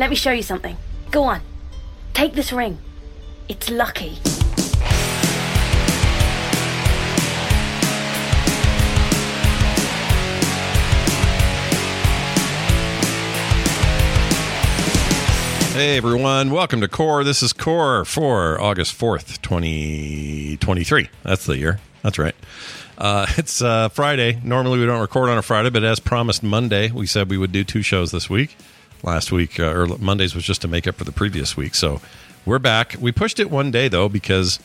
Let me show you something. Go on. Take this ring. It's lucky. Hey everyone, welcome to Core. This is Core for August 4th, 2023. That's the year. That's right. Uh, it's uh, Friday. Normally we don't record on a Friday, but as promised Monday, we said we would do two shows this week. Last week, uh, or Mondays was just to make up for the previous week. So we're back. We pushed it one day though because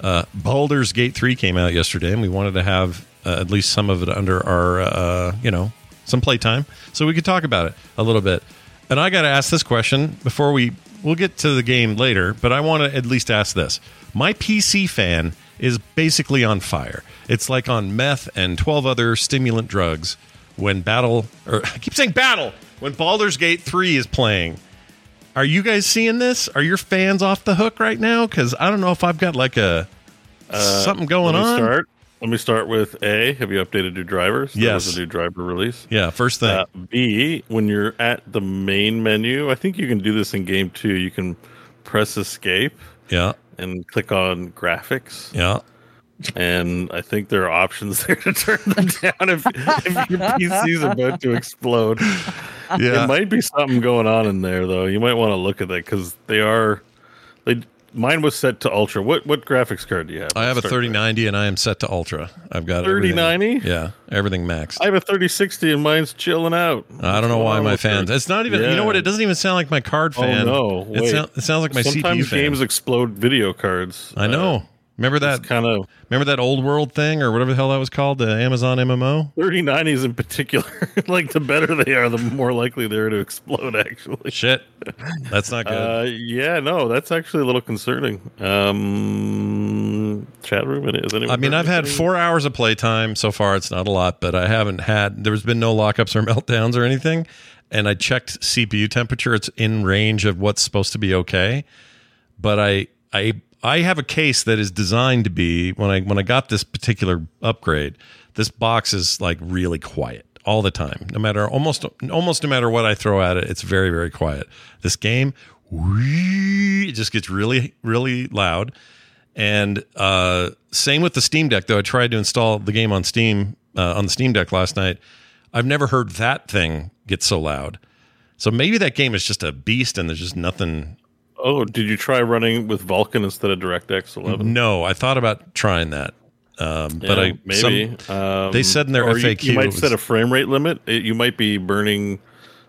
uh, Baldur's Gate 3 came out yesterday and we wanted to have uh, at least some of it under our, uh, you know, some playtime so we could talk about it a little bit. And I got to ask this question before we we'll get to the game later, but I want to at least ask this. My PC fan is basically on fire. It's like on meth and 12 other stimulant drugs when battle or I keep saying battle when Baldur's Gate 3 is playing. Are you guys seeing this? Are your fans off the hook right now cuz I don't know if I've got like a something going Uh, Let me on. Start. Let me start with A. Have you updated your drivers? There Yes. was a new driver release. Yeah, first thing. Uh, B. When you're at the main menu, I think you can do this in game two. You can press escape yeah. and click on graphics, Yeah. And I think there are options there to turn them down if, if your is about to explode. Yeah. It might be something going on in there though. You might want to look at that because they are. They mine was set to ultra. What what graphics card do you have? I have a Let's start there. 3090 and I am set to ultra. I've got everything- 3090? Yeah, everything maxed. I have a 3060 and mine's chilling out. I don't know why my fans. It's not even. You know what? It doesn't even sound like my card oh, fan. Oh no! It, sound, it sounds like my Sometimes CPU fan. games explode video cards. I know. Remember that kind of Remember that old world thing or whatever the hell that was called, the Amazon MMO. 3090s in particular. like the better they are, the more likely they are to explode. Actually, shit, that's not good. Uh, yeah, no, that's actually a little concerning. Um, chat room, it is. Anyone I mean, I've had four hours of playtime so far. It's not a lot, but I haven't had. There's been no lockups or meltdowns or anything. And I checked CPU temperature; it's in range of what's supposed to be okay. But I, I, I have a case that is designed to be when I when I got this particular upgrade. This box is like really quiet all the time, no matter almost almost no matter what I throw at it. It's very very quiet. This game, it just gets really really loud. And uh, same with the Steam Deck, though. I tried to install the game on Steam uh, on the Steam Deck last night. I've never heard that thing get so loud. So maybe that game is just a beast, and there's just nothing. Oh, did you try running with Vulkan instead of DirectX 11? No, I thought about trying that. Um, but I maybe some- um, they said in their you- FAQ you, it might was- set a frame rate limit. It, you might be burning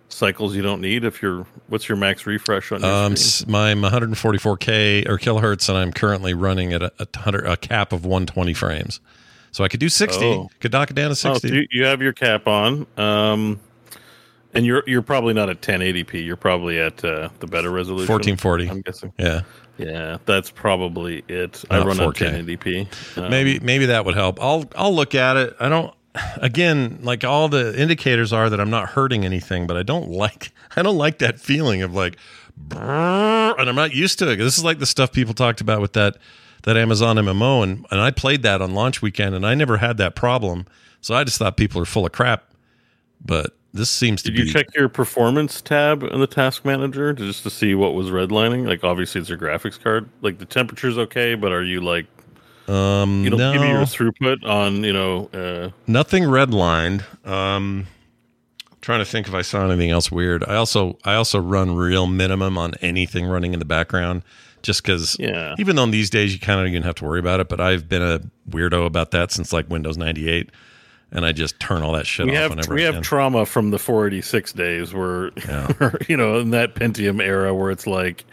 cycles you don't need if you're. What's your max refresh on your um, screen? I'm 144k or kilohertz, and I'm currently running at a, a, hundred, a cap of 120 frames. So I could do 60. Oh. Could knock it down to Oh, 60. so you, you have your cap on, um, and you're you're probably not at 1080p. You're probably at uh, the better resolution. 1440. I'm guessing. yeah. Yeah, that's probably it. I Not run on 4K. 1080p. Um, maybe maybe that would help. I'll I'll look at it. I don't again like all the indicators are that I'm not hurting anything, but I don't like I don't like that feeling of like and I'm not used to it. This is like the stuff people talked about with that that Amazon MMO and and I played that on launch weekend and I never had that problem. So I just thought people are full of crap. But this seems to Did be you check your performance tab in the task manager to- just to see what was redlining? Like, obviously, it's your graphics card. Like, the temperature's okay, but are you like, um you don't no, give me your throughput on, you know, uh, nothing redlined. Um trying to think if I saw anything else weird. I also I also run real minimum on anything running in the background just because Yeah. even though in these days you kind of even have to worry about it, but I've been a weirdo about that since like Windows 98 and I just turn all that shit off. we off have we have trauma from the 486 days where, Yeah. you know, in that Pentium era where it's like,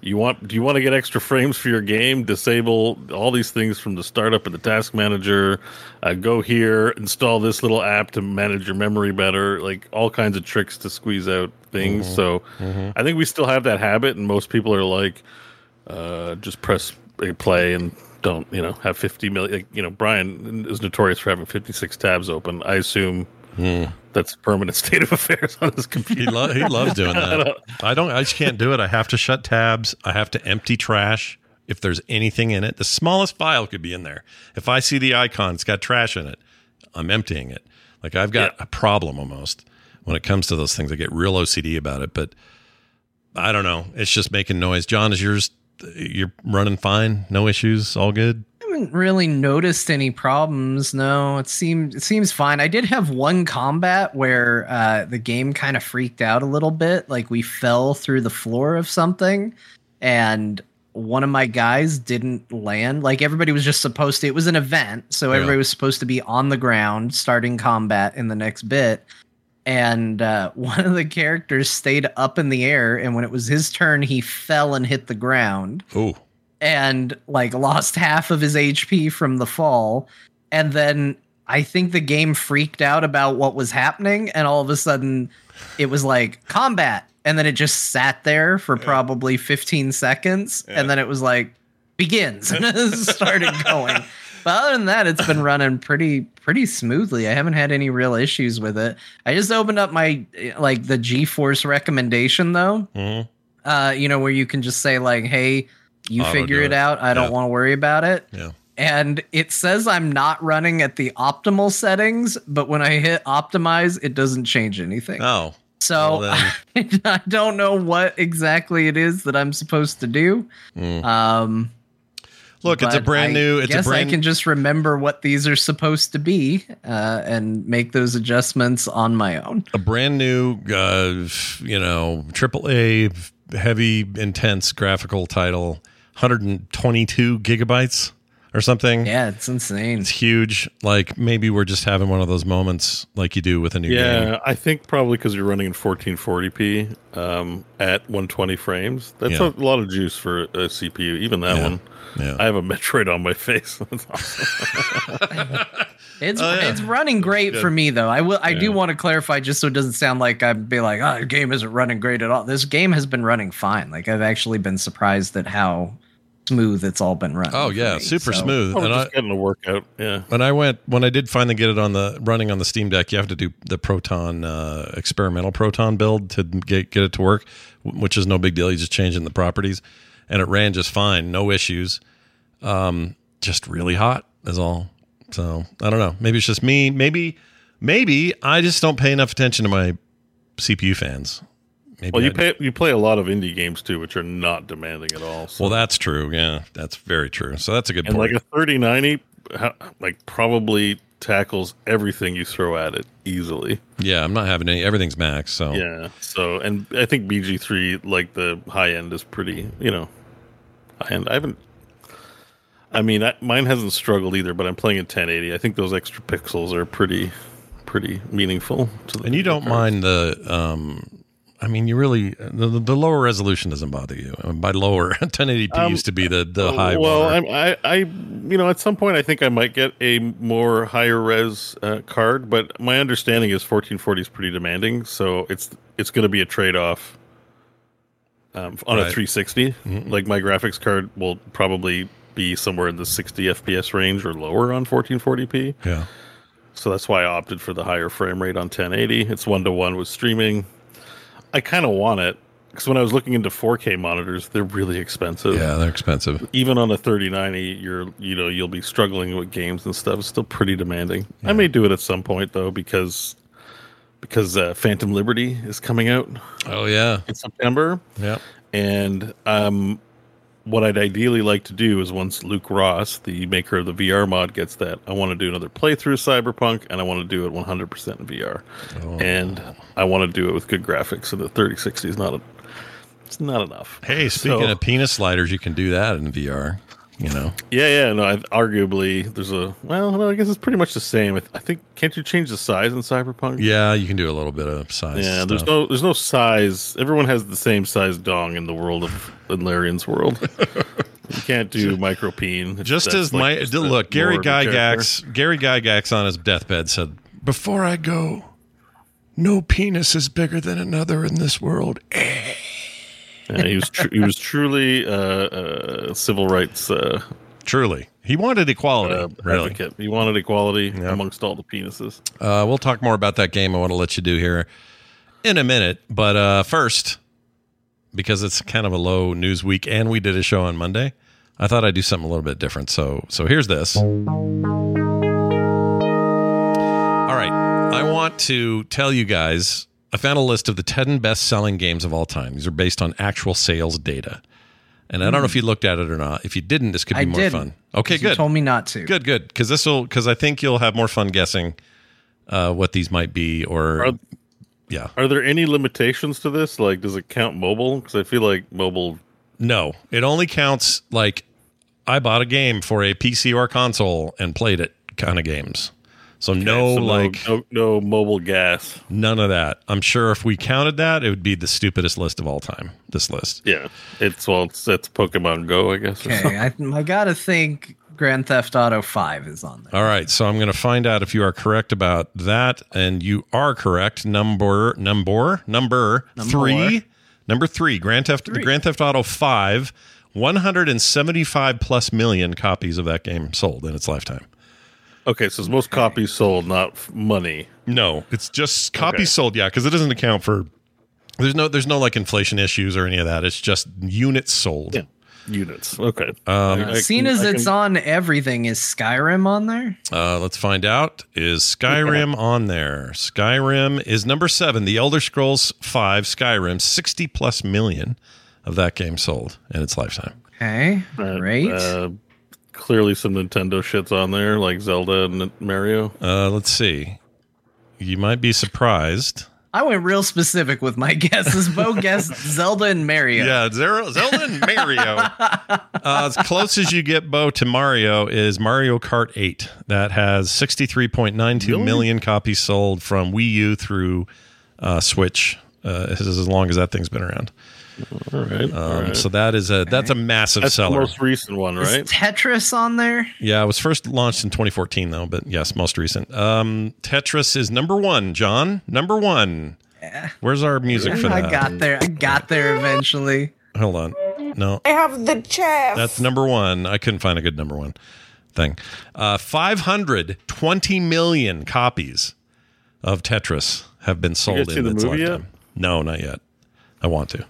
you want do you want to get extra frames for your game? Disable all these things from the startup of the task manager. Uh, go here, install this little app to manage your memory better. Like all kinds of tricks to squeeze out things. Mm-hmm. So I think we still have that habit, and most people are like, uh, just press uh, play and don't you know have 50 million. Like, you know, Brian is notorious for having 56 tabs open. I assume. That's a permanent state of affairs on his computer. Hmm. He, lo- he loves doing that. I don't. I just can't do it. I have to shut tabs. I have to empty trash if there's anything in it. The smallest file could be in there. If I see the icon, it's got trash in it. I'm emptying it. Like I've got Yeah. a problem almost when it comes to those things. I get real OCD about it, but I don't know. It's just making noise. Jon, is yours? You're running fine. No issues. All good. I haven't really noticed any problems. No, it seems it seems fine. I did have one combat where uh, the game kind of freaked out a little bit. Like we fell through the floor of something, and one of my guys didn't land. Like everybody was just supposed to. It was an event, so Yeah. everybody was supposed to be on the ground starting combat in the next bit. And uh, one of the characters stayed up in the air, and when it was his turn, he fell and hit the ground Oh, and like lost half of his HP from the fall. And then I think the game freaked out about what was happening, and all of a sudden it was like combat. And then it just sat there for probably 15 seconds, and then it was like begins and started going. But other than that, it's been running pretty pretty smoothly. I haven't had any real issues with it. I just opened up my like the GeForce recommendation though Mhm. uh, you know, where you can just say like, "Hey, you Auto figure it it. out. I don't want to worry about it." yeah. And it says I'm not running at the optimal settings, but when I hit optimize, it doesn't change anything. Oh, so well I don't know what exactly it is that I'm supposed to do. Mm. Um, look, it's a brand I new. It's a guess brand. I can just remember what these are supposed to be uh, and make those adjustments on my own. a brand new, uh, you know, triple A, heavy, intense graphical title, 122 gigabytes or something. Yeah, it's insane. It's huge. Like maybe we're just having one of those moments like you do with a new Yeah, game. Yeah, I think probably because you're running in 1440p um, at 120 frames. That's Yeah. a lot of juice for a CPU. Even that Yeah. one. Yeah. I have a Metroid on my face. That's awesome. It's Oh, yeah. it's running great for me though. I will I Yeah. do want to clarify just so it doesn't sound like I'd be like, oh, the game isn't running great at all. This game has been running fine. Like I've actually been surprised at how smooth it's all been running. oh yeah, me. super So- smooth. Oh, and I, just getting a workout. Yeah. when I went when I did finally get it on the running on the Steam Deck, you have to do the Proton uh, experimental Proton build to get get it to work, which is no big deal. You just changing the properties, and it ran just fine, no issues. Um, just really hot is all. So I don't know. Maybe it's just me. Maybe maybe I just don't pay enough attention to my CPU fans. Maybe Well, you pay, you play a lot of indie games too, which are not demanding at all. So. Well, that's true. Yeah, that's very true. So that's a good and point. like a 3090, like probably tackles everything you throw at it easily. yeah, I'm not having any. Everything's max. So Yeah. So, and I think BG3, like the high end, is pretty. You know, high end. I haven't. I mean, I, mine hasn't struggled either, but I'm playing at 1080. I think those extra pixels are pretty, pretty meaningful. To the And you don't video mind the. Um, I mean, you really the, the lower resolution doesn't bother you. I mean, by lower, 1080p Um, used to be the the high. Well, I, I, you know, at some point, I think I might get a more higher res uh, card, but my understanding is 1440 is pretty demanding, so it's it's going to be a trade off um, on a Right. 360. Like my graphics card will probably be somewhere in the 60 FPS range or lower on 1440p. yeah. So that's why I opted for the higher frame rate on 1080. It's one to one with streaming. I kind of want it because when I was looking into 4K monitors, they're really expensive. Yeah, they're expensive. even on a 3090 you're you know you'll be struggling with games and stuff. It's still pretty demanding. I may do it at some point though because because uh, phantom liberty is coming out Oh yeah, in september. Yeah. and um what i'd ideally like to do is once luke ross the maker of the vr mod gets that i want to do another playthrough of cyberpunk and i want to do it 100% in vr Oh. and i want to do it with good graphics and the 3060 is not a, it's not enough Hey, speaking So- of penis sliders, you can do that in VR. You know, Yeah, yeah, no. I, arguably, there's a well. No, I guess it's pretty much the same. I, I think can't you change the size in Cyberpunk? yeah, you can do a little bit of size. Yeah, there's no there's no size. Everyone has the same size dong in the world of in Larian's world. you can't do micropene. just as like my just look, Gary lore of the character. Gygax, Gary Gygax on his deathbed said, "Before I go, no penis is bigger than another in this world." Yeah, he was tr- he was truly uh, uh, civil rights uh, Truly, he wanted equality. uh, really, advocate. He wanted equality amongst all the penises. Uh, we'll talk more about that game. I want to let you do here in a minute, but uh, first, because it's kind of a low news week, and we did a show on Monday, I thought I'd do something a little bit different. So, so here's this. All right, I want to tell you guys. I found a list of the 10 best-selling games of all time. These are based on actual sales data. And I don't know if you looked at it or not. If you didn't, this could be I more did. fun. Okay, good. You good. told me not to. Good, good. Because this will because I think you'll have more fun guessing uh, what these might be. Or Are- yeah, Are there any limitations to this? Like, does it count mobile? Because I feel like mobile. no, it only counts like I bought a game for a PC or console and played it kind of games. So no, so like no, no mobile gas. none of that. I'm sure if we counted that, it would be the stupidest list of all time. This list. Yeah, it's well, it's, it's Pokemon Go, I guess. Okay, I, I gotta think Grand Theft Auto Five is on there. All right, so I'm going to find out if you are correct about that, and you are correct. Number number number, three, number three, Grand Theft Grand Theft Auto Five, 175 plus million copies of that game sold in its lifetime. Okay, so it's most copies sold, not f- money. No, it's just copies Okay. sold. Yeah, because it doesn't account for. There's no there's no like inflation issues or any of that. It's just units sold. Yeah. Units. Okay. Um, I- I Seen as I it's can- on everything, is Skyrim on there? Uh, let's find out. Is Skyrim on there? Skyrim is number seven. The Elder Scrolls Five Skyrim, sixty plus million of that game sold in its lifetime. Okay, uh, great. Uh, clearly, some Nintendo shits on there, like Zelda and Mario. Uh, let's see. You might be surprised. I went real specific with my guesses. Beau guessed Zelda and Mario. Yeah, Zero, Zelda and Mario. uh, as close as you get, Beau, to Mario is Mario Kart 8. That has 63.92 million copies sold from Wii U through uh, Switch. Uh, this is as long as that thing's been around. All right. Um, right. So that is a that's a massive That's the seller. most recent one, Is right? Tetris on there? Yeah, it was first launched in 2014, though, but yes, most recent. Um, Tetris is number one, Jon. Number one. Where's our music for that? I got there. I got there eventually. Hold on. No, I have the chef. that's number one. I couldn't find a good number one thing. Uh, 520 million copies of Tetris have been sold guys see in the its movie yet? lifetime. No, not yet. I want to.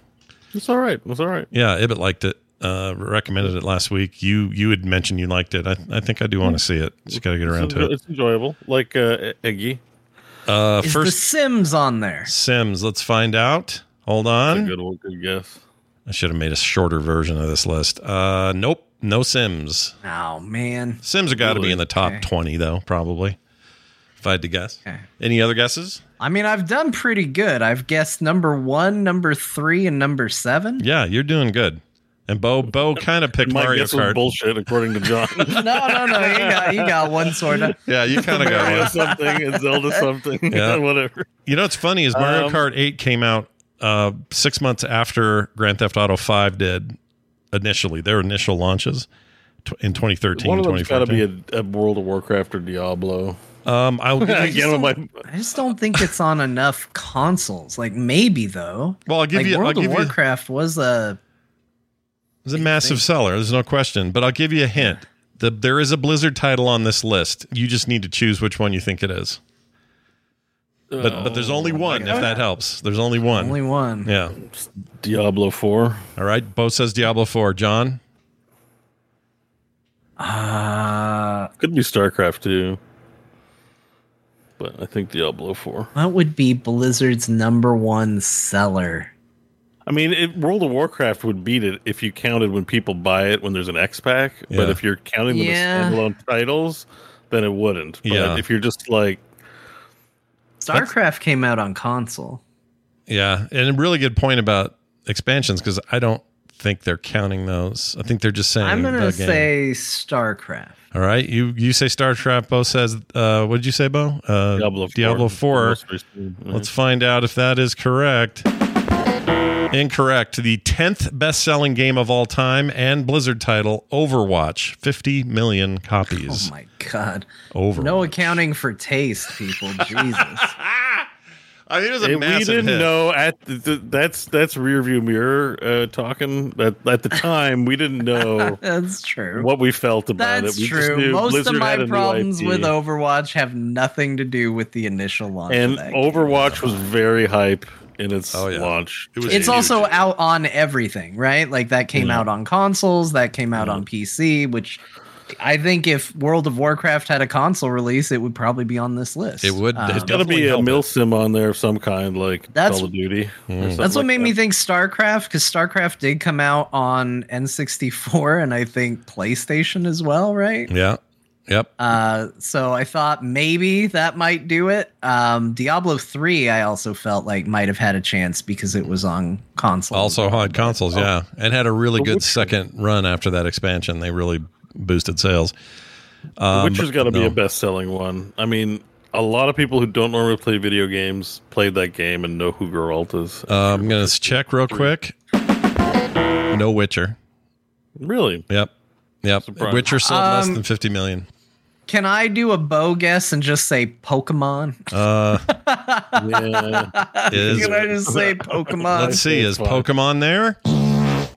It's all right. It's all right. Yeah, Ibit liked it. Uh, recommended it last week. You you had mentioned you liked it. I, I think I do want to see it. Just got to get around It's, to it. it's enjoyable. Like uh, Eggy. Uh, Is the first Sims on there? Sims. Let's find out. Hold That's a on. good one. Good guess. I should have made a shorter version of this list. Uh, nope, no Sims. Oh man. Sims have got to be in the top Okay. twenty though, probably. If I had to guess. Okay. Any other guesses? I mean, I've done pretty good. I've guessed number one, number three, and number seven. Yeah, you're doing good. And Beau Beau kind of picked My Mario guess was Kart. bullshit, according to Jon. no, no, no. You got you got one sort of. Yeah, you kind of got Mario one. something and Zelda something. Yeah. whatever. You know what's funny is Mario Um, Kart 8 came out uh, six months after Grand Theft Auto 5 did initially, their initial launches tw- in 2013 One of them's got to be a, a World of Warcraft or Diablo. Um, I'll give you, my I just don't think it's on enough consoles. Like maybe though. well, I'll give like you. I'll World give of you. Warcraft was a It's a massive seller. There's no question. But I'll give you a hint. The, there is a Blizzard title on this list. You just need to choose which one you think it is. But but there's only one. If that helps, there's only one. only one. yeah. Diablo Four. All right. Beau says Diablo 4. Jon. Uh Could be StarCraft too. But I think Diablo Four. what would be Blizzard's number one seller? I mean, it, World of Warcraft would beat it if you counted when people buy it when there's an X pack. But if you're counting them Yeah. as standalone titles, then it wouldn't. But Yeah. if you're just like, StarCraft came out on console. Yeah, and a really good point about expansions because I don't think they're counting those. I think they're just saying. I'm gonna game. say StarCraft. All right, you you say StarCraft. Beau says. Uh, what did you say, Beau? Uh, Diablo 4. Diablo Four. Most recent. Let's find out if that is correct. Incorrect. The tenth best-selling game of all time and Blizzard title, Overwatch, fifty million copies. Oh my god. Overwatch. No accounting for taste, people. Jesus. I think it was a Hey, we didn't hit. know at the, the, that's that's rear view mirror uh, talking. That at the time we didn't know That's true. what we felt about That's it. We just true. knew Most Blizzard of my had a new problems with Overwatch have nothing to do with the initial launch. of and that game. Overwatch was very hype in its Oh, yeah. launch. It was it's huge. also out on everything, right? Like that came out on consoles, that came out on PC, which I think if World of Warcraft had a console release, it would probably be on this list. It would. Um, It's Got to be a help mil sim on there of some kind, like That's- Call of Duty. or something that's what like made me think StarCraft, because StarCraft did come out on N64 and I think PlayStation as well, right? Yeah. Yep. Uh, so I thought maybe that might do it. Um, Diablo 3, I also felt like might have had a chance because it was on console. Also on consoles, Oh. yeah, and had a really good second run after that expansion. They really boosted sales. Um, Witcher's got to be no. a best-selling one. I mean, a lot of people who don't normally play video games played that game and know who Geralt is. Uh, I'm gonna check real quick. No Witcher. really? Yep. Yep. Surprise. Witcher sold less Um, than 50 million. Can I do a Beau guess and just say Pokemon? Uh, Yeah. is, Can I just say Pokemon? let's see. Is Pokemon there?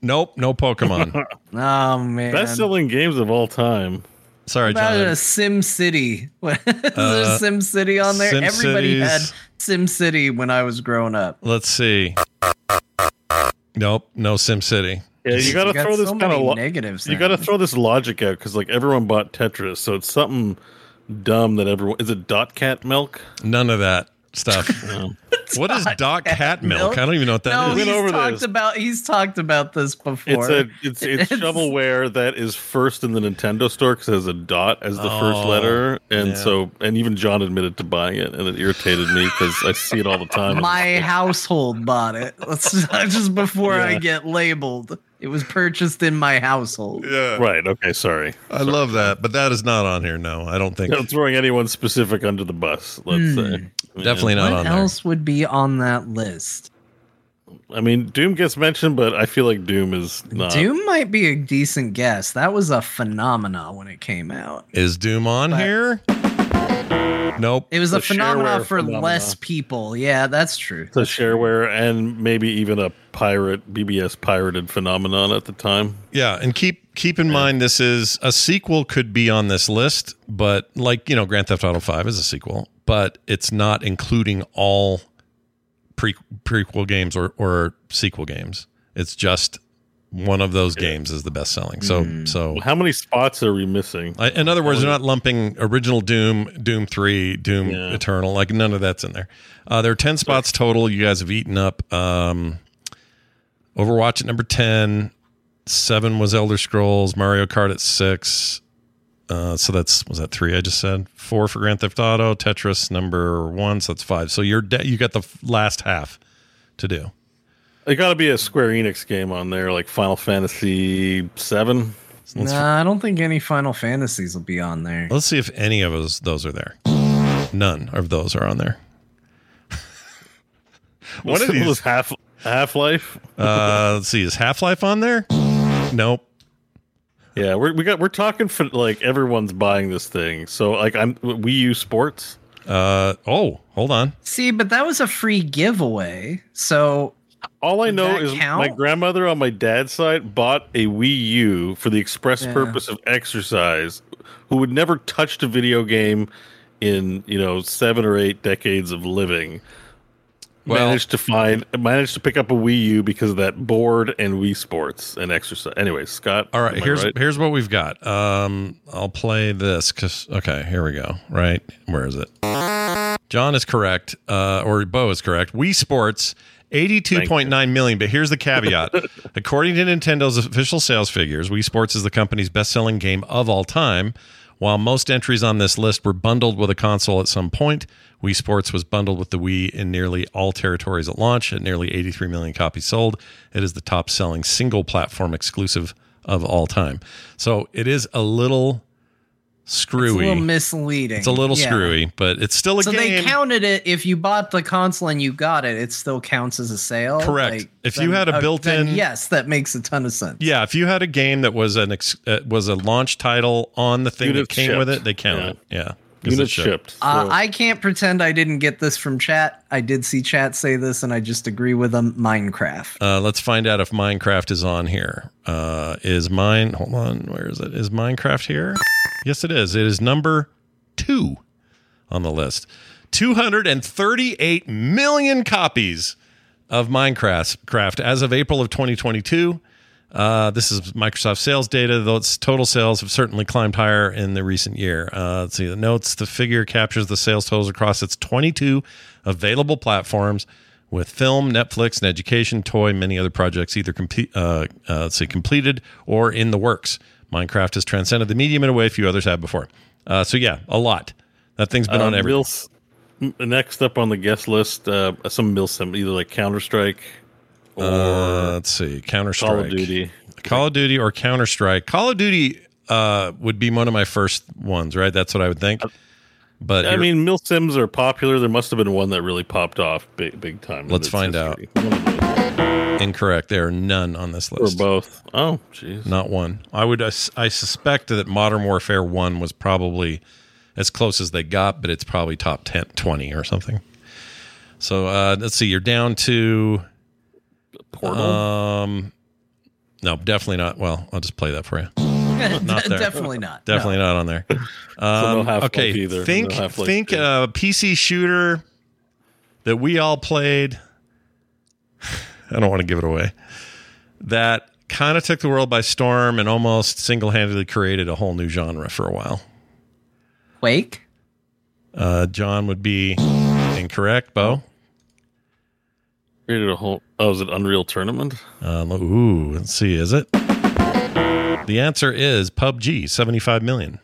Nope. No Pokemon. Oh man. Best-selling games of all time. Sorry, About Jon. a Sim City. Is Uh, there Sim City on there? Sim Everybody had Sim City when I was growing up. Let's see. Nope. No Sim City. Yeah, you got to You got throw this so kind of many lo- negatives. You got to throw this logic out because like everyone bought Tetris, so it's something dumb that everyone is it dot cat milk. None of that stuff. Um, what is Doc cat milk? I don't even know what that no, is. Went he's over talked this. about he's talked about this before. It's a it's it's It's- shovelware that is first in the Nintendo store because it has a dot as the first Oh, letter, and yeah. so and even Jon admitted to buying it, and it irritated me because I see it all the time. My household bought it. Let's just before I get labeled. It was purchased in my household. Yeah. right? Okay, sorry. I love that, but that is not on here. No, I don't think. Not throwing anyone specific under the bus. Let's hmm. say Definitely not What on there. else would be on that list? I mean, Doom gets mentioned, but I feel like Doom is not. Doom might be a decent guess. That was a phenomenon when it came out. Is Doom on But- here? Nope. It was a The phenomenon for phenomena. less people. Yeah, that's true. the shareware and maybe even a pirate BBS pirated phenomenon at the time. Yeah, and keep keep in mind this is a sequel could be on this list, but like you know, Grand Theft Auto Five is a sequel, but it's not including all pre prequel games or or sequel games. It's just one of those games is the best selling. So so. How many spots are we missing? I, in other words, they're not lumping original Doom, Doom Three, Doom Yeah. Eternal. Like none of that's in there. Uh, there are ten spots total. You guys have eaten up. Um, Overwatch at number ten. Seven was Elder Scrolls. Mario Kart at six. Uh, so that's was that three I just said. Four for Grand Theft Auto. Tetris number one. So that's five. So you're de- you got the f- last half to do. It got to be a Square Enix game on there, like Final Fantasy Seven. Nah, I don't think any Final Fantasies will be on there. Let's see if any of those those are there. None of those are on there. One of these. Half Half Life. Uh, let's see. Is Half Life on there? Nope. Yeah, we're we got we're talking for like everyone's buying this thing. So like I'm Wii U Sports. Uh oh, hold on. See, but that was a free giveaway. So All I know is count? my grandmother on my dad's side bought a Wii U for the express Yeah. purpose of exercise, who would never touched a video game in, you know, seven or eight decades of living. Well- managed to find managed to pick up a Wii U because of that board and Wii Sports and exercise. Anyway, Scott. All right, here's right? here's what we've got. Um, I'll play this because okay, here we go. Right, where is it? Jon is correct, uh, or Beau is correct. Wii Sports. 82.9 million, but here's the caveat. According to Nintendo's official sales figures, Wii Sports is the company's best selling game of all time. While most entries on this list were bundled with a console at some point, Wii Sports was bundled with the Wii in nearly all territories at launch at nearly 83 million copies sold. It is the top selling single platform exclusive of all time. So it is a little it's a screwy. little misleading. It's a little Yeah. screwy, but it's still a So game. they counted it if you bought the console and you got it, it still counts as a sale. Correct. If you had a built-in- yes, that makes a ton of sense. yeah, if you had a game that was an ex- uh, was a launch title on the thing that Units came with it, they count Yeah. it. Yeah. Units it shipped. Uh, I can't pretend I didn't get this from chat. I did see chat say this, and I just agree with them. Minecraft. Uh, let's find out if Minecraft is on here. Uh, is mine? Hold on, where is it? Is Minecraft here? Yes, it is. It is number two on the list. Two hundred and thirty-eight million copies of Minecraft craft as of April of 2022. Uh, this is Microsoft sales data, though its total sales have certainly climbed higher in the recent year. Uh, let's see the notes. The figure captures the sales totals across its 22 available platforms, with film, Netflix, and education, toy, many other projects either complete, uh, uh, let's see, completed or in the works. Minecraft has transcended the medium in a way few others have before. Uh, so yeah, a lot. That thing's been on Um, every. Mil- m- next up on the guest list, uh, some Milsim, either like Counter Strike or Uh, let's see, Counter Strike, Call of Duty. Call of Duty or Counter Strike. Call of Duty uh, would be one of my first ones, right? That's what I would think. But I mean, Mil Sims are popular. There must have been one that really popped off big, big time. Let's find history. Those. incorrect. There are none on this Or list. both. Oh, jeez. Not one. I would. I suspect that Modern Warfare One was probably as close as they got, but it's probably top 10, 20 or something. So uh, let's see. You're down to Portal. um, no, definitely not. Well, I'll just play that for you. Not there. Definitely not. Definitely not on there. Um, Half-Life okay, either. think No think two. uh, PC shooter that we all played. I don't want to give it away. That kind of took the world by storm and almost single handedly created a whole new genre for a while. Quake. Uh, Jon would be incorrect. Beau. Created a whole. Oh, is it Unreal Tournament? Uh, ooh, let's see. Is it? The answer is PUBG. Seventy-five million.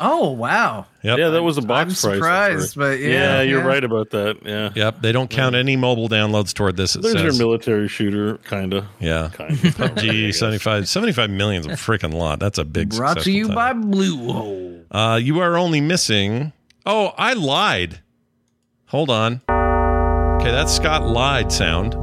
Oh wow. Yep. Yeah, that was a box I'm price. surprised, first. but yeah, you're yeah. right about that. Yeah. Yep. They don't count any mobile downloads toward this. It There's your military shooter, kind of. Yeah. Kind of. PUBG 75 75 million is a freaking lot. That's a big Brought to successful you by title. Bluehole. Uh you are only missing Oh, I lied. Hold on. Okay, that's Scott lied sound.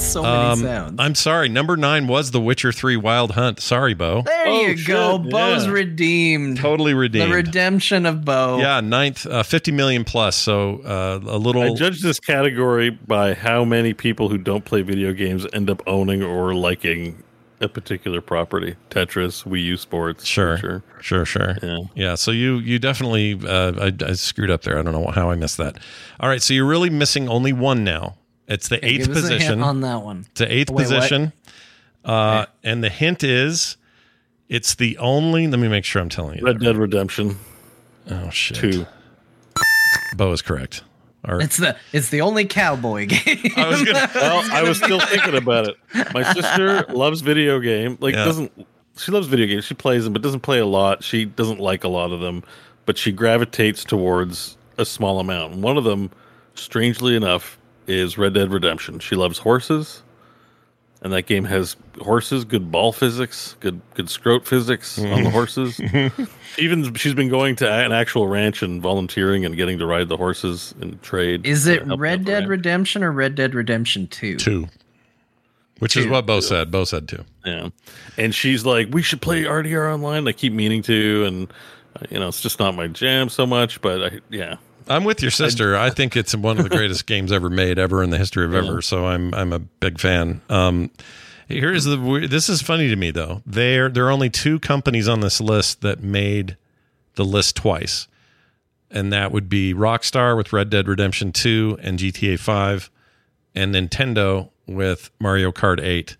So many Um, sounds. I'm sorry. Number 9 was The Witcher 3 Wild Hunt. Sorry, Beau. there Oh, you go. shit, Beau's yeah. redeemed. Totally redeemed. The redemption of Beau. yeah, ninth uh, 50 million plus. So uh, a little I judge this category by how many people who don't play video games end up owning or liking a particular property. Tetris, Wii U Sports. Sure, Sure. sure, sure. Yeah. Yeah. So you you definitely uh, I, I screwed up there. I don't know how I missed that. All right. So you're really missing only one now. It's the eighth Give us a hint position. on that one. It's the eighth Wait, position. Uh, and the hint is, it's the only. Let me make sure I'm telling you. Red Dead Redemption oh shit. 2. Beau is correct. Or, It's the it's the only cowboy game. I was gonna. Well, I was still thinking about it. My sister loves video game. Like Yeah. doesn't she loves video games. She plays them but doesn't play a lot. She doesn't like a lot of them, but she gravitates towards a small amount. One of them, strangely enough, is Red Dead Redemption. She loves horses. And that game has horses, good ball physics, good good scrote physics on the horses. Even she's been going to an actual ranch and volunteering and getting to ride the horses and trade. Is it Red Dead ranch. Redemption or Red Dead Redemption 2? Two. Which is what Beau said. Beau said two. Yeah, and she's like, "We should play RDR online." I keep meaning to, and uh, you know, it's just not my jam so much. But I, yeah, I'm with your sister. I think it's one of the greatest games ever made, ever in the history of ever. So I'm I'm a big fan. Um, here's the weird- this is funny to me though. There there are only two companies on this list that made the list twice, and that would be Rockstar with Red Dead Redemption 2 and GTA 5, and Nintendo with Mario Kart 8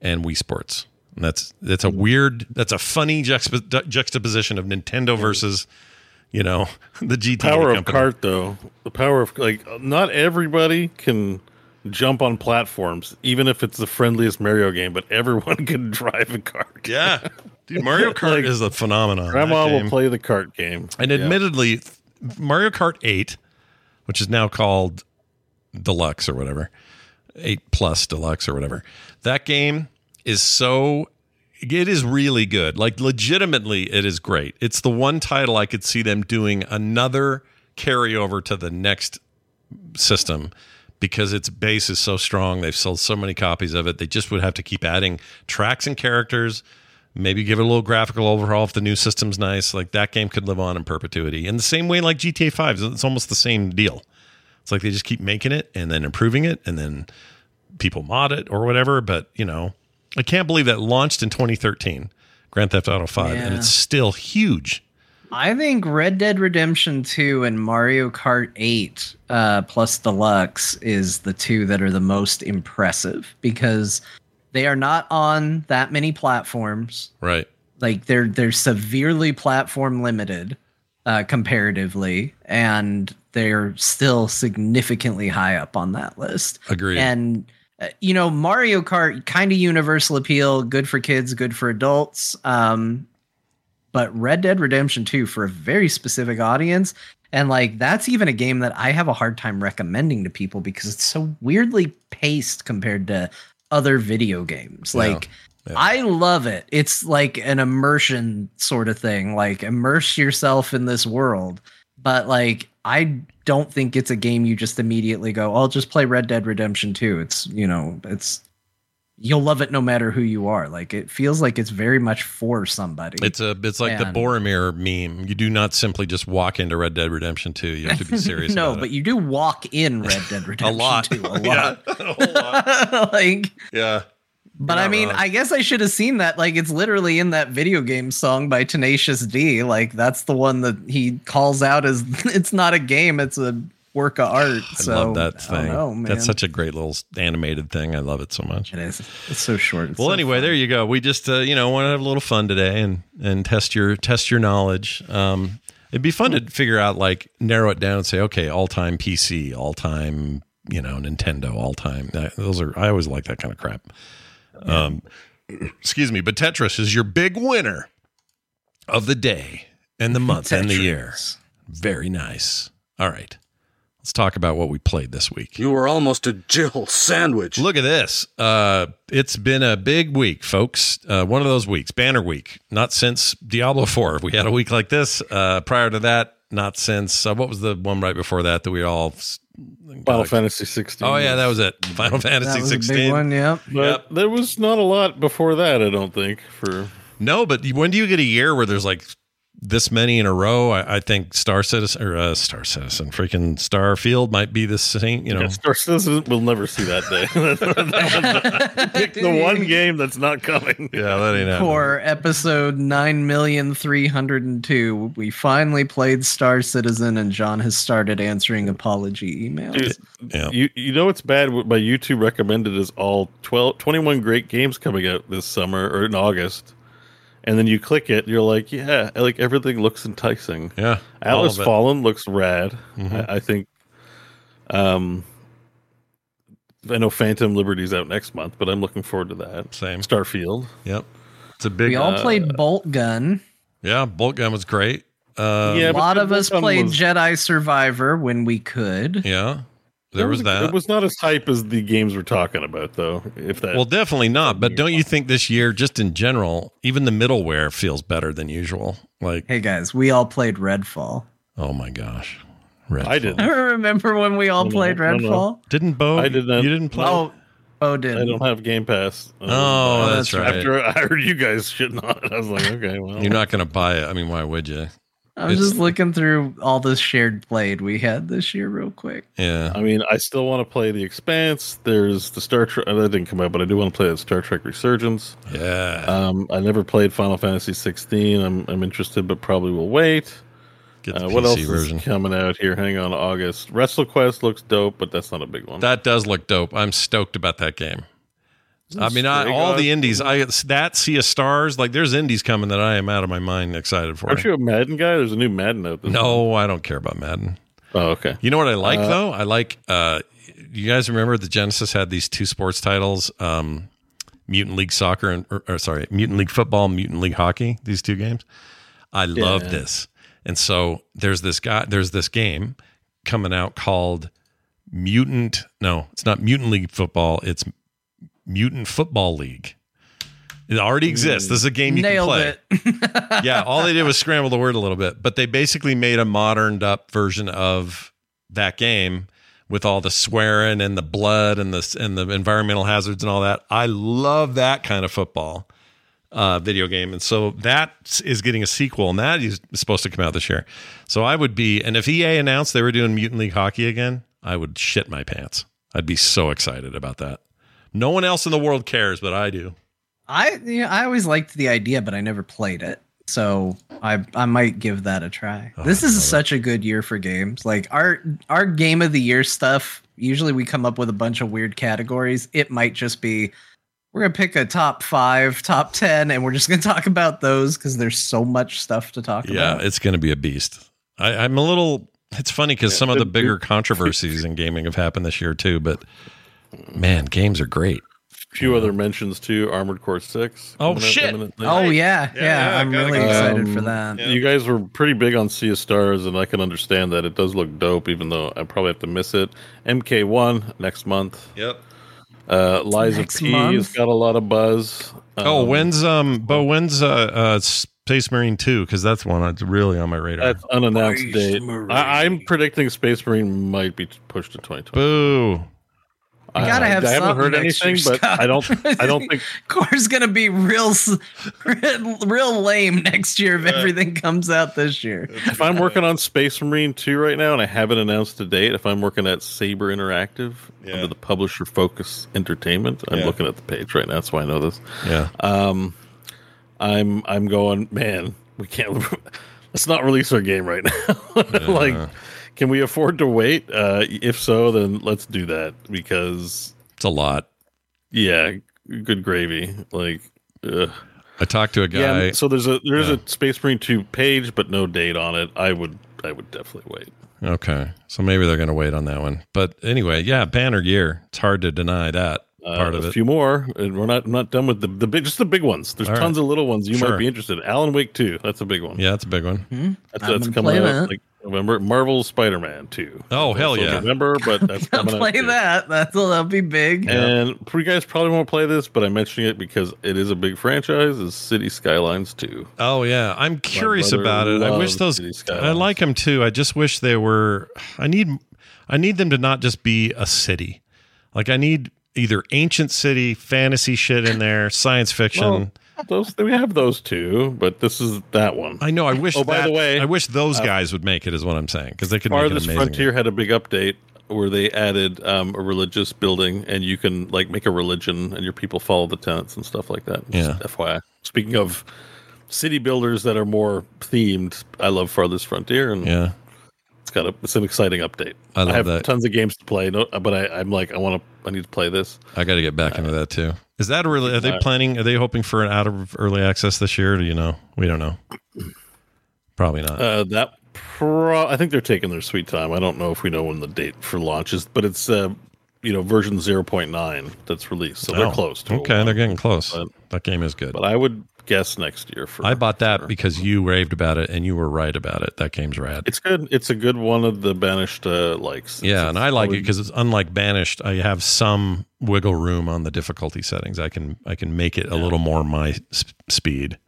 and Wii Sports. And that's that's a weird, that's a funny juxtap- juxtaposition of Nintendo versus, you know, the GTA power of cart though. The power of like, not everybody can jump on platforms, even if it's the friendliest Mario game. But everyone can drive a cart. Yeah, dude, Mario Kart Like, is a phenomenon. Grandma will play the cart game, And Yeah. admittedly, Mario Kart 8, which is now called Deluxe or whatever, 8 Plus Deluxe or whatever, that game is so. It is really good. Like, legitimately, it is great. It's the one title I could see them doing another carryover to the next system because its base is so strong. They've sold so many copies of it. They just would have to keep adding tracks and characters, maybe give it a little graphical overhaul if the new system's nice. Like that game could live on in perpetuity. In the same way, like GTA 5, it's almost the same deal. It's like they just keep making it and then improving it and then people mod it or whatever. But, you know, I can't believe that launched in 2013, Grand Theft Auto 5, and it's still huge. I think Red Dead Redemption 2 and Mario Kart 8 uh, plus Deluxe is the two that are the most impressive because they are not on that many platforms. Right. Like they're they're severely platform limited uh, comparatively, and they're still significantly high up on that list. Agreed. And you know, Mario Kart kind of universal appeal, good for kids, good for adults. Um, but Red Dead Redemption 2 for a very specific audience. And like that's even a game that I have a hard time recommending to people because it's so weirdly paced compared to other video games. Yeah. Like I love it. It's like an immersion sort of thing, like immerse yourself in this world. But like I don't think it's a game you just immediately go, I'll just play Red Dead Redemption 2. It's, you know, it's you'll love it no matter who you are. Like it feels like it's very much for somebody. It's a it's like And- the Boromir meme. You do not simply just walk into Red Dead Redemption 2. You have to be serious no, but it. you do walk in Red Dead Redemption a lot. 2 a lot. Yeah, a lot. like Yeah. But I mean, wrong. I guess I should have seen that. Like, it's literally in that video game song by Tenacious D. Like, that's the one that he calls out as it's not a game, it's a work of art. I so love that thing. know, man. That's such a great little animated thing. I love it so much. It is. It's so short. It's well, so anyway, fun. there you go. We just uh, you know want to have a little fun today and and test your test your knowledge. Um, it'd be fun to figure out like narrow it down and say, okay, all time PC, all time you know Nintendo, all time. Those are I always like that kind of crap. Um, excuse me, but Tetris is your big winner of the day and the month and the year. Very nice. All right. Let's talk about what we played this week. You were almost a Jill sandwich. Look at this. Uh, it's been a big week, folks. Uh, one of those weeks, banner week. Not since Diablo 4. We had a week like this. Uh, prior to that, not since, uh, what was the one right before that that we all. Final Fantasy 16. Oh, yeah, that was it. Final Fantasy that was 16. a big one. Yep. But there was not a lot before that, I don't think. For No, but when do you get a year where there's like this many in a row? I, I think Star Citizen or uh, Star Citizen, freaking Starfield might be the same. You know, yeah, Star Citizen will never see that day. That Pick the one game that's not coming. yeah, that ain't happening. For episode nine million three hundred and two, we finally played Star Citizen, and Jon has started answering apology emails. Dude, Yeah. You you know it's bad. What my YouTube recommended is all 12, 21 great games coming out this summer or in August, and then you click it, you're like, yeah, like everything looks enticing. Yeah, all Atlas. Fallen looks rad. Mhm. I, I think. Um, I know Phantom Liberty's out next month, but I'm looking forward to that. Same. Starfield. Yep. It's a big. we all uh, played Bolt Gun. yeah, Bolt Gun was great. Uh, Yeah, a lot of us played was- Jedi Survivor when we could. Yeah. There It was that. It was not as hype as the games we're talking about, though. If that, well, definitely not. But don't you think this year, just in general, even the middleware feels better than usual? Like, Hey guys, we all played Redfall. oh my gosh, Red. I didn't. I remember when we all No, no, played no, no. Redfall. Didn't Beau? I did not. You didn't play? Oh, oh, did I don't have Game Pass. Uh, Oh, that's right. After I heard you guys shitting on it, I was like, okay, well, You're not going to buy it. I mean, why would you? I was It's- just looking through all the shared played we had this year, real quick. Yeah. I mean, I still want to play The Expanse. There's the Star Trek. That didn't come out, but I do want to play the Star Trek Resurgence. Yeah. Um, I never played Final Fantasy 16. I'm I'm interested, but probably will wait. Get the Uh, what PC else version. is coming out here? Hang on, August. WrestleQuest looks dope, but that's not a big one. That does look dope. I'm stoked about that game. I mean, I, all the indies. I that Sea of Stars. Like, there's indies coming that I am out of my mind excited for. Aren't you a Madden guy? There's a new Madden out. No, I don't care about Madden. Oh, okay. You know what I like Uh, though? I like. uh You guys remember the Genesis had these two sports titles, um Mutant League Soccer and or, or sorry, Mutant League Football, Mutant League Hockey. These two games. I love this, and so there's this guy. There's this game coming out called Mutant. No, it's not Mutant League Football. It's Mutant Football League. It already exists. This is a game you Nailed can play it. yeah, all they did was scramble the word a little bit, but they basically made a moderned up version of that game with all the swearing and the blood and the and the environmental hazards and all that. I love that kind of football uh, video game, and so that is getting a sequel, and that is supposed to come out this year. So I would be, and if EA announced they were doing Mutant League Hockey again, I would shit my pants. I'd be so excited about that. No one else in the world cares, but I do. I yeah, I always liked the idea, but I never played it. So I I might give that a try. Oh, this I is love such a good year for games. Like our our game of the year stuff. Usually we come up with a bunch of weird categories. It might just be we're gonna pick a top five, top ten, and we're just gonna talk about those because there's so much stuff to talk Yeah, about. Yeah, it's going to be a beast. I, I'm a little. It's funny because some of the bigger controversies in gaming have happened this year too. But man, games are great. A few other mentions too. Armored Core Six. Oh, coming out shit. imminently. Oh yeah, yeah. yeah, I'm really go. excited for Um, that. Yeah. You guys were pretty big on Sea of Stars, and I can understand that. It does look dope, even though I probably have to miss it. MK1 next month. Yep. Uh, Liza Next P month? has got a lot of buzz. oh, Um, when's um, Beau? When's uh, uh Space Marine two? Because that's one that's really on my radar. That's unannounced Space date. Marine. I, I'm predicting Space Marine might be pushed to 2020. Boo! You gotta have I haven't heard anything, year, but I don't. I don't think. Core's gonna be real, real lame next year if everything comes out this year. If I'm working on Space Marine 2 right now and I haven't announced a date, if I'm working at Saber Interactive Yeah. under the publisher Focus Entertainment, I'm Yeah. looking at the page right now. That's why I know this. Yeah. Um, I'm I'm going, man. We can't. Let's not release our game right now. like, can we afford to wait? Uh, if so, then let's do that because It's a lot. yeah, good gravy. Like, ugh. I talked to a guy. yeah. So there's a there's Yeah. a Space Marine 2 page, but no date on it. I would I would definitely wait. okay, so maybe they're going to wait on that one. But anyway, yeah, banner year. It's hard to deny that Uh, part of a it. A few more, and we're not not done with the the big, just the big ones. There's All right. tons of little ones you Sure. might be interested. in. Alan Wake two, that's a big one. yeah, that's a big one. that's, I'm that's coming play out that. like November. Marvel Spider Man two. Oh, hell yeah. November, but that's I'll coming play that. That'll, that'll be big. And you guys probably won't play this, but I'm mentioning it because it is a big franchise. Is City Skylines two? Oh yeah, I'm curious about it. I wish those. I like them too. I just wish they were. I need. I need them to not just be a city. Like I need either ancient city, fantasy shit in there, science fiction. Well, those we have those two, but this is that one. I know. I wish. Oh, by that- the way, I wish those uh, guys would make it. Is what I'm saying because they could make it Farthest amazing. Frontier had a big update where they added um, a religious building, and you can like make a religion, and your people follow the tenets and stuff like that. Just Yeah. FYI. Speaking of city builders that are more themed, I love Farthest Frontier, and Yeah, it's got a it's an exciting update. I love have that. tons of games to play, no, but I, I'm like I want to I need to play this. I got to get back into that too. Is that really? Are they Uh, planning? Are they hoping for an out of early access this year? Do you know? We don't know. Probably not. Uh, that pro- I think they're taking their sweet time. I don't know if we know when the date for launch is, but it's uh, you know version 0.9 that's released, so Oh, they're close. To Okay, they're getting close. But, that game is good. but I would guess next year for. I bought that for- because you raved about it and you were right about it. That game's rad. It's good. It's a good one of the banished uh, likes. yeah, It's- and I like it because it's unlike Banished. I have some wiggle room on the difficulty settings. I can I can make it a little more my s- speed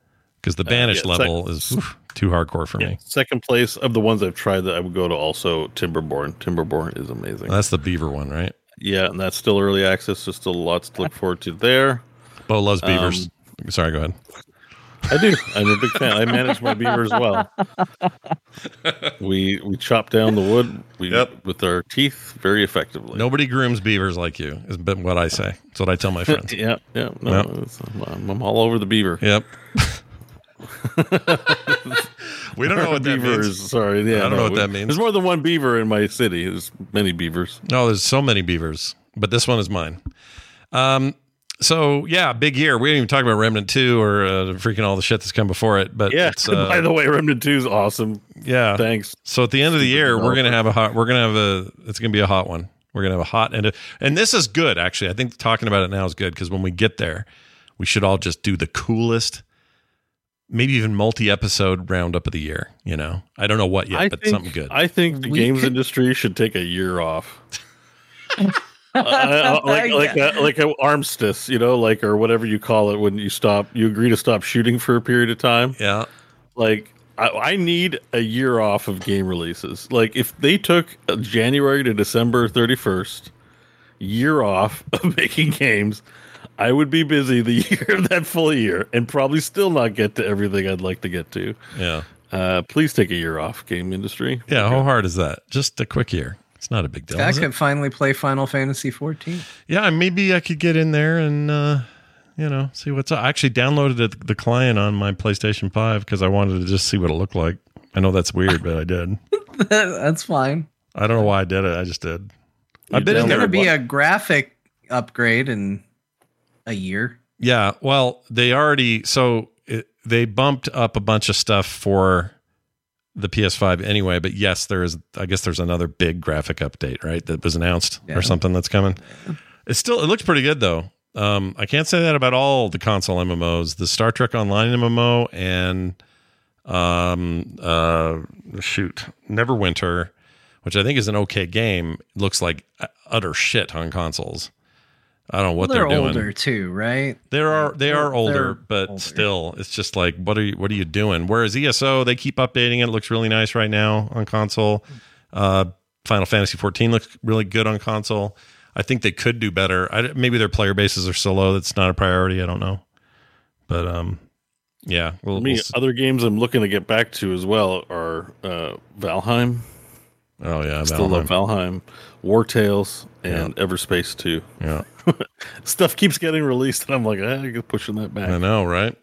because the Banished Uh, yeah, level is oof, too hardcore for Yeah, me. second place of the ones I've tried that I would go to also Timberborn. Timberborn is amazing. That's the Beaver one, right? yeah, and that's still early access. So still lots to look forward to there. Beau loves beavers. Um, Sorry, go ahead. I do. I'm a big fan. I manage my beaver as well. We we chop down the wood we, Yep. with our teeth very effectively. Nobody grooms beavers like you. Is been what I say. That's what I tell my friends. Yeah, yeah. No, Yep. I'm, I'm all over the beaver. Yep. we don't know what that means. Sorry, yeah. I don't no, know what we- that means. There's more than one beaver in my city. There's many beavers. No, there's so many beavers, but this one is mine. Um, so yeah, big year. We didn't even talk about Remnant Two or uh, freaking all the shit that's come before it. But Yeah. it's, uh, By the way, Remnant Two is awesome. yeah. Thanks. So at the end of the year, we're gonna have a hot. We're gonna have a. It's gonna be a hot one. We're gonna have a hot end. a, and this is good actually. I think talking about it now is good because when we get there, we should all just do the coolest, maybe even multi-episode roundup of the year. You know, I don't know what yet, I but think, something good. I think the We games could- industry should take a year off. Uh, like like a, like an armistice, you know, like or whatever you call it when you stop, you agree to stop shooting for a period of time. yeah. Like I, I need a year off of game releases. Like if they took uh, January to December thirty first, year off of making games, I would be busy the year of that full year and probably still not get to everything I'd like to get to. Yeah. Uh, please take a year off, game industry. Yeah. How hard is that? Just a quick year. It's not a big deal. I is it? finally play Final Fantasy 14. Yeah, maybe I could get in there and uh, you know see what's up. I actually downloaded the client on my PlayStation Five because I wanted to just see what it looked like. I know that's weird, but I did. That's fine. I don't know why I did it. I just did. I've been There's there. gonna be a graphic upgrade in a year. Yeah, well, they already so it, they bumped up a bunch of stuff for the PS5 anyway. But yes, there is. I guess there's another big graphic update, right? That was announced Yeah. or something that's coming. It still. It looks pretty good though. Um, I can't say that about all the console MMOs. The Star Trek Online MMO and um, uh, shoot, Neverwinter, which I think is an okay game, looks like utter shit on consoles. I don't know what they're, they're, doing. older too, right? They are they are They're older, but older. still, it's just like what are you what are you doing? Whereas ESO, they keep updating it. it looks really nice right now on console. Uh, Final Fantasy 14 looks really good on console. I think they could do better. I, maybe their player bases are so low that's not a priority. I don't know, but um, yeah, we'll, For me, we'll other games I'm looking to get back to as well are uh, Valheim. oh yeah, Still Valheim. love Valheim, Wartales, and Everspace 2. yeah. Stuff keeps getting released, and I'm like, I get pushing that back. I know, right?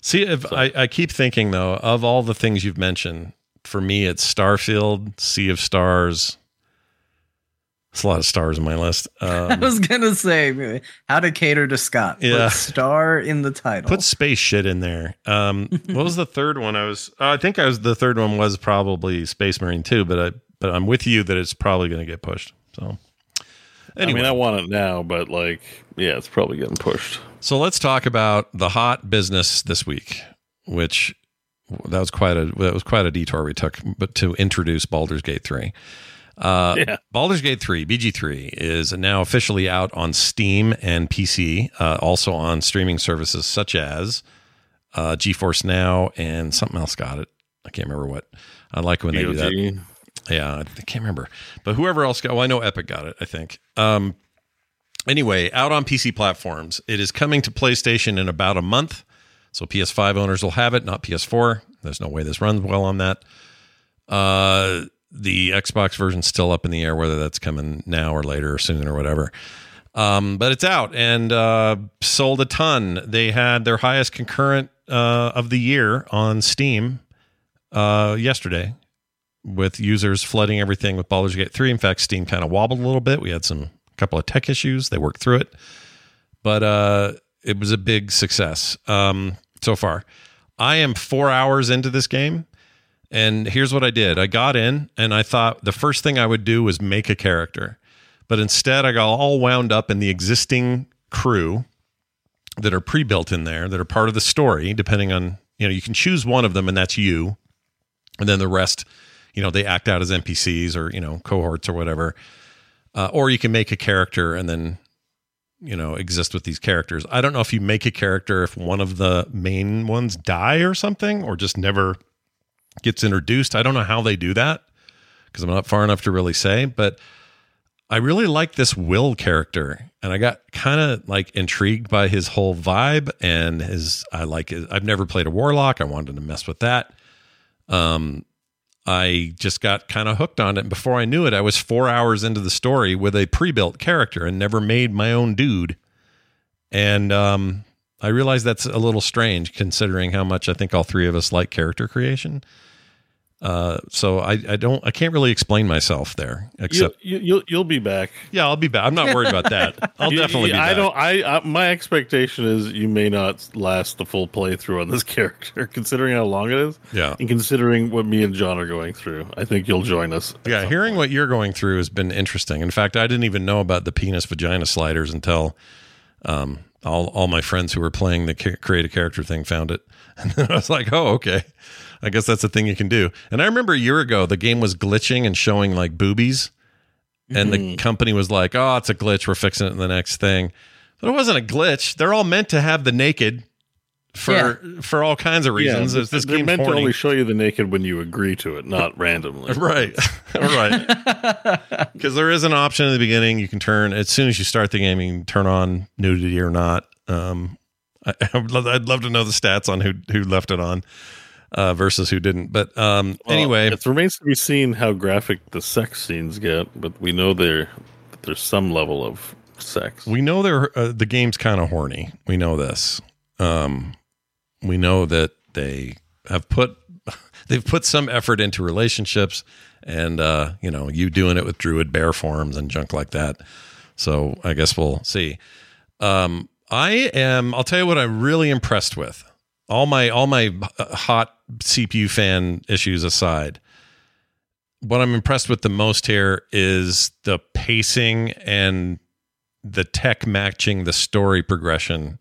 See, if I, I keep thinking though, of all the things you've mentioned, for me, it's Starfield, Sea of Stars. It's a lot of stars in my list. I Um, was gonna say how to cater to Scott. Yeah. Put star in the title. put space shit in there. Um, what was the third one? I was, uh, I think I was the third one was probably Space Marine too, but I, but I'm with you that it's probably going to get pushed. So anyway, I mean, I want it now, but like, yeah, it's probably getting pushed. So let's talk about the hot business this week, which that was quite a that was quite a detour we took, but to introduce Baldur's Gate three. Uh, Yeah. Baldur's Gate 3, BG3, is now officially out on Steam and PC, uh, also on streaming services such as uh, GeForce Now and something else got it. I can't remember what. I like when they do that. Yeah, I can't remember. But whoever else got, well, I know Epic got it, I think. Um, anyway, out on PC platforms. It is coming to PlayStation in about a month. So PS5 owners will have it, not PS4. There's no way this runs well on that. Uh, the Xbox version's still up in the air, whether that's coming now or later or soon or whatever. Um, but it's out and uh, sold a ton. They had their highest concurrent uh, of the year on Steam uh, yesterday with users flooding everything with Baldur's Gate 3. In fact, Steam kind of wobbled a little bit. We had some couple of tech issues. They worked through it. But uh, it was a big success um, so far. I am four hours into this game. And here's what I did I got in and I thought the first thing I would do was make a character. but instead I got all wound up in the existing crew that are pre-built in there that are part of the story depending on you know you can choose one of them and that's you and then the rest you know they act out as npcs or you know cohorts or whatever uh, or you can make a character and then you know exist with these characters i don't know if you make a character if one of the main ones die or something or just never gets introduced i don't know how they do that because i'm not far enough to really say but I really like this Will character, and I got kind of like intrigued by his whole vibe and his. I like. I've never played a warlock. I wanted to mess with that. Um, I just got kind of hooked on it. And before I knew it, I was four hours into the story with a pre-built character and never made my own dude. And um, I realized that's a little strange considering how much I think all three of us like character creation. Uh, so I, I don't I can't really explain myself there except you, you, will you'll be back. Yeah, I'll be back. I'm not worried about that. I'll You- definitely be back. I don't. I, I my expectation is you may not last the full playthrough on this character, considering how long it is. Yeah. and considering what me and Jon are going through, I think you'll join us. Yeah, hearing what you're going through has been interesting. In fact, I didn't even know about the penis vagina sliders until um, all all my friends who were playing the create a character thing found it, and then I was like, oh, okay. I guess that's a thing you can do. And I remember a year ago, the game was glitching and showing like boobies, and the company was like, "Oh, it's a glitch. We're fixing it in the next thing." But it wasn't a glitch. They're all meant to have the naked for for all kinds of reasons. Yeah, It's this they're game's meant to only show you the naked when you agree to it, not randomly. Right. right. Because there is an option in the beginning. You can turn, as soon as you start the game, you can turn on nudity or not. Um, I, I'd, love, I'd love to know the stats on who, who left it on uh, versus who didn't. But um, Well, anyway, it remains to be seen how graphic the sex scenes get, but we know there there's some level of sex. we know they're, uh, the game's kind of horny. We know this. Um, we know that they have put they've put some effort into relationships and uh you know you doing it with druid bear forms and junk like that so i guess we'll see um i am i'll tell you what i'm really impressed with all my all my uh, hot cpu fan issues aside what i'm impressed with the most here is the pacing and the tech matching the story progression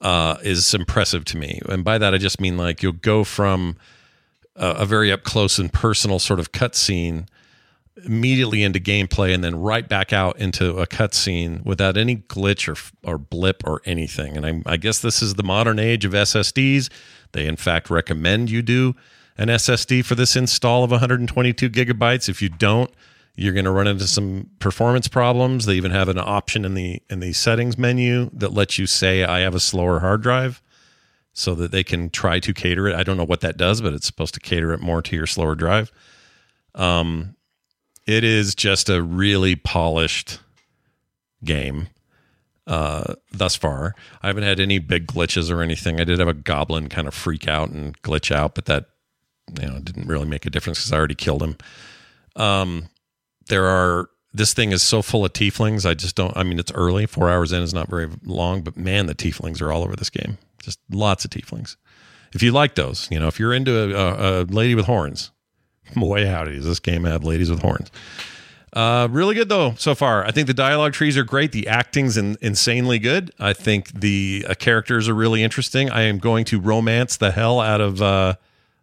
uh, is impressive to me. And by that, I just mean like you'll go from a, a very up close and personal sort of cutscene immediately into gameplay and then right back out into a cutscene without any glitch or, or blip or anything. And I, I guess this is the modern age of SSDs. They, in fact, recommend you do an SSD for this install of 122 gigabytes. If you don't, you're going to run into some performance problems. They even have an option in the in the settings menu that lets you say I have a slower hard drive so that they can try to cater it. I don't know what that does, but it's supposed to cater it more to your slower drive. Um it is just a really polished game uh thus far. I haven't had any big glitches or anything. I did have a goblin kind of freak out and glitch out, but that you know didn't really make a difference because I already killed him. Um there are this thing is so full of tieflings. I just don't. I mean, it's early. Four hours in is not very long, but man, the tieflings are all over this game. Just lots of tieflings. If you like those, you know, if you're into a, a, a lady with horns, boy howdy, this game have ladies with horns. Uh, really good though so far. I think the dialogue trees are great. The acting's in, insanely good. I think the uh, characters are really interesting. I am going to romance the hell out of. Uh,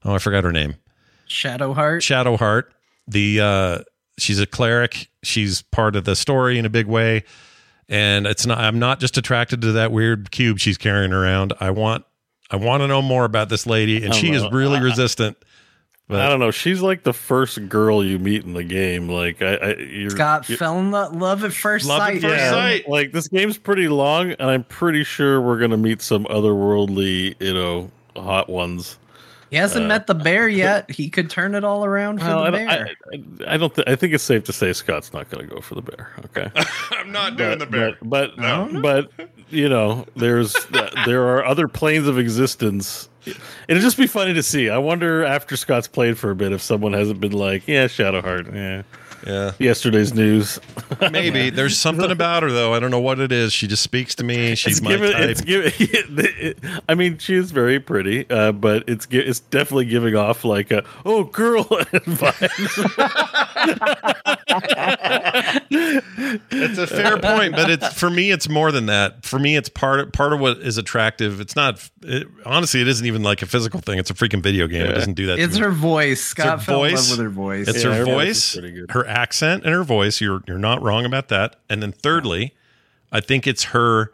oh, I forgot her name. Shadowheart. Shadowheart. The uh, she's a cleric. She's part of the story in a big way, and it's not. I'm not just attracted to that weird cube she's carrying around. I want. I want to know more about this lady, and she is really resistant. But I don't know. She's like the first girl you meet in the game. Like I, I you're, Scott you- fell in love at first Love at first man. sight. Like this game's pretty long, and I'm pretty sure we're gonna meet some otherworldly, you know, hot ones. He hasn't Uh, met the bear yet. He could turn it all around for Well, the bear. I, I, I don't. Th- I think it's safe to say Scott's not going to go for the bear. Okay, I'm not doing but, the bear. But but, but you know, there's there are other planes of existence. It'd just be funny to see. I wonder after Scott's played for a bit if someone hasn't been like, yeah, Shadowheart, yeah, yeah. yesterday's news. Maybe there's something about her though. I don't know what it is. She just speaks to me. She's it's my given, type. it's given, I mean, she is very pretty, uh, but it's it's definitely giving off like a oh girl vibes. It's a fair point, but it's for me. It's more than that. For me, it's part part of what is attractive. It's not it, honestly. It isn't even like a physical thing. It's a freaking video game. It doesn't do that. to It's me. her voice. Scott her fell in voice. love with her voice. It's Yeah, her her voice voice, is pretty good. her accent, and her voice. You're you're not wrong about that. And then thirdly, I think it's her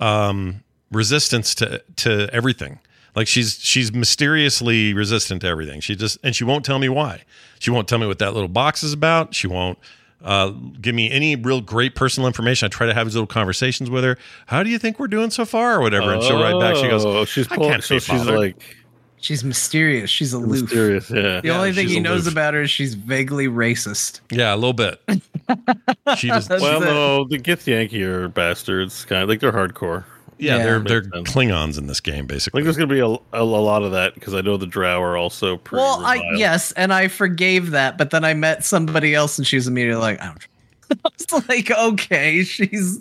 um, resistance to to everything. Like she's she's mysteriously resistant to everything. She just and she won't tell me why. She won't tell me what that little box is about. She won't uh, give me any real great personal information. I try to have these little conversations with her. How do you think we're doing so far, or whatever? And she'll write back. She goes, Oh, she's I can't so be she's like She's mysterious. She's aloof. mysterious. Yeah. The only thing she's he knows about her is she's vaguely racist. Yeah, a little bit. she just Well, no, the Githyanki are bastards. Kind of like they're hardcore. Yeah, Yeah. they're they're sense. Klingons in this game, I think basically. there's going to be a, a, a lot of that because I know the Drow are also pretty. Well, I yes, and I forgave that, but then I met somebody else, and she was immediately like, "I don't." I was like, "Okay, she's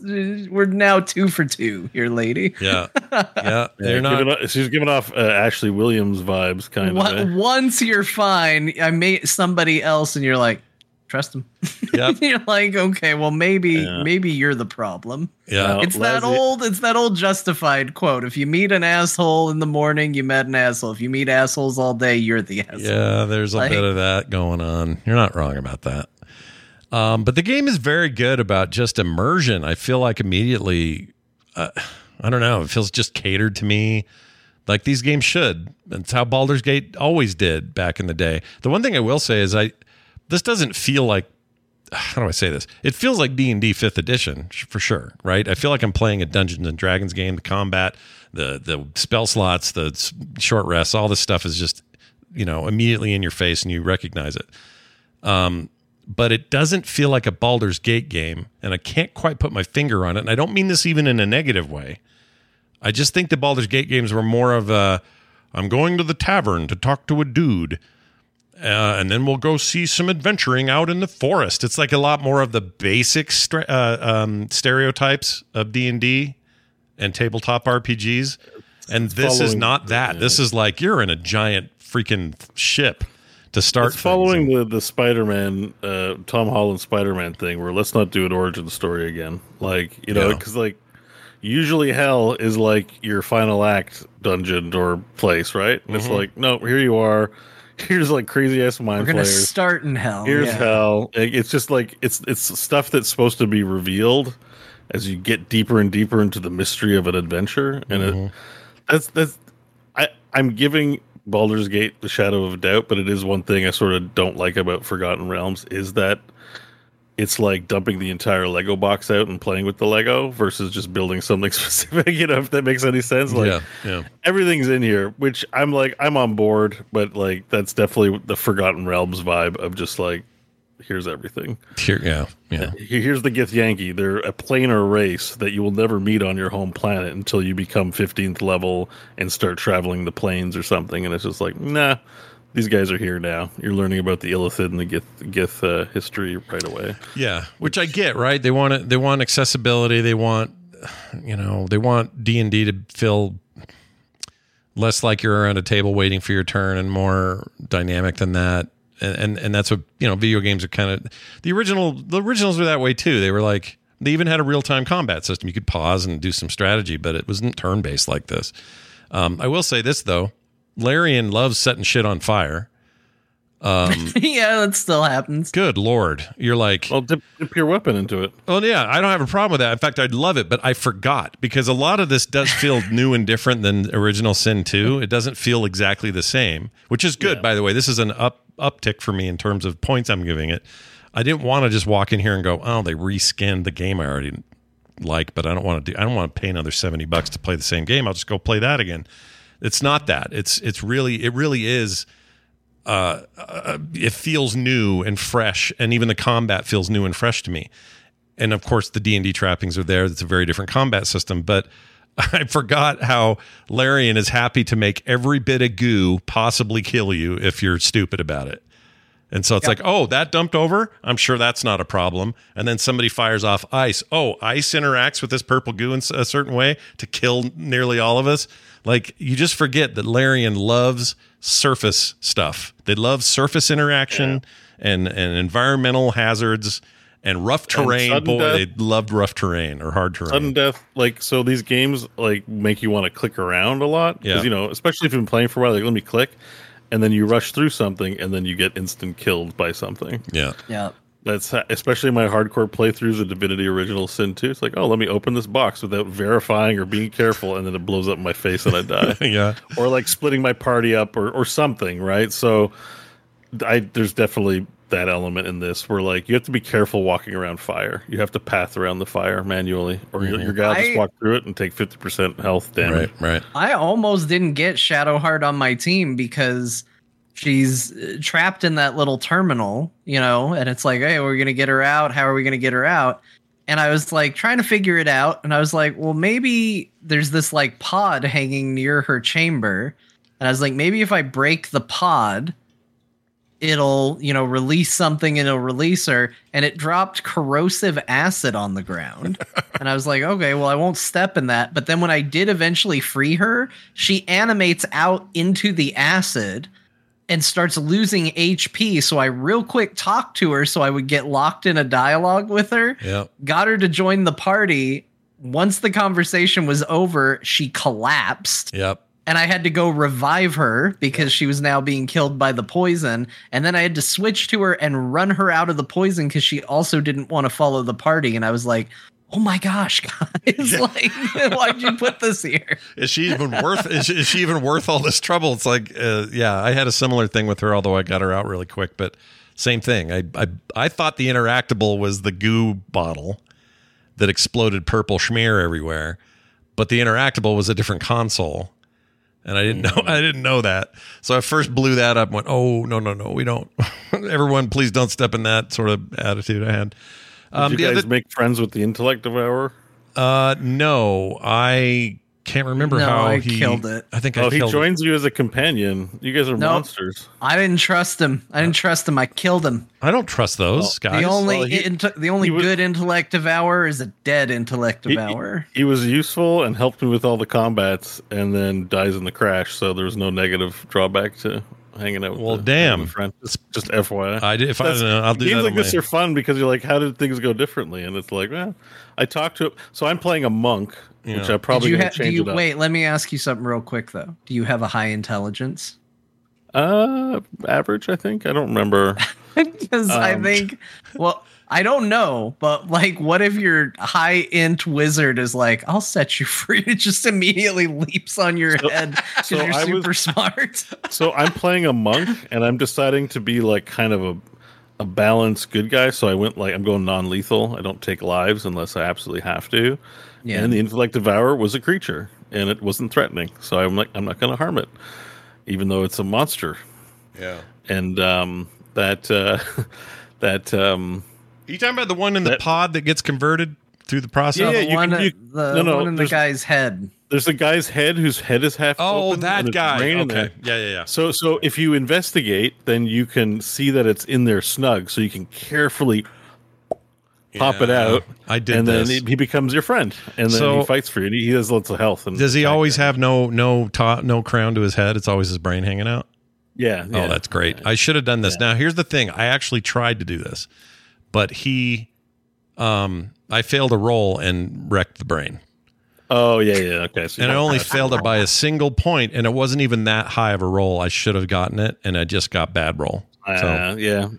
we're now two for two here, lady." Yeah, yeah, Yeah, they're not. giving off- she's giving off uh, Ashley Williams vibes, kind What, of. eh? once you're fine, I meet somebody else, and you're like, "Trust him." Yep. you're like, "Okay, well, maybe Yeah. maybe you're the problem." Yeah, Now- It's that old. It's that old justified quote. If you meet an asshole in the morning, you met an asshole. If you meet assholes all day, you're the asshole. Yeah, there's a Like- bit of that going on. You're not wrong about that. Um, but the game is very good about just immersion. I feel like immediately, uh, I don't know, it feels just catered to me. Like these games should. That's how Baldur's Gate always did back in the day. The one thing I will say is I, this doesn't feel like, how do I say this? It feels like D and D Fifth Edition for sure, right? I feel like I'm playing a Dungeons and Dragons game. The combat, the the spell slots, the short rests, all this stuff is just you know immediately in your face and you recognize it. Um, but it doesn't feel like a Baldur's Gate game, and I can't quite put my finger on it. And I don't mean this even in a negative way. I just think the Baldur's Gate games were more of a I'm going to the tavern to talk to a dude. Uh, and then we'll go see some adventuring out in the forest. It's like a lot more of the basic uh, um, stereotypes of D and D and tabletop RPGs. And this is not that. This is like you're in a giant freaking ship to start. It's following the the Spider Man, uh, Tom Holland Spider Man thing, where let's not do an origin story again. Like you know, Yeah. because like usually hell is like your final act dungeon or place, right? And Mm-hmm. It's like no, here you are. Here's like crazy ass mind We're gonna players. start in hell. Here's yeah. hell. It's just like it's it's stuff that's supposed to be revealed as you get deeper and deeper into the mystery of an adventure, and it, mm-hmm. that's that's I I'm giving Baldur's Gate the shadow of doubt, but it is one thing I sort of don't like about Forgotten Realms is that it's like dumping the entire Lego box out and playing with the Lego versus just building something specific. You know, if that makes any sense. Like yeah, yeah. everything's in here, which I'm like, I'm on board, but like that's definitely the Forgotten Realms vibe of just like, here's everything. Here, yeah, yeah. Uh, here's the Githyanki. They're a planar race that you will never meet on your home planet until you become 15th level and start traveling the planes or something. And it's just like, nah, these guys are here now. You're learning about the Illithid and the Gith, Gith uh, history right away. Yeah, which I get, right? They want it. They want accessibility. They want, you know, they want D and D to feel less like you're around a table waiting for your turn and more dynamic than that. And and, and that's what you know. Video games are kind of the original. The originals were that way too. They were like they even had a real time combat system. You could pause and do some strategy, but it wasn't turn based like this. Um, I will say this though, Larian loves setting shit on fire. Um, yeah, that still happens. good lord, you're like Well, dip, dip your weapon into it. Well, yeah, I don't have a problem with that. In fact, I'd love it, but I forgot because a lot of this does feel new and different than original Sin 2. It doesn't feel exactly the same, which is good, by the way. This is an up uptick for me in terms of points I'm giving it. I didn't want to just walk in here and go, "Oh, they reskinned the game I already like," but I don't want to do I don't want to pay another 70 bucks to play the same game. I'll just go play that again. It's not that. It's it's really it really is uh, uh, it feels new and fresh, and even the combat feels new and fresh to me. And of course, the D and D trappings are there. It's a very different combat system, but I forgot how Larian is happy to make every bit of goo possibly kill you if you're stupid about it. And so it's like, oh, that dumped over. I'm sure that's not a problem. And then somebody fires off ice. Oh, ice interacts with this purple goo in a certain way to kill nearly all of us. Like you just forget that Larian loves surface stuff. They love surface interaction and and environmental hazards And rough terrain, sudden boy, death- they loved rough terrain or hard terrain. Sudden death, like so, these games like make you want to click around a lot because Yeah. you know, especially if you've been playing for a while. Like, let me click, and then you rush through something, and then you get instant killed by something. yeah. Yeah. That's especially my hardcore playthroughs of Divinity Original Sin 2. It's like, oh, let me open this box without verifying or being careful, and then it blows up in my face and I die. Yeah. or like splitting my party up or, or something, right? So I there's definitely that element in this where like you have to be careful walking around fire. You have to path around the fire manually, or your, your mm-hmm. guy will just walk through it and take fifty percent health damage. Right, right. I almost didn't get Shadowheart on my team because she's uh, trapped in that little terminal, you know, and it's like, hey, we're going to get her out. How are we going to get her out? And I was like trying to figure it out. And I was like, well, maybe there's this like pod hanging near her chamber. And I was like, maybe if I break the pod, it'll, you know, release something and it'll release her. And it dropped corrosive acid on the ground. and I was like, okay, well, I won't step in that. But then when I did eventually free her, she animates out into the acid and starts losing HP. So I real quick talked to her so I would get locked in a dialogue with her Yeah. got her to join the party. Once the conversation was over, she collapsed. Yep. And I had to go revive her because she was now being killed by the poison. And then I had to switch to her and run her out of the poison because she also didn't want to follow the party. And I was like, oh my gosh, guys, like, why'd you put this here? Is she even worth? Is she, is she even worth all this trouble? It's like, uh, yeah, I had a similar thing with her, although I got her out really quick. But same thing. I I I thought the interactable was the goo bottle that exploded purple schmear everywhere, but the interactable was a different console, and I didn't know I didn't know that. So I first blew that up and went, oh no no no, we don't. Everyone, please don't step in that sort of attitude I had. Um, Did you guys other- make friends with the intellect devour? uh, no, I can't remember No, how I he killed it. I think I Oh, he killed it. joins you as a companion. You guys are No. monsters. I didn't trust him. I didn't trust him. I killed him. I don't trust those guys. The only Well, he- int- the only was- good intellect devourer is a dead intellect He- devourer. He, was useful and helped me with all the combats, and then dies in the crash. So there was no negative drawback to hanging out. with Well, the- damn. with friend. Just, just FYI. I did- if I don't know, I'll do games that like on this my- are fun because you're like, how did things go differently? And it's like, well, I talked to. So I'm playing a monk, which I probably Did you gonna ha- do you it up. wait? Let me ask you something real quick though. Do you have a high intelligence? Uh, average, I think. I don't remember. Because I Um, think, well, I don't know, but like, what if your high int wizard is like, "I'll set you free"? It just immediately leaps on your head because so you're I was- super smart. so I'm playing a monk, and I'm deciding to be like kind of a a balanced good guy. So I went like I'm going non-lethal. I don't take lives unless I absolutely have to. Yeah. And the intellect devourer was a creature, and it wasn't threatening. So I'm like I'm not going to harm it, even though it's a monster. Yeah. And um, that uh, that um, Are you talking about the one in the That- pod that gets converted through the process? Yeah, the one, can- you- the no, no, one in the guy's head. there's a guy's head whose head is half. Oh, open, that guy. Okay. Yeah, yeah, yeah. So so if you investigate, then you can see that it's in there snug, so you can carefully pop it out. I did and then this. he, he becomes your friend, and then So- he fights for you. And he, he has lots of health. And Does he always damage. have no no top no crown to his head? It's always his brain hanging out. Yeah. Oh, yeah. Oh, that's great. I should have done this. Now, here's the thing. I actually tried to do this, but he, um, I failed a roll and wrecked the brain. Oh yeah, yeah. Okay. So And I only failed it by a single point, and it wasn't even that high of a roll. I should have gotten it, and I just got bad roll. So Uh, yeah.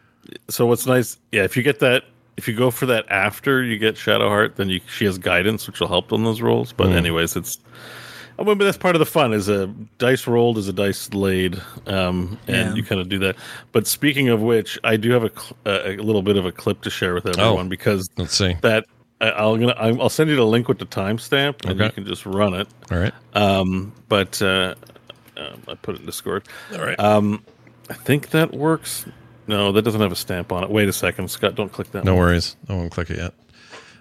So what's nice? Yeah, if you get that, if you go for that after you get Shadowheart, then you she has guidance, which will help on those rolls. But Mm. anyways, it's. I mean, but that's part of the fun. Is a dice rolled is a dice laid, um, and Yeah. you kind of do that. But speaking of which, I do have a, cl- a, a little bit of a clip to share with everyone because let's see. that I, I'll gonna I'm- I'll send you the link with the timestamp, and Okay. you can just run it. All right. Um, but uh, um, I put it in Discord. All right. Um, I think that works. No, that doesn't have a stamp on it. Wait a second, Scott. Don't click that. No one. worries. I won't click it yet.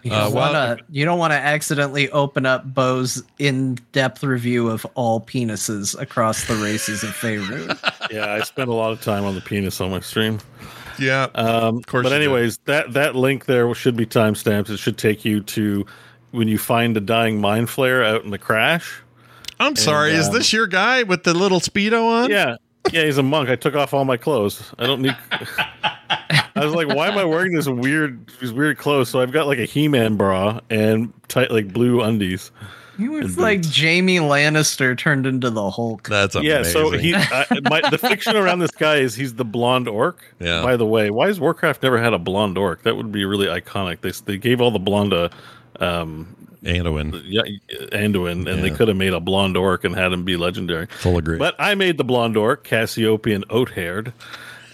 You Uh, don't well- wanna you don't want to accidentally open up Beau's in-depth review of all penises across the races of Faerun. Yeah, I spent a lot of time on the penis on my stream. Yeah. Um, of course but you did. anyways, that that link there should be timestamped. It should take you to when you find a dying mind flayer out in the crash. I'm sorry. Is um, this your guy with the little speedo on? Yeah, yeah, he's a monk. I took off all my clothes. I don't need. I was like, why am I wearing this weird, these weird clothes? So I've got like a He-Man bra and tight, like blue undies. He was like boots. Jaime Lannister turned into the Hulk. That's amazing. Yeah, so he, I, my, the fiction around this guy is he's the blonde orc. Yeah. By the way, why has Warcraft never had a blonde orc? That would be really iconic. They they gave all the blonde uh, um, Anduin. yeah, Anduin, and they could have made a blonde orc and had him be legendary. Full agree. But I made the blonde orc, Cassiopean oat haired,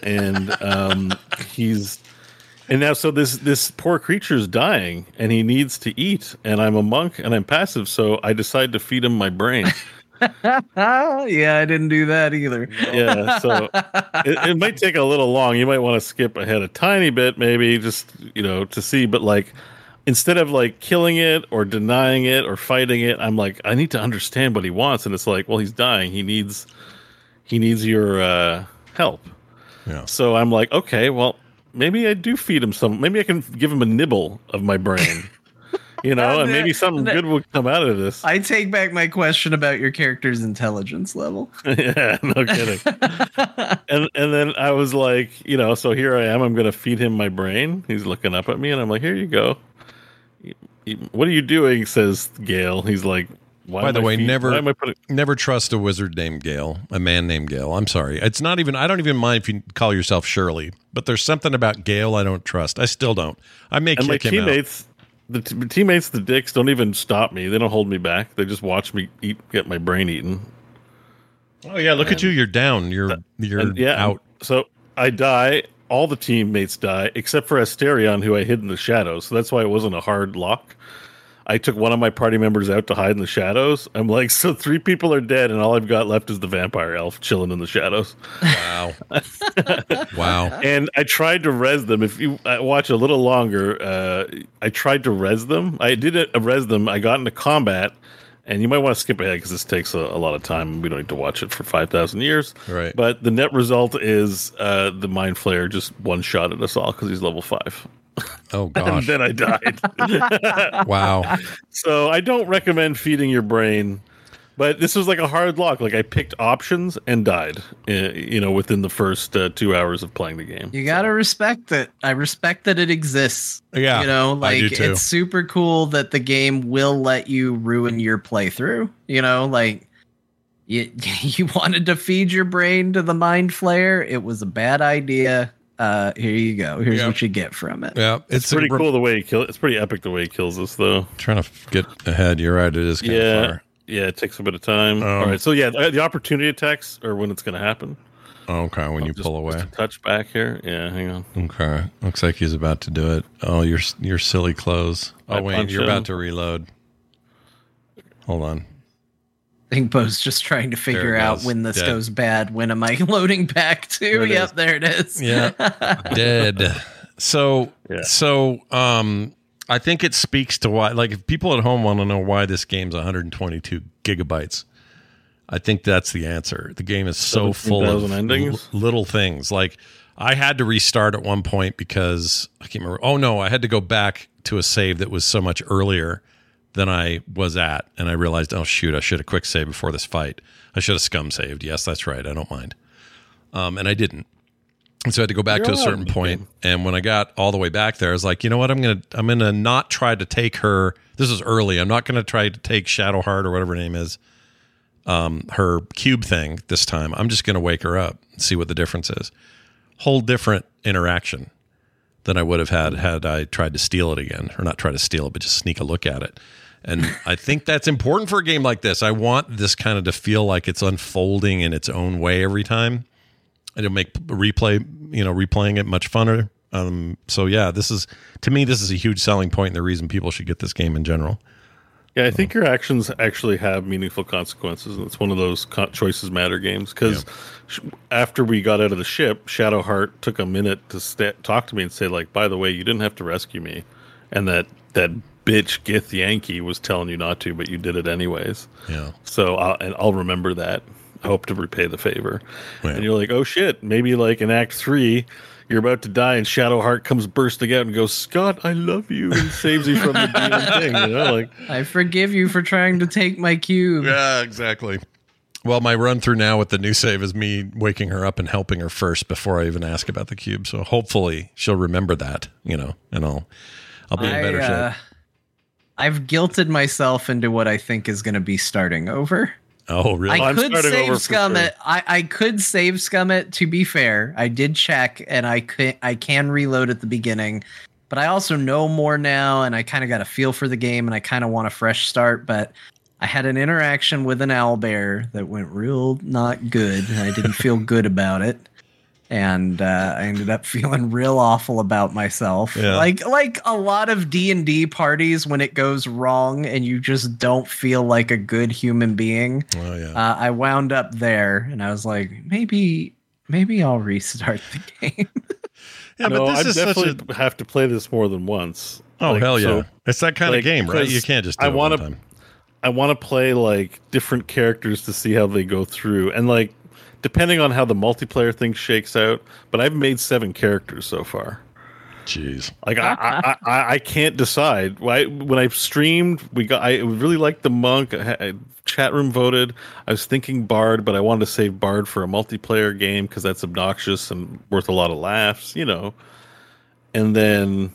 and um, he's and now so this this poor creature's dying and he needs to eat, and I'm a monk and I'm passive, so I decide to feed him my brain. Ah, yeah, I didn't do that either. yeah, so it, it might take a little long. You might want to skip ahead a tiny bit, maybe just you know to see. But like, instead of like killing it or denying it or fighting it, I'm like, I need to understand what he wants, and it's like, well, he's dying. He needs he needs your uh, help. Yeah. So I'm like, okay, well, maybe I do feed him some. Maybe I can give him a nibble of my brain. You know, and maybe something good will come out of this. I take back my question about your character's intelligence level. yeah, no kidding. and and then I was like, you know, so here I am. I'm going to feed him my brain. He's looking up at me, and I'm like, here you go. What are you doing? Says Gale. He's like, why By the way, feed- never why am I putting? never trust a wizard named Gale, a man named Gale. I'm sorry. It's not even I don't even mind if you call yourself Shirley, but there's something about Gale I don't trust. I still don't. I may And my kick out. teammates, the t- teammates, the dicks don't even stop me. They don't hold me back. They just watch me eat, get my brain eaten. Oh yeah, look at you. You're down. You're you're And, yeah, out. So I die. All the teammates die except for Astarion, who I hid in the shadows. So that's why it wasn't a hard lock. I took one of my party members out to hide in the shadows. I'm like, so three people are dead, and all I've got left is the vampire elf chilling in the shadows. Wow. wow. And I tried to res them. If you watch a little longer, uh, I tried to res them. I did it, uh, res them. I got into combat, and you might want to skip ahead because this takes a, a lot of time. We don't need to watch it for five thousand years. Right. But the net result is uh, the mind flayer just one shot at us all because he's level five. Oh and gosh. then I died. Wow. so I don't recommend feeding your brain. But this was like a hard lock. Like I picked options and died. uh, You know, within the first uh, two hours of playing the game. You gotta respect it. I respect that it exists. Yeah, you know, like it's super cool that the game will let you ruin your playthrough. You know, like you you wanted to feed your brain to the mind flayer. It was a bad idea. Uh, here you go. Here's Yeah. what you get from it. Yeah, It's, it's, pretty a- cool the way he kills. It's pretty epic the way he kills us, though. Trying to get ahead. You're right. It is kind yeah, of far. yeah. It takes a bit of time. Oh. All right, so yeah, the the opportunity attacks are when it's going to happen. Okay, when you Just- pull away. just touch back here. Yeah, hang on. Okay, looks like he's about to do it. Oh, your your silly clothes. Oh I wait, you're him. about to reload. Hold on. I think Beau's just trying to figure out goes. when this Dead. goes bad. When am I loading back to? There yep, is. there it is. Yeah, dead. So Yeah. so um, I think it speaks to why. Like, if people at home want to know why this game's 122 gigabytes, I think that's the answer. The game is so full of endings? l- little things. Like, I had to restart at one point because I can't remember. Oh no, I had to go back to a save that was so much earlier than I was at, and I realized, oh shoot, I should have quick saved before this fight. I should have scum saved. Yes, that's right. I don't mind. Um, and I didn't. And so I had to go back You're to a certain point, and when I got all the way back there, I was like, you know what? I'm gonna I'm gonna not try to take her. This is early. I'm not gonna try to take Shadowheart or whatever her name is, um, her cube thing this time. I'm just gonna wake her up and see what the difference is. Whole different interaction than I would have had had I tried to steal it again, or not try to steal it, but just sneak a look at it. And I think that's important for a game like this. I want this kind of to feel like it's unfolding in its own way every time. It'll make replay, you know, replaying it much funner. Um, so yeah, this is to me, this is a huge selling point and the reason people should get this game in general. Yeah, I think your actions actually have meaningful consequences, and it's one of those co- choices matter games. Because sh- after we got out of the ship, Shadowheart took a minute to sta talk to me and say, like, by the way, you didn't have to rescue me, and that that bitch Githyanki was telling you not to, but you did it anyways. Yeah. So I'll, and I'll remember that. I hope to repay the favor. Yeah. And you're like, oh shit, maybe like in Act Three. You're about to die, and Shadowheart comes bursting out and goes, "Scott, I love you," and saves you from the demon thing. You know, like I forgive you for trying to take my cube. Yeah, exactly. Well, my run through now with the new save is me waking her up and helping her first before I even ask about the cube. So hopefully she'll remember that, you know, and I'll I'll be in better I, uh, shape. I've guilted myself into what I think is going to be starting over. Oh, really? I oh, I'm could starting over save for scum sure. it. I, I could save scum it. To be fair, I did check, and I could I can reload at the beginning, but I also know more now, and I kind of got a feel for the game, and I kind of want a fresh start. But I had an interaction with an owl bear that went real not good, and I didn't feel good about it. And uh, I ended up feeling real awful about myself, Yeah. like like a lot of D and D parties when it goes wrong and you just don't feel like a good human being oh yeah. uh, I wound up there, and I was like, maybe, maybe I'll restart the game. yeah, no, but I this is such definitely a have to play this more than once. Oh Like, hell yeah. so it's that kind like, of game, right? You can't just do I wanna- I want to play like different characters to see how they go through, and like depending on how the multiplayer thing shakes out. But I've made seven characters so far. Jeez. Like I, I, I, I can't decide. Why when I streamed, we got. I really liked the monk. I, I- chat room voted. I was thinking Bard, but I wanted to save Bard for a multiplayer game because that's obnoxious and worth a lot of laughs, you know. And then,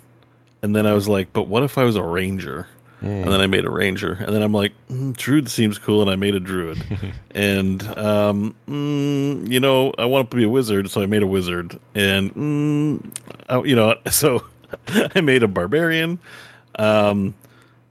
and then I was like, but what if I was a ranger? And then I made a ranger, and then I'm like, mm, druid seems cool, and I made a druid. and um, mm, you know, I want to be a wizard, so I made a wizard. And mm, I, you know, so I made a barbarian, um,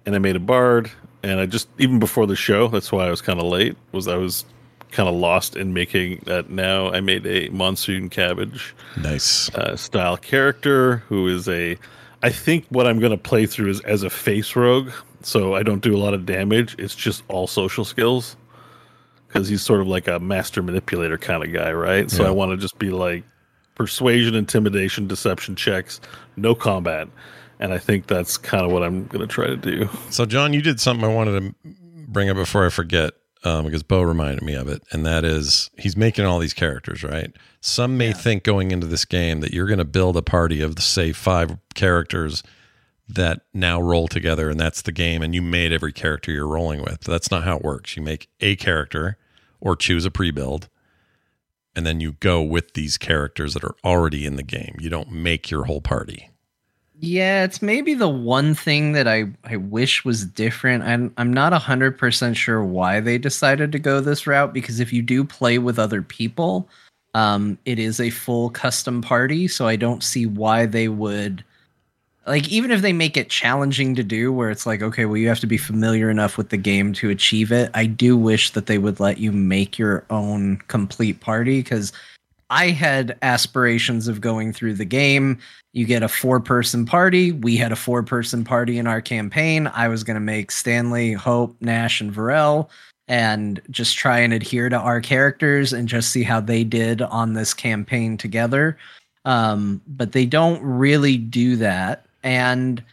and I made a bard. And I just even before the show, that's why I was kind of late. Was I was kind of lost in making that. Now I made a monsoon cabbage Nice. uh, style character who is a I think what I'm going to play through is as a face rogue, so I don't do a lot of damage. It's just all social skills because he's sort of like a master manipulator kind of guy, right? So Yeah. I want to just be like persuasion, intimidation, deception checks, no combat, and I think that's kind of what I'm going to try to do. So, Jon, you did something I wanted to bring up before I forget, um, because Beau reminded me of it, and that is he's making all these characters, right? Some may think going into this game that you're going to build a party of, say, five characters that now roll together, and that's the game, and you made every character you're rolling with. That's not how it works. You make a character or choose a pre build, and then you go with these characters that are already in the game. You don't make your whole party. Yeah, it's maybe the one thing that I, I wish was different. I'm I'm not hundred percent sure why they decided to go this route because if you do play with other people, um, it is a full custom party. So I don't see why they would like even if they make it challenging to do where it's like okay well you have to be familiar enough with the game to achieve it i do wish that they would let you make your own complete party because i had aspirations of going through the game you get a four person party we had a four person party in our campaign i was going to make stanley hope nash and varel and just try and adhere to our characters and just see how they did on this campaign together um, but they don't really do that and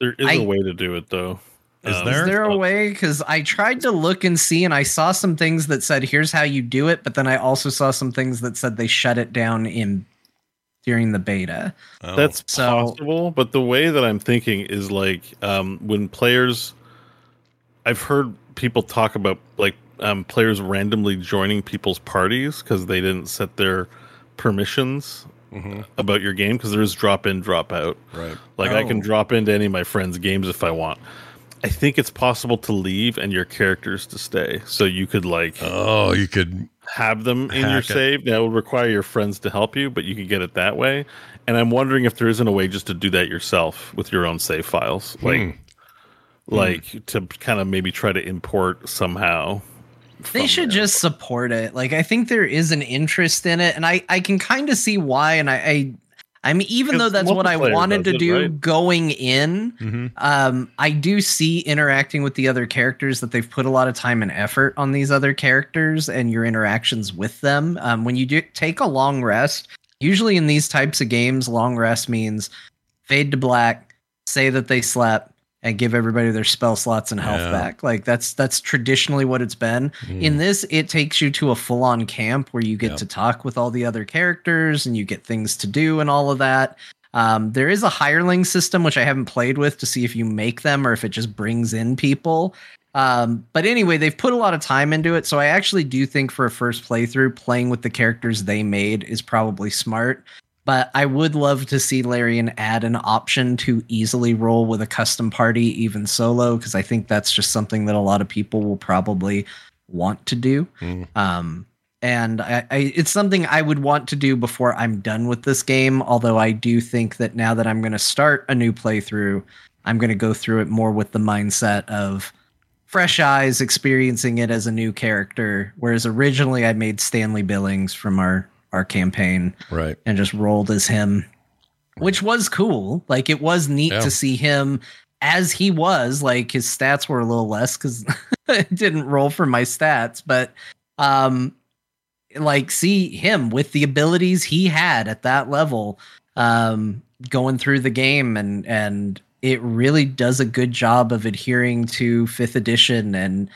There is I- a way to do it though. Is Um, there? is there a way? Because I tried to look and see, and I saw some things that said, "Here's how you do it," but then I also saw some things that said they shut it down in during the beta. Oh. That's So- possible, but the way that I'm thinking is like um, when players. I've heard people talk about like um, players randomly joining people's parties because they didn't set their permissions about your game because there is drop in, drop out. right. Like I Oh. can drop into any of my friends' games if I want. I think it's possible to leave and your characters to stay, so you could like Oh, you could have them in your Hack it. save. That would require your friends to help you, but you could get it that way. And I'm wondering if there isn't a way just to do that yourself with your own save files, like Hmm. like to kind of maybe try to import somehow. They should there. just support it. Like I think there is an interest in it, and I I can kind of see why. And I, I I mean, even though that's what I wanted to it, do right? going in, Mhm. um, I do see interacting with the other characters that they've put a lot of time and effort on these other characters and your interactions with them. Um, when you do take a long rest, usually in these types of games, long rest means fade to black, say that they slept, and give everybody their spell slots and health Yeah. back. Like that's that's traditionally what it's been. Mm. In this, it takes you to a full on camp where you get Yep. to talk with all the other characters and you get things to do and all of that. Um, there is a hireling system which I haven't played with to see if you make them or if it just brings in people. Um, but anyway, they've put a lot of time into it, so I actually do think for a first playthrough, playing with the characters they made is probably smart. But I would love to see Larian add an option to easily roll with a custom party, even solo, because I think that's just something that a lot of people will probably want to do. Mm. Um, and I, I, it's something I would want to do before I'm done with this game. Although I do think that now that I'm going to start a new playthrough, I'm going to go through it more with the mindset of fresh eyes, experiencing it as a new character. Whereas originally I made Stanley Billings from our our campaign, Right. and just rolled as him, which was cool. Like it was neat Yeah. to see him as he was. Like his stats were a little less because it didn't roll for my stats, but um, like see him with the abilities he had at that level, um, going through the game and and it really does a good job of adhering to fifth edition and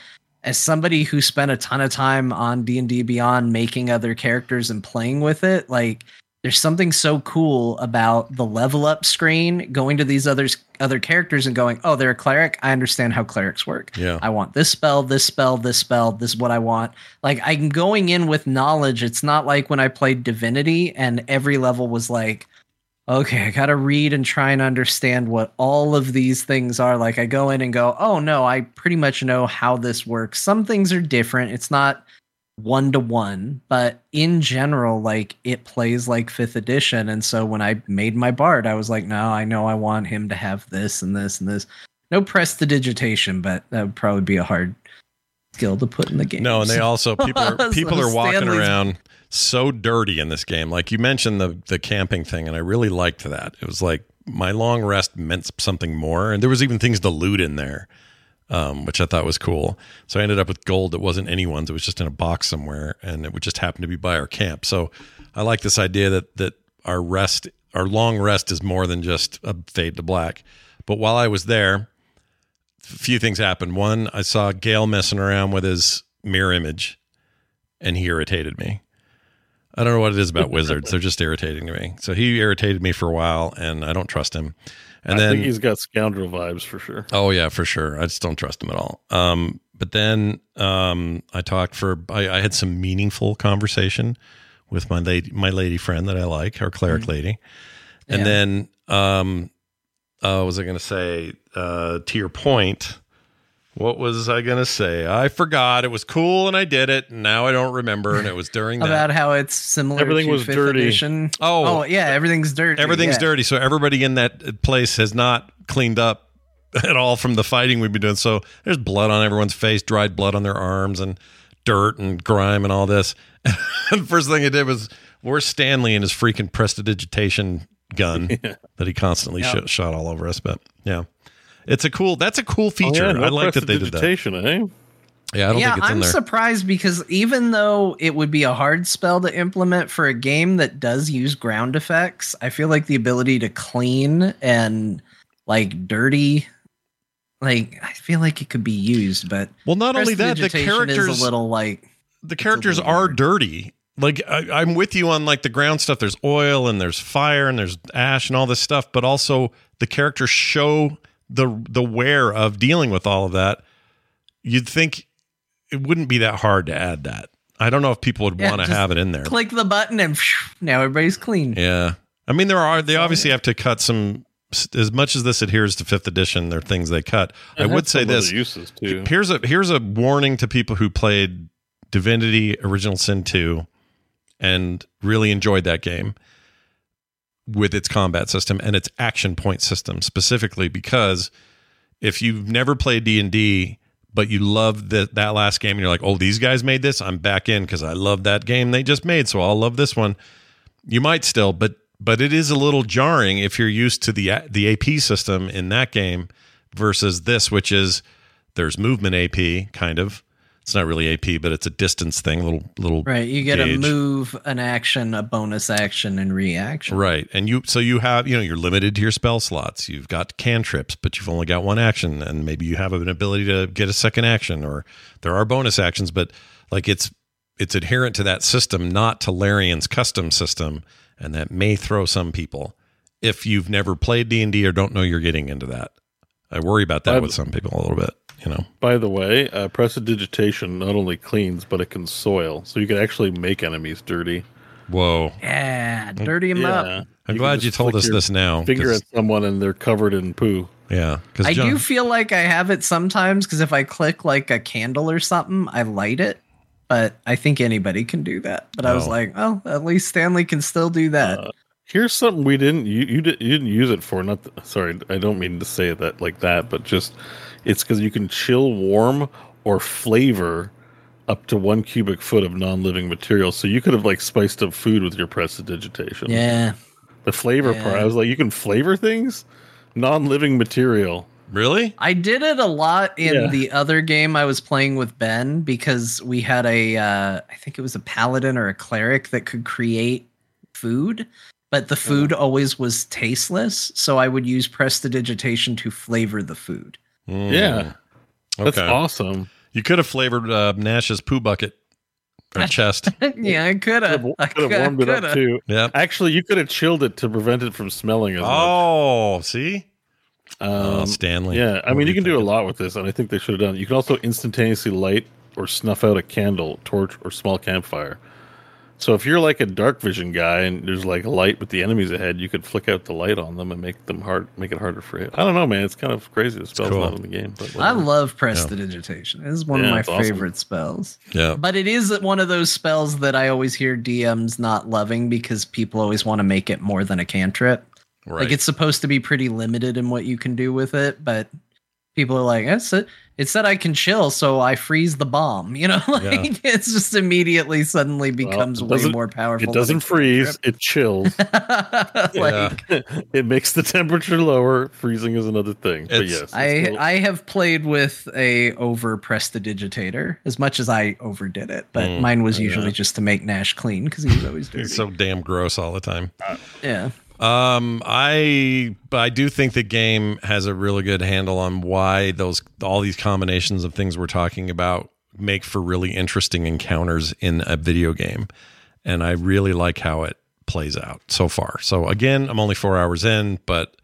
as somebody who spent a ton of time on D&D Beyond making other characters and playing with it, like there's something so cool about the level up screen going to these others other characters and going, "Oh, they're a cleric. I understand how clerics work. Yeah. I want this spell, this spell, this spell. This is what I want." Like I'm going in with knowledge. It's not like when I played Divinity and every level was like, okay, I got to read and try and understand what all of these things are. Like I go in and go, oh no, I pretty much know how this works. Some things are different. It's not one to one, but in general, like it plays like fifth edition. And so when I made my bard, I was like, no, I know I want him to have this and this and this. No prestidigitation, but that would probably be a hard skill to put in the game. No, and they also people are people are walking Stanley's- around so dirty in this game. Like you mentioned the the camping thing, and I really liked that. It was like my long rest meant something more, and there was even things to loot in there, um, which I thought was cool. So I ended up with gold that wasn't anyone's; it was just in a box somewhere, and it would just happen to be by our camp. So I like this idea that that our rest, our long rest, is more than just a fade to black. But while I was there, a few things happened. One, I saw Gale messing around with his mirror image, and he irritated me. I don't know what it is about wizards; they're just irritating to me. So he irritated me for a while, and I don't trust him. And I then think he's got scoundrel vibes for sure. Oh yeah, for sure. I just don't trust him at all. Um, but then um, I talked for I, I had some meaningful conversation with my lady my lady friend that I like, our cleric lady. And Yeah. then um, uh, was I going to say? Uh, to your point, what was I going to say? I forgot. It was cool, and I did it. And now I don't remember. And it was during that. about how it's similar Everything to was fifth dirty. edition. Oh. oh yeah, everything's dirty. Everything's yeah. dirty. So everybody in that place has not cleaned up at all from the fighting we've been doing. So there's blood on everyone's face, dried blood on their arms, and dirt and grime and all this. and first thing I did was where's Stanley and his freaking prestidigitation gun that he constantly Yeah. sh- shot all over us. But yeah, it's a cool. That's a cool Oh, feature. yeah, no I like that they did that. Eh? Yeah, I don't yeah, think it's I'm there. surprised because even though it would be a hard spell to implement for a game that does use ground effects, I feel like the ability to clean and like dirty, like I feel like it could be used. But well, not only that, the prestidigitation is characters a little like the characters are weird. dirty. Like I, I'm with you on like the ground stuff. There's oil and there's fire and there's ash and all this stuff, but also the characters show the the wear of dealing with all of that. You'd think it wouldn't be that hard to add that. I don't know if people would Yeah, want to have it in there. click the button and now everybody's clean. Yeah, I mean there are they obviously have to cut some. As much as this adheres to fifth edition, there are things they cut. I would say this: uses too. here's a here's a warning to people who played Divinity Original Sin 2 and really enjoyed that game with its combat system and its action point system specifically because if you've never played D&D but you love that that last game and you're like, "Oh, these guys made this. I'm back in cuz I love that game they just made, so I'll love this one." You might still, but but it is a little jarring if you're used to the the AP system in that game versus this which is there's movement AP kind of. It's not really AP, but it's a distance thing, little little Right, you get a move, an action, a bonus action, and reaction. Right. And you so you have, you know, you're limited to your spell slots. You've got cantrips, but you've only got one action and maybe you have an ability to get a second action or there are bonus actions, but like it's it's adherent to that system, not to Larian's custom system, and that may throw some people if you've never played D&D or don't know you're getting into that. I worry about that I've- with some people a little bit. You know. By the way, uh, prestidigitation not only cleans, but it can soil. So you can actually make enemies dirty. Whoa. Yeah, dirty him up. I'm can glad you told us this now. Finger 'cause- at someone and they're covered in poo. yeah, because I do feel like I have it sometimes because if I click like a candle or something, I light it. But I think anybody can do that. But I was Oh. like, oh, at least Stanley can still do that. Uh, Here's something we didn't you you, did, you didn't use it for. Not th- sorry, I don't mean to say that like that, but just it's because you can chill, warm, or flavor up to one cubic foot of non-living material. So you could have like spiced up food with your prestidigitation. yeah. The flavor part, I was like, you can flavor things, non-living material. really. I did it a lot in Yeah. the other game I was playing with Ben because we had a, uh, I think it was a paladin or a cleric that could create food, but the food always was tasteless. So I would use prestidigitation to flavor the food. Mm. Yeah, that's Okay. awesome. You could have flavored uh, Nash's poo bucket or chest. yeah, I could have. I Could have warmed it up too. yeah. Actually, you could have chilled it to prevent it from smelling as much. Oh, see. oh, Um, Stanley. Yeah, I What mean, were you can do a lot with this, and I think they should have done. it. You can also instantaneously light or snuff out a candle, torch, or small campfire. So if you're like a dark vision guy and there's like a light with the enemies ahead, you could flick out the light on them and make them hard, make it harder for you. I don't know, man. It's kind of crazy. The spell's cool. not in the game, but I whatever. love prestidigitation. It is one Yeah, of my it's awesome. favorite spells. Yeah. But it is one of those spells that I always hear DMs not loving because people always want to make it more than a cantrip. Right. Like it's supposed to be pretty limited in what you can do with it, but people are like, "That's it. It said I can chill, so I freeze the bomb." You know, like it's just immediately suddenly becomes it way more powerful. It doesn't a freeze; it chills. like it makes the temperature lower. Freezing is another thing. but yes, I still- I have played with a over prestidigitator as much as I overdid it, but Mm, mine was yeah. usually just to make Nash clean because he was always dirty. It's so damn gross all the time. yeah. Um, I I do think the game has a really good handle on why those all these combinations of things we're talking about make for really interesting encounters in a video game, and I really like how it plays out so far. So again, I'm only four hours in, but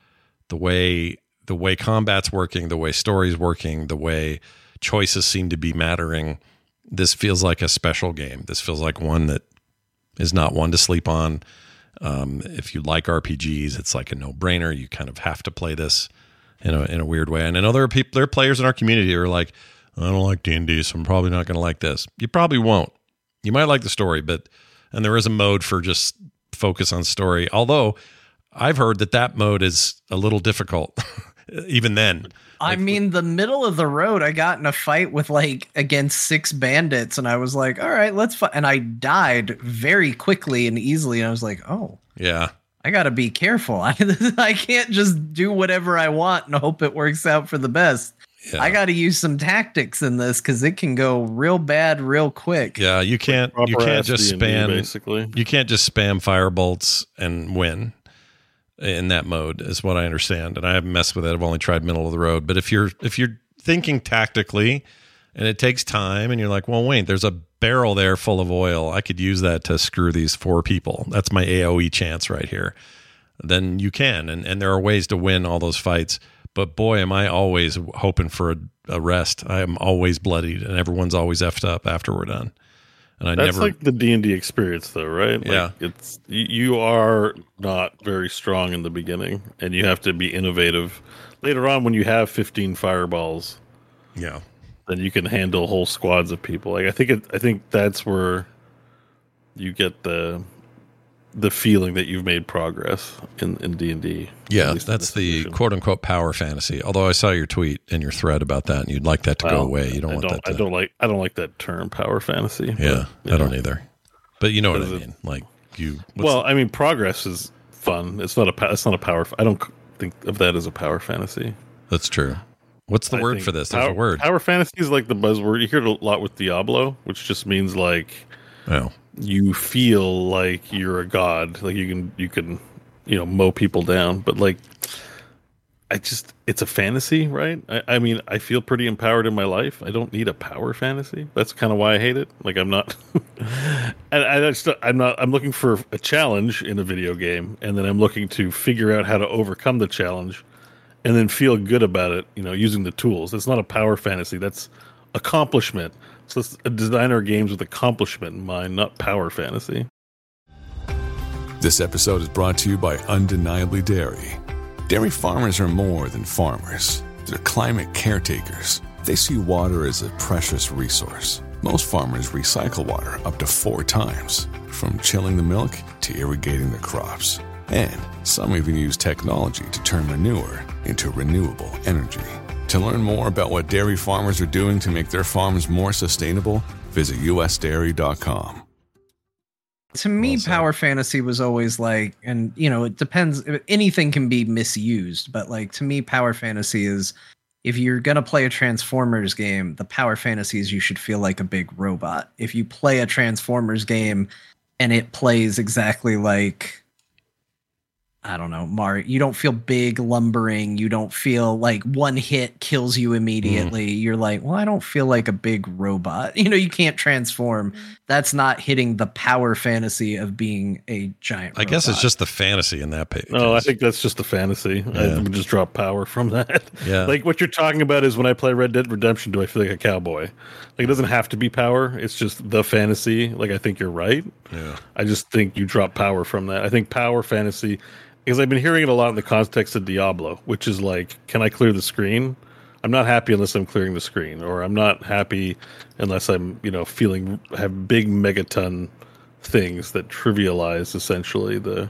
the way the way combat's working, the way story's working, the way choices seem to be mattering, this feels like a special game. This feels like one that is not one to sleep on. Um, if you like RPGs, it's like a no brainer. You kind of have to play this in a in a weird way. And I know there are people, there are players in our community who are like, I don't like D and D, so I'm probably not going to like this. You probably won't. You might like the story, but and there is a mode for just focus on story. Although I've heard that that mode is a little difficult, even then. I mean, the middle of the road, I got in a fight with like against six bandits, and I was like, "All right, let's fight." And I died very quickly and easily. And I was like, "Oh, Yeah, I got to be careful. I I can't just do whatever I want and hope it works out for the best. yeah. I got to use some tactics in this because it can go real bad real quick." yeah. You can't you can't just spam basically. you can't just spam fire bolts and win in that mode is what I understand. And I haven't messed with it. I've only tried middle of the road. But if you're if you're thinking tactically and it takes time and you're like, well, wait, there's a barrel there full of oil. I could use that to screw these four people. That's my AoE chance right here. Then you can. And and there are ways to win all those fights. But boy, am I always hoping for a, a rest. I am always bloodied and everyone's always effed up after we're done. And I That's never like the D and D experience, though, right? Like, Yeah. it's you, are not very strong in the beginning, and you have to be innovative. Later on, when you have fifteen fireballs, Yeah. then you can handle whole squads of people. Like I think, it, I think that's where you get the the feeling that you've made progress in in D and D. Yeah, that's the quote unquote power fantasy. Although I saw your tweet and your thread about that, and you'd like that to go away. You don't I want don't, that to. I don't like. I don't like that term, power fantasy. yeah, but, I don't either. But you know what I Because it- mean. Like you. Well, I mean, progress is fun. It's not a. It's not a power. I don't think of that as a power fantasy. that's true. What's the I word for this? There's power, a word. Power fantasy is like the buzzword. You hear it a lot with Diablo, which just means like Oh, you feel like you're a god. Like you can you can you know mow people down. But like, I just it's a fantasy, right? I, I mean, I feel pretty empowered in my life. I don't need a power fantasy. That's kind of why I hate it. Like I'm not, and I just I'm not. I'm looking for a challenge in a video game, and then I'm looking to figure out how to overcome the challenge. and then feel good about it. You know, using the tools. It's not a power fantasy. That's accomplishment. So let's design our games with accomplishment in mind, not power fantasy. This episode is brought to you by Undeniably Dairy. Dairy farmers are more than farmers, they're climate caretakers. They see water as a precious resource. Most farmers recycle water up to four times, from chilling the milk to irrigating their crops. And some even use technology to turn manure into renewable energy. To learn more about what dairy farmers are doing to make their farms more sustainable, visit usdairy.com. To me, power fantasy was always like, and you know, it depends. Anything can be misused, but like to me, power fantasy is if you're gonna play a Transformers game, the power fantasy is you should feel like a big robot. If you play a Transformers game and it plays exactly like I don't know, Mario. You don't feel big, lumbering. You don't feel like one hit kills you immediately. Mm. You're like, well, I don't feel like a big robot. You know, you can't transform. That's not hitting the power fantasy of being a giant. I guess it's just the fantasy in that page. No, I think that's just the fantasy. I would just drop power from that. Yeah. Like what you're talking about is when I play Red Dead Redemption, do I feel like a cowboy? Like it doesn't have to be power. It's just the fantasy. Like I think you're right. Yeah. I just think you drop power from that. I think power fantasy because I've been hearing it a lot in the context of Diablo, which is like, can I clear the screen? I'm not happy unless I'm clearing the screen, or I'm not happy unless I'm, you know, feeling have big megaton things that trivialize essentially the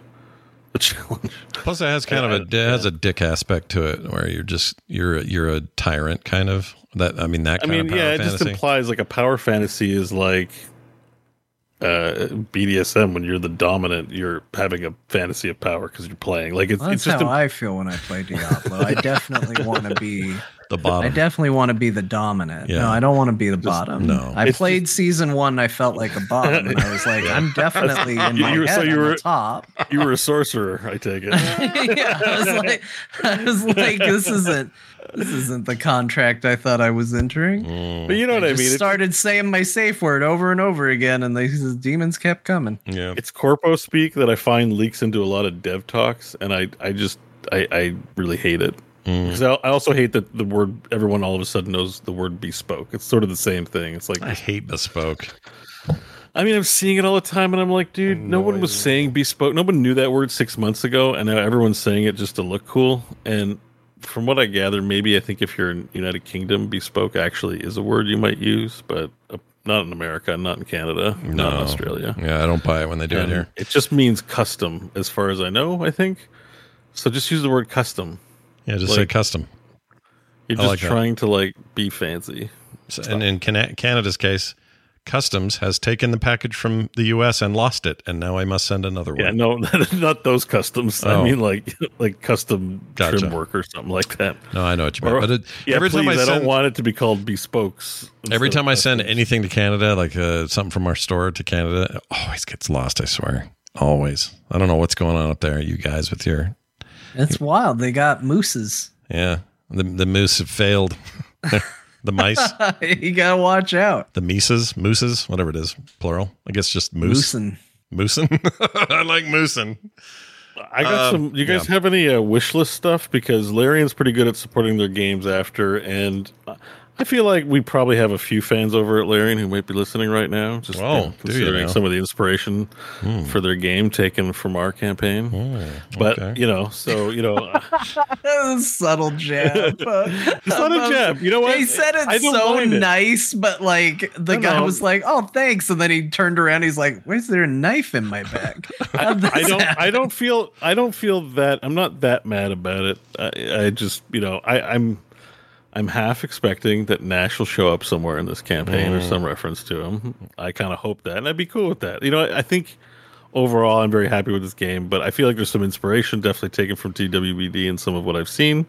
the challenge. Plus, it has kind of a it has a dick aspect to it, where you're just you're a- you're a tyrant, kind of. That I mean, that I mean, yeah, it just implies like a power fantasy is like uh BDSM when you're the dominant, you're having a fantasy of power because you're playing. Like it's Well, it's that's just how a, I feel when I play Diablo. I definitely want to be the bottom. I definitely want to be the dominant. Yeah. No, I don't want to be the bottom. no. I It's played season one. I felt like a bottom, and I was like, I'm definitely in You- my you were- head so you on were- the top. you were a sorcerer, I take it. yeah, I was like, I was like, this isn't this isn't the contract I thought I was entering. Mm. But you know what I, just mean? It's, started saying my safe word over and over again, and these demons kept coming. yeah, it's corpo speak that I find leaks into a lot of dev talks, and I I just I, I really hate it. Mm. Because I, I also hate that the word everyone all of a sudden knows the word bespoke. It's sort of the same thing. It's like I hate bespoke. I mean, I'm seeing it all the time, and I'm like, dude, no one was saying bespoke. No one knew that word six months ago, and now everyone's saying it just to look cool. And from what I gather, maybe I think if you're in United Kingdom, bespoke actually is a word you might use, but uh, not in America, not in Canada, not in Australia. Yeah, I don't buy it when they do it here. It just means custom, as far as I know. I think so. Just use the word custom. Yeah, just say custom. You're I just like that. trying to like be fancy. So, and in Canada's case, customs has taken the package from the U.S. and lost it, and now I must send another one. Yeah, no, not those customs. Oh. I mean, like like custom Gotcha. trim work or something like that. No, I know what you mean. Or- But it, yeah, every please, time I send, I, don't want it to be called bespokes. every time I send anything to Canada, like uh, something from our store to Canada, it always gets lost. I swear, always. I don't know what's going on up there, you guys, with your It's wild. They got mooses. yeah. The the moose have failed. the mice, you gotta watch out. the mices, mooses, whatever it is, plural. I guess just moose. Moosin. Moosin. I like moosin. I got Um, some. You guys yeah. have any uh, wish list stuff? Because Larian's pretty good at supporting their games after, and I feel like we probably have a few fans over at Larian who might be listening right now. Just Oh, you know, do you considering some of the inspiration for their game taken from our campaign. But Hmm. okay. you know, so you know, subtle jab. subtle jab. You know what? He said I it so mind it. nice, but like the guy know. was like, "Oh, thanks," and then he turned around. He's like, "Where's there a knife in my back?" How'd I don't. happen? I don't feel. I don't feel that. I'm not that mad about it. I, I just, you know, I, I'm. I'm half expecting that Nash will show up somewhere in this campaign or some reference to him. I kind of hope that, and I'd be cool with that. You know, I, I think overall I'm very happy with this game, but I feel like there's some inspiration definitely taken from TWBD and some of what I've seen.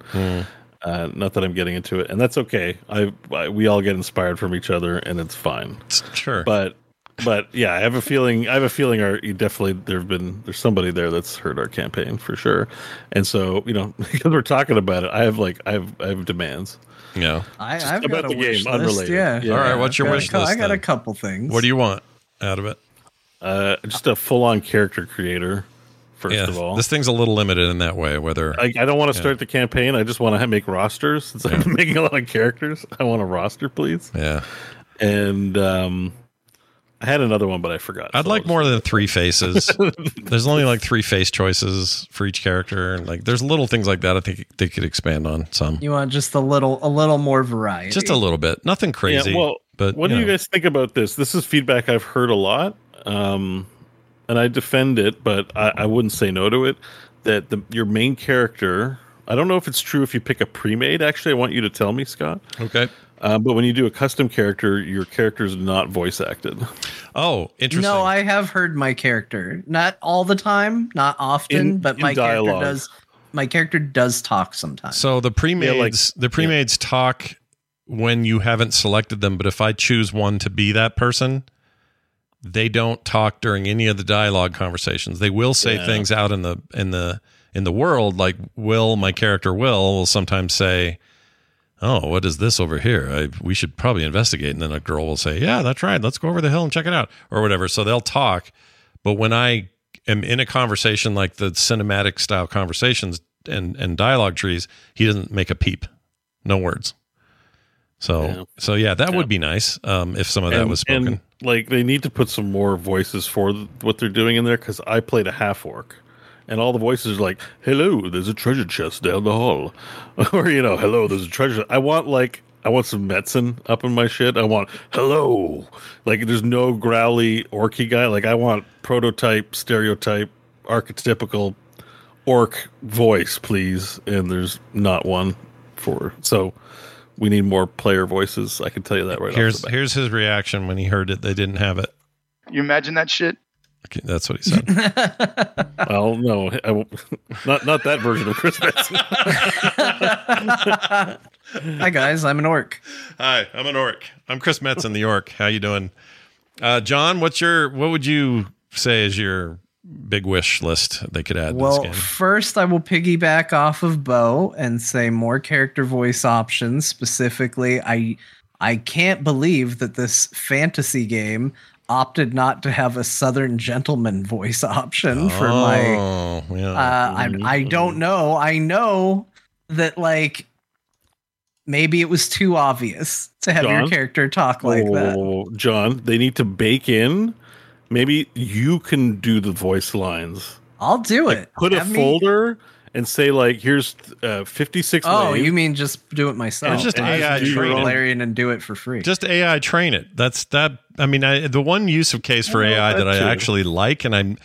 Uh, not that I'm getting into it, and that's okay. I, I we all get inspired from each other, and it's fine. Sure. But but yeah, I have a feeling. I have a feeling. Our you definitely there've been there's somebody there that's heard our campaign for sure, and so you know because we're talking about it, I have like I have I have demands. Yeah. I, I've about got the a wish game, list, unrelated. Yeah. Yeah. All right, what's your Got a wish cou- list I got a then? couple things. What do you want out of it? Uh, just a full on character creator First yeah, of all, this thing's a little limited in that way. Whether I, I don't want to Yeah. start the campaign. I just want to make rosters. Since I'm making a lot of characters, I want a roster, please. yeah, And um, I had another one, but I forgot. I'd so like more than three faces. there's only like three face choices for each character, and like there's little things like that. I think they could expand on some, You want just a little, a little more variety. just a little bit. Nothing crazy. Yeah, well, but what do you guys think about this? This is feedback I've heard a lot, um, and I defend it, but I, I wouldn't say no to it. That the, your main character, I don't know if it's true if you pick a pre-made. Actually, I want you to tell me, Scott. Okay. Uh, but when you do a custom character, your character is not voice acted. Oh, interesting. No, I have heard my character. Not all the time, not often, In- but in my dialogue. character does. My character does talk sometimes. So the pre-mades, like- the pre-mades talk when you haven't selected them. But if I choose one to be that person, they don't talk during any of the dialogue conversations. They will say Yeah. things out in the in the in the world. Like Will, my character Will, will sometimes say, "Oh, what is this over here? I, we should probably investigate." And then a girl will say, "Yeah, that's right. Let's go over the hill and check it out," or whatever. So they'll talk. But when I am in a conversation like the cinematic style conversations and and dialogue trees, he doesn't make a peep, no words. So Yeah. so yeah, that Yeah. would be nice um, if some of that and, was spoken. and, like they need to put some more voices for what they're doing in there because I played a half orc, and all the voices are like, "Hello, there's a treasure chest down the hall," or you know, "Hello, there's a treasure." I want like I want some medicine up in my shit. I want hello, like there's no growly orky guy. Like I want prototype, stereotype, archetypical orc voice, please. And there's not one for so. We need more player voices. I can tell you that right here's off the bat. here's his reaction when he heard it. They didn't have it. You imagine that shit? Okay, that's what he said. Well, no, I won't, not not that version of Chris Benson. Hi guys, I'm an orc. Hi, I'm an orc. I'm Chris Metzen, the orc. How you doing, uh, Jon? What's your what would you say is your big wish list they could add to Well, this game? first I will piggyback off of Beau and say more character voice options. Specifically, I I can't believe that this fantasy game opted not to have a Southern gentleman voice option for my Oh, yeah. Uh, I I don't know. I know that like maybe it was too obvious to have your character talk like that. Oh, Jon, they need to bake in. Maybe you can do the voice lines. I'll do it. Put a Have me- folder and say like, "Here's uh, 56." Oh, you mean just do it myself? It's just I AI just do. Valerian and do it for free. Just AI train it. That's that. I mean, I, the one use of case for Well, AI that, that I too. actually like, and I'm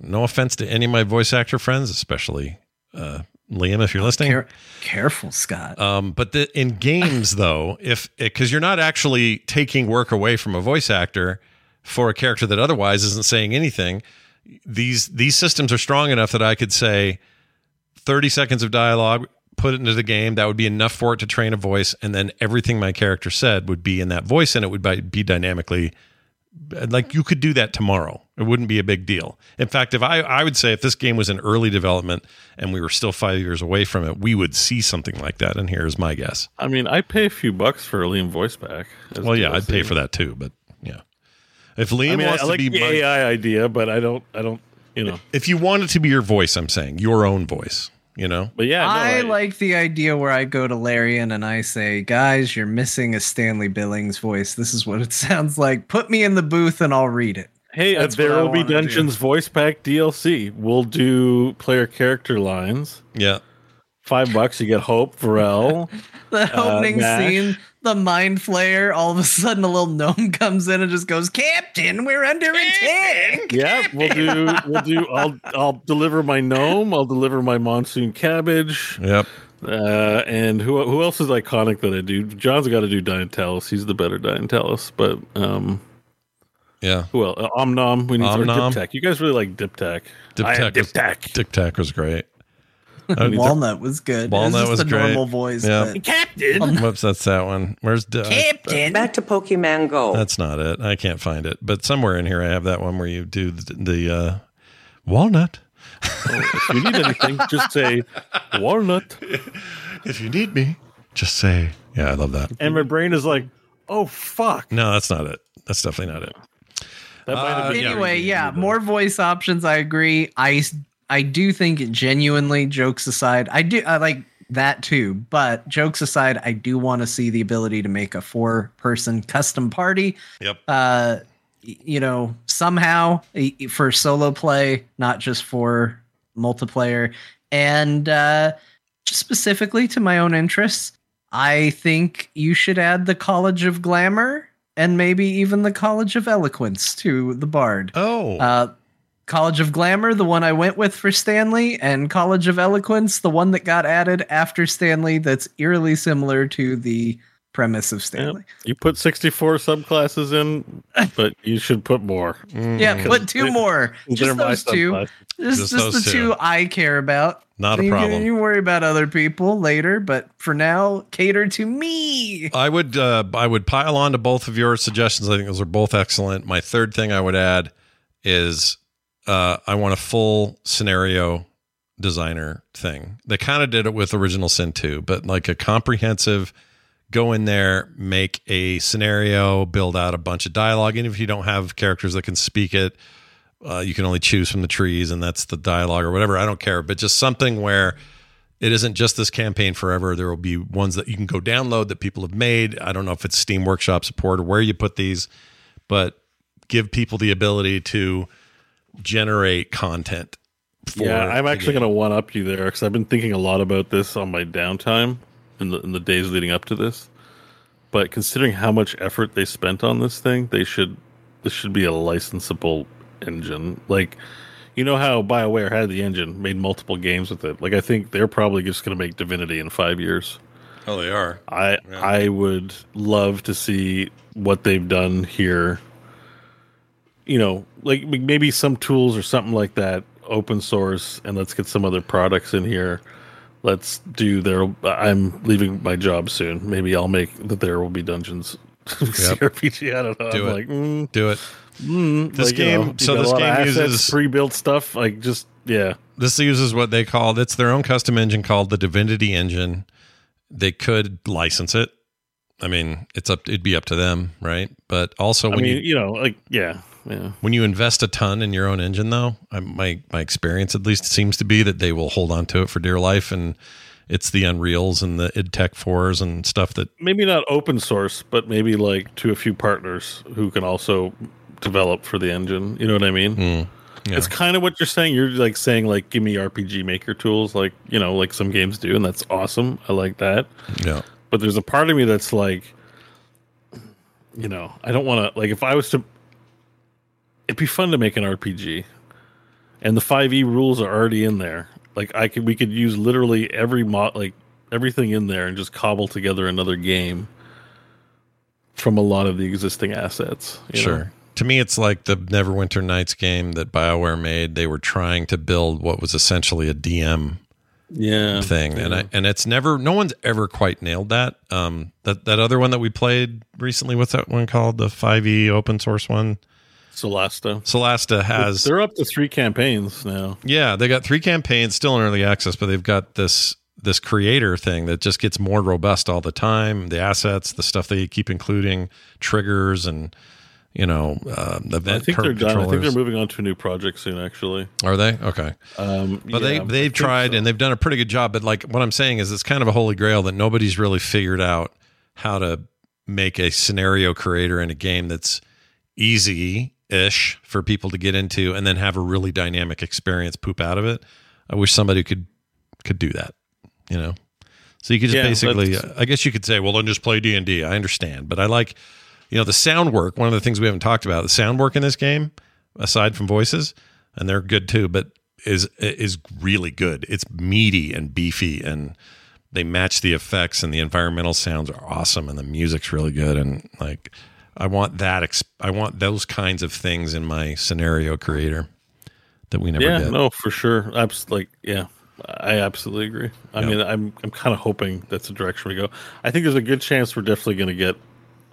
no offense to any of my voice actor friends, especially uh, Liam, if you're listening. Care- careful, Scott. Um, but the, in games, though, if because you're not actually taking work away from a voice actor for a character that otherwise isn't saying anything, these these systems are strong enough that I could say 30 seconds of dialogue, put it into the game. That would be enough for it to train a voice, and then everything my character said would be in that voice, and it would be dynamically uh, like you could do that tomorrow. It wouldn't be a big deal. In fact, if I I would say if this game was in early development and we were still five years away from it, we would see something like that. And here's my guess. I mean, I pay a few bucks for a Liam voice back. Well, yeah, I'd pay for that too. But yeah, if Liam I mean, wants I like to the be my, AI idea, but I don't. I don't. You know. if you want it to be your voice, I'm saying your own voice. You know, But yeah, no, I I, like the idea where I go to Larian and I say, "Guys, you're missing a Stanley Billings voice. This is what it sounds like. Put me in the booth and I'll read it." Hey, uh, That's there will be wanna do. Dungeons voice pack DLC. We'll do player character lines. yeah. Five bucks, you get Hope, Varel. The opening Nash. scene, the mind flayer. All of a sudden, a little gnome comes in and just goes, "Captain, we're under attack." yeah, we'll do. We'll do. I'll I'll deliver my gnome. I'll deliver my monsoon cabbage. Yep. Uh, and who who else is iconic that I do? Jon's got to do Diantelis. He's the better Diantelis. But um, Yeah. who else? Uh, Omnom. We need or Omnom. Diptech. You guys really like Diptech. I am Dip was, Diptech. Tac was great. Walnut was good. Walnut it was was just a great. normal voice. Yeah. but- Captain. Whoops, that's that one. Where's uh, Captain. Back to Pokemon Go. That's not it. I can't find it. But somewhere in here, I have that one where you do the, the uh, walnut. if you need anything, just say walnut. If you need me, just say. Yeah, I love that. And my brain is like, oh fuck. No, that's not it. That's definitely not it. That might have Uh, been anyway, yeah, more voice options. I agree. I I do think genuinely, jokes aside, I do I like that too. But jokes aside, I do want to see the ability to make a four person custom party. Yep. Uh, you know, somehow for solo play, not just for multiplayer, and uh, just specifically to my own interests, I think you should add the College of Glamour and maybe even the College of Eloquence to the Bard. Oh, Uh, College of Glamour, the one I went with for Stanley, and College of Eloquence, the one that got added after Stanley, that's eerily similar to the premise of Stanley. You put 64 subclasses in, but you should put more. Yeah, put two more. They're Just those two. subclasses. Just, Just just those the two. two I care about. Not a you, can- problem. You worry about other people later, but for now, cater to me. I would uh, I would pile on to both of your suggestions. I think those are both excellent. My third thing I would add is uh, I want a full scenario designer thing. They kind of did it with Original Sin 2, but like a comprehensive go in there, make a scenario, build out a bunch of dialogue. And if you don't have characters that can speak it, uh, you can only choose from the trees and that's the dialogue or whatever. I don't care, but just something where it isn't just this campaign forever. There will be ones that you can go download that people have made. I don't know if it's Steam Workshop support or where you put these, but give people the ability to generate content. For yeah, I'm actually going to one up you there because I've been thinking a lot about this on my downtime in the in the days leading up to this. But considering how much effort they spent on this thing, they should this should be a licensable engine. Like, you know how BioWare had the engine, made multiple games with it. Like, I think they're probably just going to make Divinity in five years. Oh, they are. I I would love to see what they've done here. You know, like maybe some tools or something like that, open source, and let's get some other products in here. Let's do their. I'm leaving my job soon. Maybe I'll make that there will be dungeons. CRPG. I don't know. Do I'm it. like, mm, Do it. mm, This like, you game- know, so this game uses- pre-built stuff. Like just yeah. This uses what they call it's their own custom engine called the Divinity engine. They could license it. I mean, it's up. It'd be up to them, right? But also, I when mean, you you know, like yeah, yeah. when you invest a ton in your own engine, though, I, my my experience at least seems to be that they will hold on to it for dear life, and it's the Unreals and the id Tech fours and stuff that maybe not open source, but maybe like to a few partners who can also develop for the engine. You know what I mean? Mm, yeah. It's kind of what you're saying. You're like saying like, give me RPG Maker tools, like you know, like some games do, and that's awesome. I like that. yeah. But there's a part of me that's like, you know, I don't want to like if I was to. It'd be fun to make an RPG, and the 5e rules are already in there. Like I could, we could use literally every mod, like everything in there, and just cobble together another game from a lot of the existing assets. you know? Sure. To me, it's like the Neverwinter Nights game that BioWare made. They were trying to build what was essentially a DM Yeah. thing, and I, and it's never. No one's ever quite nailed that. Um, that that other one that we played recently. What's that one called? The Five E open source one. Solasta. Solasta has. They're up to three campaigns now. Yeah, they got three campaigns still in early access, but they've got this this creator thing that just gets more robust all the time. The assets, the stuff they keep including, triggers, and you know, uh, event I think they're done. I think they're moving on to a new project soon. Actually, Are they okay? um, But yeah, they they've tried so. and they've done a pretty good job. But like what I'm saying is, it's kind of a holy grail that nobody's really figured out how to make a scenario creator in a game that's easy ish for people to get into, and then have a really dynamic experience poop out of it. I wish somebody could could do that. You know, so you could just Yeah, basically, I guess you could say, well, then just play D and D. I understand, but I like, you know, the sound work. One of the things we haven't talked about the sound work in this game, aside from voices, and they're good too, but is is really good. It's meaty and beefy, and they match the effects, and the environmental sounds are awesome, and the music's really good, and like. I want that. Ex- I want those kinds of things in my scenario creator that we never yeah, get. no, for sure. Abs- like, yeah, I absolutely agree. I Yeah. mean, I'm I'm kind of hoping that's the direction we go. I think there's a good chance we're definitely going to get.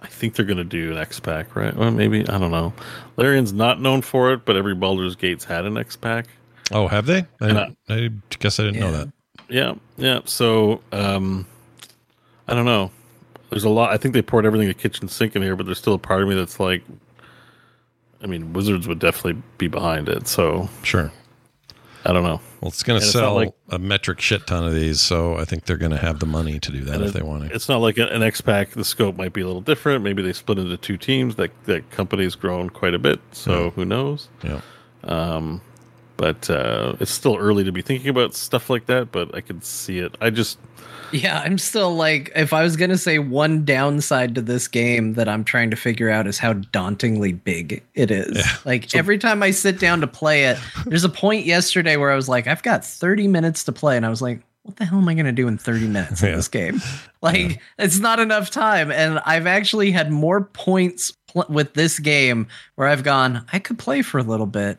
I think they're going to do an X pack, right? Well, maybe I don't know. Larian's not known for it, but every Baldur's Gate's had an X pack. Oh, have they? I, I- I guess I didn't know that. Yeah, yeah. So, um, I don't know. There's a lot. I think they poured everything the kitchen sink in here, but there's still a part of me that's like, I mean, Wizards would definitely be behind it. So, Sure. I don't know. Well, it's going to sell like- a metric shit ton of these, so I think they're going to have the money to do that if it- they want to. It's not like an X Pack. The scope might be a little different. Maybe they split into two teams. That that company's grown quite a bit. So Yeah. who knows? Yeah. Um, but uh, it's still early to be thinking about stuff like that. But I can see it. I just Yeah, I'm still like, if I was gonna say one downside to this game that I'm trying to figure out is how dauntingly big it is. Like every time I sit down to play it, there's a point yesterday where I was like, I've got 30 minutes to play, and I was like, what the hell am I gonna do in 30 minutes in Yeah. this game? Like, it's not enough time, and I've actually had more points pl- with this game where I've gone, I could play for a little bit.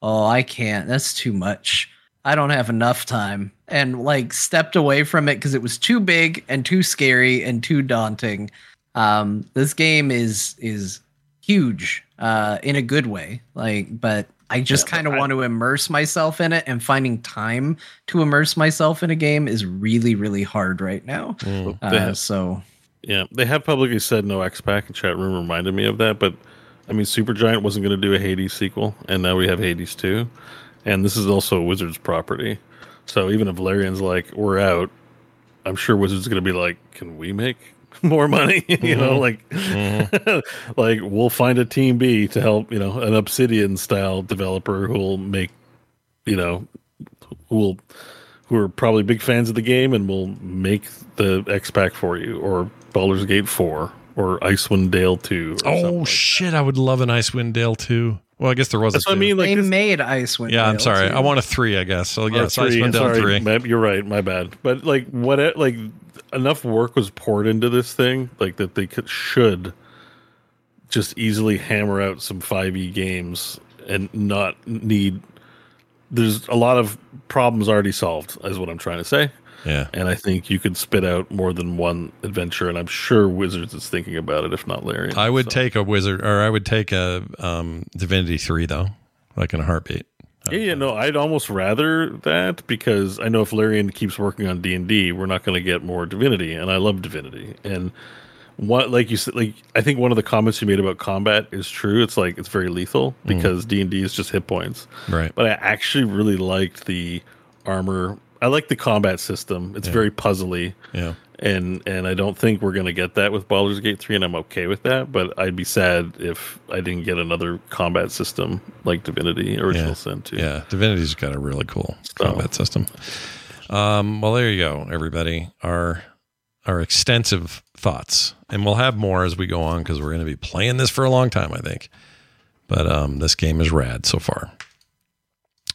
Oh, I can't. That's too much. I don't have enough time and like stepped away from it because it was too big and too scary and too daunting. Um, this game is is huge uh, in a good way, like, but I just kind of want to immerse myself in it, and finding time to immerse myself in a game is really really hard right now. Mm. Uh, have- so yeah, they have publicly said no X Pack. And chat room reminded me of that. But I mean, Supergiant wasn't going to do a Hades sequel, and now we have Hades two, and this is also a Wizards property. So even if Larian's like, we're out, I'm sure Wizards going to be like, can we make more money? you know, Mm-hmm. like, like we'll find a team B to help, you know, an Obsidian style developer who will make, you know, who will, who are probably big fans of the game and will make the X Pack for you, or Baldur's Gate 4, or Icewind Dale 2. Or Oh like shit! I would love an Icewind Dale too. Well, I guess there was. That's a what I mean. Like, they this- made Icewind. Yeah, I'm sorry. too. I want a three. I guess. So Or yes, three, Icewind Dale sorry, three. You're right. My bad. But like, what? Like, enough work was poured into this thing, like that they could, should just easily hammer out some 5e games and not need. There's a lot of problems already solved, is what I'm trying to say. Yeah. And I think you could spit out more than one adventure, and I'm sure Wizards is thinking about it, if not Larry. I would take a wizard, or I would take a um, Divinity three though, like in a heartbeat. Yeah, yeah, no, I'd almost rather that because I know if Larian keeps working on D and D, we're not going to get more Divinity, and I love Divinity. And what, like you said, like I think one of the comments you made about combat is true. It's like it's very lethal because D and D is just hit points. Right. But I actually really liked the armor. I like the combat system. It's very puzzly. Yeah. And and I don't think we're gonna get that with Baldur's Gate three, and I'm okay with that. But I'd be sad if I didn't get another combat system like Divinity Original Yeah. Sin two. Yeah, Divinity's got a really cool So- combat system. Um, well, there you go, everybody. Our our extensive thoughts, and we'll have more as we go on because we're going to be playing this for a long time, I think. But um, this game is rad so far.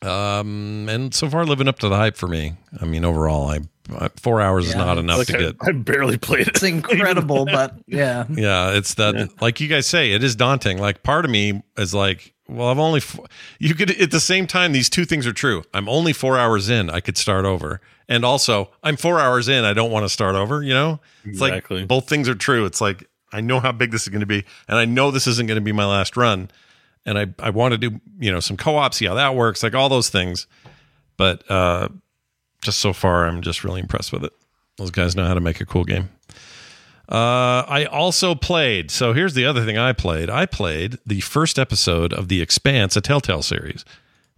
Um, and so far living up to the hype for me. I mean, overall, I, I four hours is not enough Like, to I, get. I barely played it. It's incredible, but yeah. Yeah, it's that like you guys say, it is daunting. Like part of me is like, well, I've only f- you could at the same time these two things are true. I'm only 4 hours in, I could start over. And also, I'm 4 hours in, I don't want to start over, you know? It's Exactly. like both things are true. It's like I know how big this is going to be and I know this isn't going to be my last run. And I I want to do, you know, some co-op, see how that works, like all those things. But uh just so far I'm just really impressed with it. Those guys know how to make a cool game. Uh, I also played. So here's the other thing I played. I played the first episode of The Expanse, a Telltale series,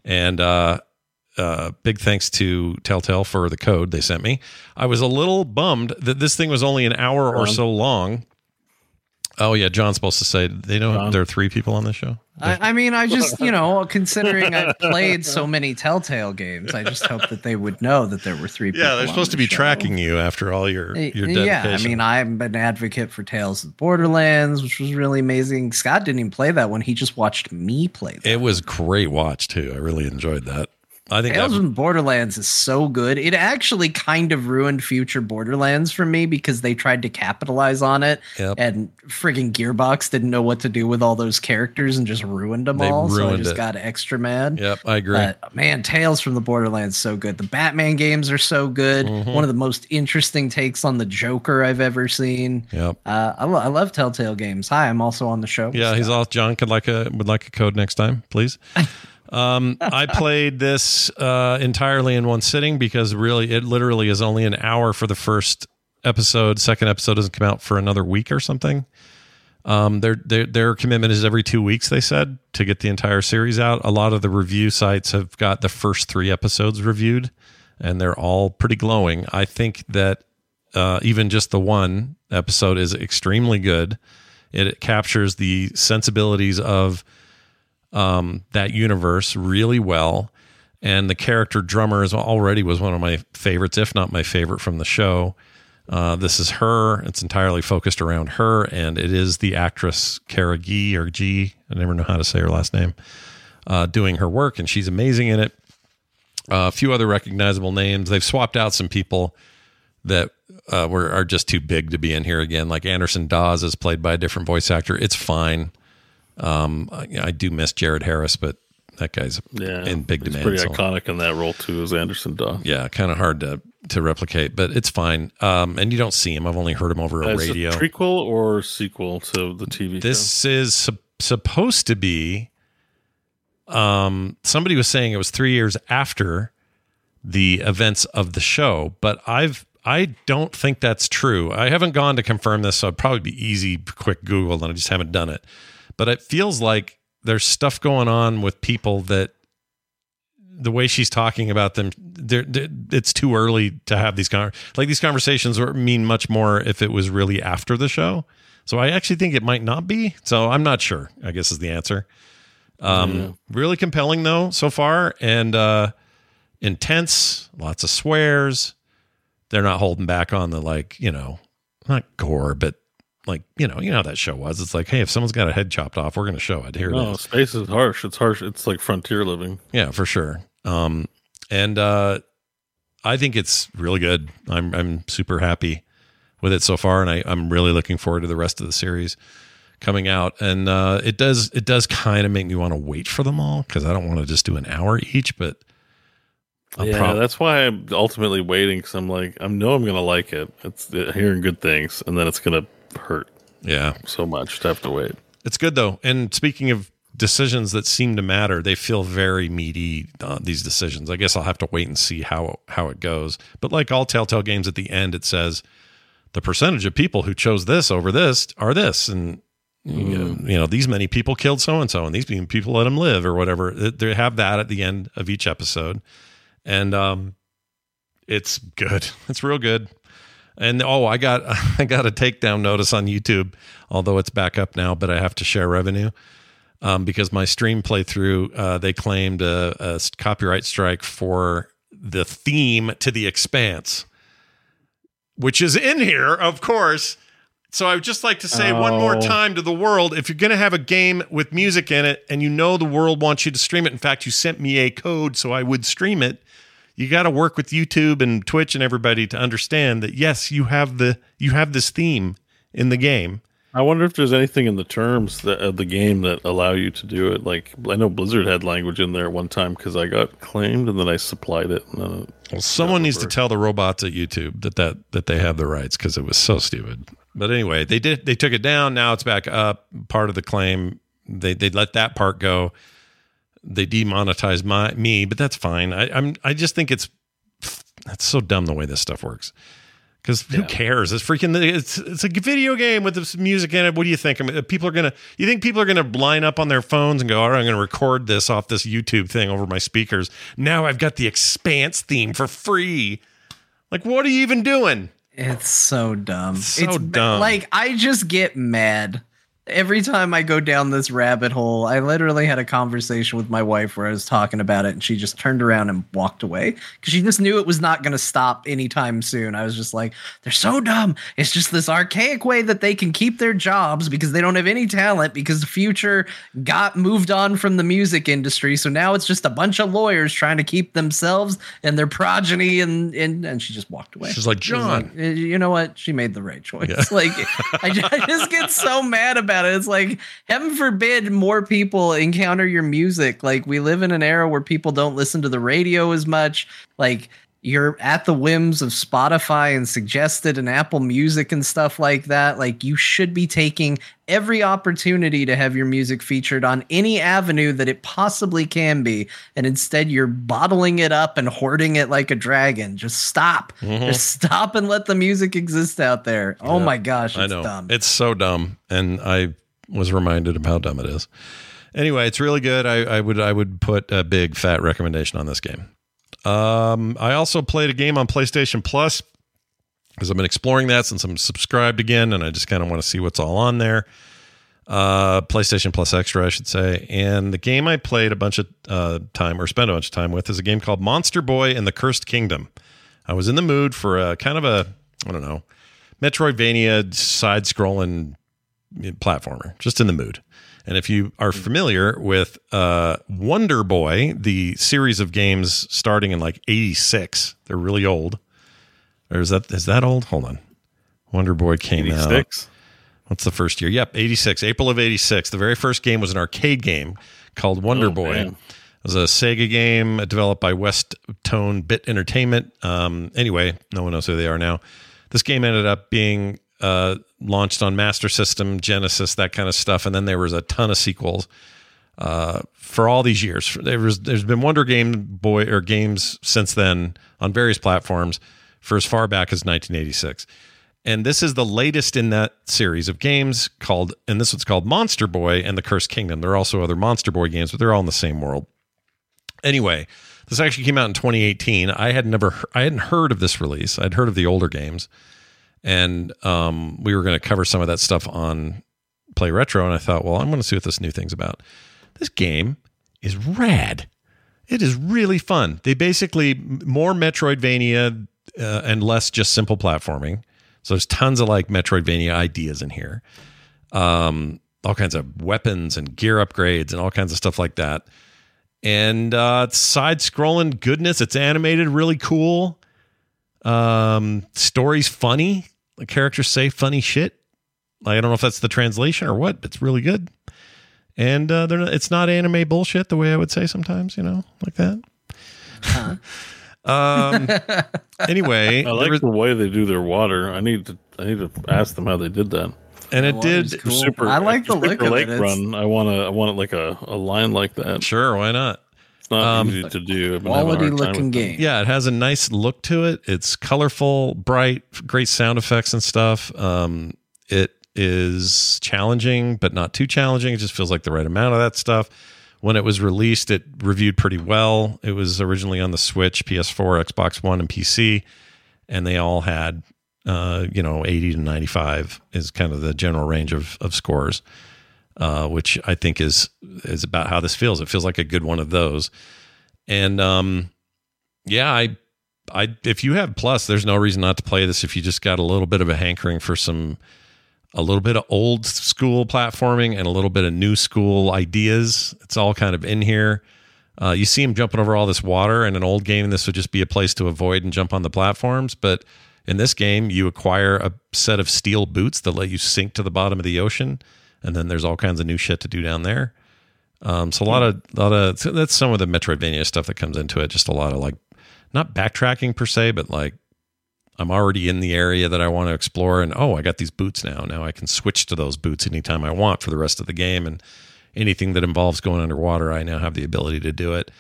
and uh, uh, big thanks to Telltale for the code they sent me. I was a little bummed that this thing was only an hour or so long. Oh yeah, Jon's supposed to say they know Jon. there are three people on this show. I, I mean, I just, you know, considering I've played so many Telltale games, I just hope that they would know that there were three people. Yeah, they're on supposed to be show. tracking you after all your your dedication. Yeah, I mean, I'm an advocate for Tales of the Borderlands, which was really amazing. Scott didn't even play that one; he just watched me play that. it was great watch too. I really enjoyed that. I think Tales from Borderlands is so good. It actually kind of ruined future Borderlands for me because they tried to capitalize on it, Yep. and frigging Gearbox didn't know what to do with all those characters and just ruined them They all. so I just it. got extra mad. Yep, I agree. But man, Tales from the Borderlands so good. The Batman games are so good. Mm-hmm. One of the most interesting takes on the Joker I've ever seen. yep. Uh, I, lo- I love Telltale games. Hi, I'm also on the show. Yeah, he's all Jon could like a would like a code next time, please. Um, I played this uh, entirely in one sitting because really, it literally is only an hour for the first episode. Second episode doesn't come out for another week or something. Um, their, their their commitment is every two weeks. They said to get the entire series out. A lot of the review sites have got the first three episodes reviewed, and they're all pretty glowing. I think that uh, even just the one episode is extremely good. It captures the sensibilities of um, that universe really well, and the character drummer is already was one of my favorites, if not my favorite from the show. Uh, this is her. It's entirely focused around her, and it is the actress Cara Gee or G. I never know how to say her last name. Uh, doing her work, and she's amazing in it. Uh, a few other recognizable names. They've swapped out some people that uh, were are just too big to be in here again. Like Anderson Dawes is played by a different voice actor. It's fine. Um, I, I do miss Jared Harris, but that guy's Yeah, in big he's demand. Pretty so- iconic in that role too, as Anderson Dawes. yeah, kind of hard to to replicate, but it's fine. Um, and you don't see him. I've only heard him over a Is it radio. prequel or sequel to the TV This is sup- supposed to be. Um, somebody was saying it was three years after the events of the show, but I've I don't think that's true. I haven't gone to confirm this, so it'd probably be easy, quick Google, and I just haven't done it. But it feels like there's stuff going on with people that the way she's talking about them, they're, they're- it's too early to have these con- like these conversations mean much more if it was really after the show. So I actually think it might not be. So I'm not sure. I guess is the answer. Um, Yeah. Really compelling though so far, and uh, intense. Lots of swears. They're not holding back on the like you know, not gore, but like you know, you know how that show was. It's like, hey, if someone's got a head chopped off, we're going to show it. Here No, is. space is harsh. It's harsh. It's like frontier living. Yeah, for sure. Um, and uh, I think it's really good. I'm I'm super happy with it so far, and I, I'm really looking forward to the rest of the series coming out. And uh, it does it does kind of make me want to wait for them all because I don't want to just do an hour each. But I'm yeah, prob- that's why I'm ultimately waiting because I'm like, I know I'm gonna like it. It's uh, hearing good things, and then it's gonna hurt. Yeah, so much to have to wait. It's good though. And speaking of decisions that seem to matter, they feel very meaty. Uh, these decisions. I guess I'll have to wait and see how how it goes. But like all Telltale games, at the end it says the percentage of people who chose this over this are this, and you, know, you know these many people killed so and so, and these people let them live or whatever. They have that at the end of each episode, and um, it's good. It's real good. And oh, I got I got a takedown notice on YouTube, although it's back up now, but I have to share revenue um, because my stream playthrough uh, they claimed a copyright strike for the theme to the Expanse, which is in here, of course. So I would just like to say one more Oh. time to the world: if you're going to have a game with music in it, and you know the world wants you to stream it, in fact, you sent me a code so I would stream it you got to work with YouTube and Twitch and everybody to understand that yes, you have the you have this theme in the game. I wonder if there's anything in the terms that, of the game that allow you to do it. Like I know Blizzard had language in there one time because I got claimed and then I supplied it. And then it Well, someone needs to tell the robots at YouTube that that that they have the rights because it was so stupid. But anyway, they did they took it down. Now it's back up. Part of the claim they they let that part go. They demonetize my me, but that's fine. I, I'm I just think it's it's so dumb the way this stuff works. Because who cares? It's freaking it's it's a video game with this music in it. What do you think? I mean, uh, people are gonna. You think people are gonna line up on their phones and go, "All right, I'm gonna record this off this YouTube thing over my speakers." Now I've got the Expanse theme for free. Like, what are you even doing? It's so dumb. So it's dumb. Like I just get mad every time I go down this rabbit hole. I literally had a conversation with my wife where I was talking about it, and she just turned around and walked away because she just knew it was not going to stop anytime soon. I was just like, they're so dumb. It's just this archaic way that they can keep their jobs because they don't have any talent because the future got moved on from the music industry. So now it's just a bunch of lawyers trying to keep themselves and their progeny and and, and she just walked away. She's like, "Jon." like, "Uh, you know what? She made the right choice. Yeah. Like, I just get so mad about it. It's like, heaven forbid more people encounter your music. Like, we live in an era where people don't listen to the radio as much. Like, you're at the whims of Spotify and suggested and Apple Music and stuff like that. Like you should be taking every opportunity to have your music featured on any avenue that it possibly can be. And instead you're bottling it up and hoarding it like a dragon. Just stop. Mhm. Just stop and let the music exist out there. Oh my gosh, it's I know. dumb. It's so dumb, and I was reminded of how dumb it is. Anyway, it's really good. I, I would I would put a big fat recommendation on this game. Um, I also played a game on PlayStation Plus because I've been exploring that since I'm subscribed again, and I just kind of want to see what's all on there. Uh, PlayStation Plus Extra, I should say. And the game I played a bunch of uh, time or spent a bunch of time with is a game called Monster Boy and the Cursed Kingdom. I was in the mood for a kind of a I don't know Metroidvania side scrolling platformer, just in the mood. And if you are familiar with uh, Wonder Boy, the series of games starting in like '86, they're really old. Or is that is that old? Hold on. Wonder Boy came out. What's the first year? Yep, 86, April of 86. The very first game was an arcade game called Wonder Oh, Boy. man. It was a Sega game developed by West Tone Bit Entertainment. Um, anyway, no one knows who they are now. This game ended up being uh, launched on Master System, Genesis, that kind of stuff, and then there was a ton of sequels uh, for all these years. There was there's been Wonder Game Boy or games since then on various platforms for as far back as 1986. And this is the latest in that series of games called, and this one's called Monster Boy and the Cursed Kingdom. There are also other Monster Boy games, but they're all in the same world. Anyway, this actually came out in 2018. I had never, I hadn't heard of this release. I'd heard of the older games, and um, we were going to cover some of that stuff on Play Retro. And I thought, well, I'm going to see what this new thing's about. This game is rad. It is really fun. They basically more Metroidvania uh, and less just simple platforming. So there's tons of like Metroidvania ideas in here. Um, all kinds of weapons and gear upgrades and all kinds of stuff like that. And uh, it's side scrolling goodness. It's animated really cool. Um, story's funny. The characters say funny shit. Like, I don't know if that's the translation or what, but it's really good. And uh, they're not, it's not anime bullshit the way I would say sometimes, you know, like that. um. Anyway, I like was- the way they do their water. I need to I need to ask them how they did that. and it did For Super, I like the for look Super of Lake it. It's- Run. I want to I want it like a, a line like that. Sure, why not? It's not Um, easy to do. I've a Quality looking with them. game. Yeah, it has a nice look to it. It's colorful, bright, great sound effects and stuff. Um, it is challenging, but not too challenging. It just feels like the right amount of that stuff. When it was released, it reviewed pretty well. It was originally on the Switch, PS4, Xbox One, and PC, and they all had, uh, you know, 80 to 95 is kind of the general range of, of scores, uh, which I think is is about how this feels. It feels like a good one of those. And um, yeah, I, I, if you have Plus, there's no reason not to play this. If you just got a little bit of a hankering for some, a little bit of old school platforming and a little bit of new school ideas, it's all kind of in here. Uh, you see him jumping over all this water. In an old game, this would just be a place to avoid and jump on the platforms. But in this game, you acquire a set of steel boots that let you sink to the bottom of the ocean, and then there's all kinds of new shit to do down there. Um, so a lot of lot of so that's some of the Metroidvania stuff that comes into it. Just a lot of like not backtracking per se, but like I'm already in the area that I want to explore, and oh, I got these boots now. Now I can switch to those boots anytime I want for the rest of the game, and anything that involves going underwater, I now have the ability to do it.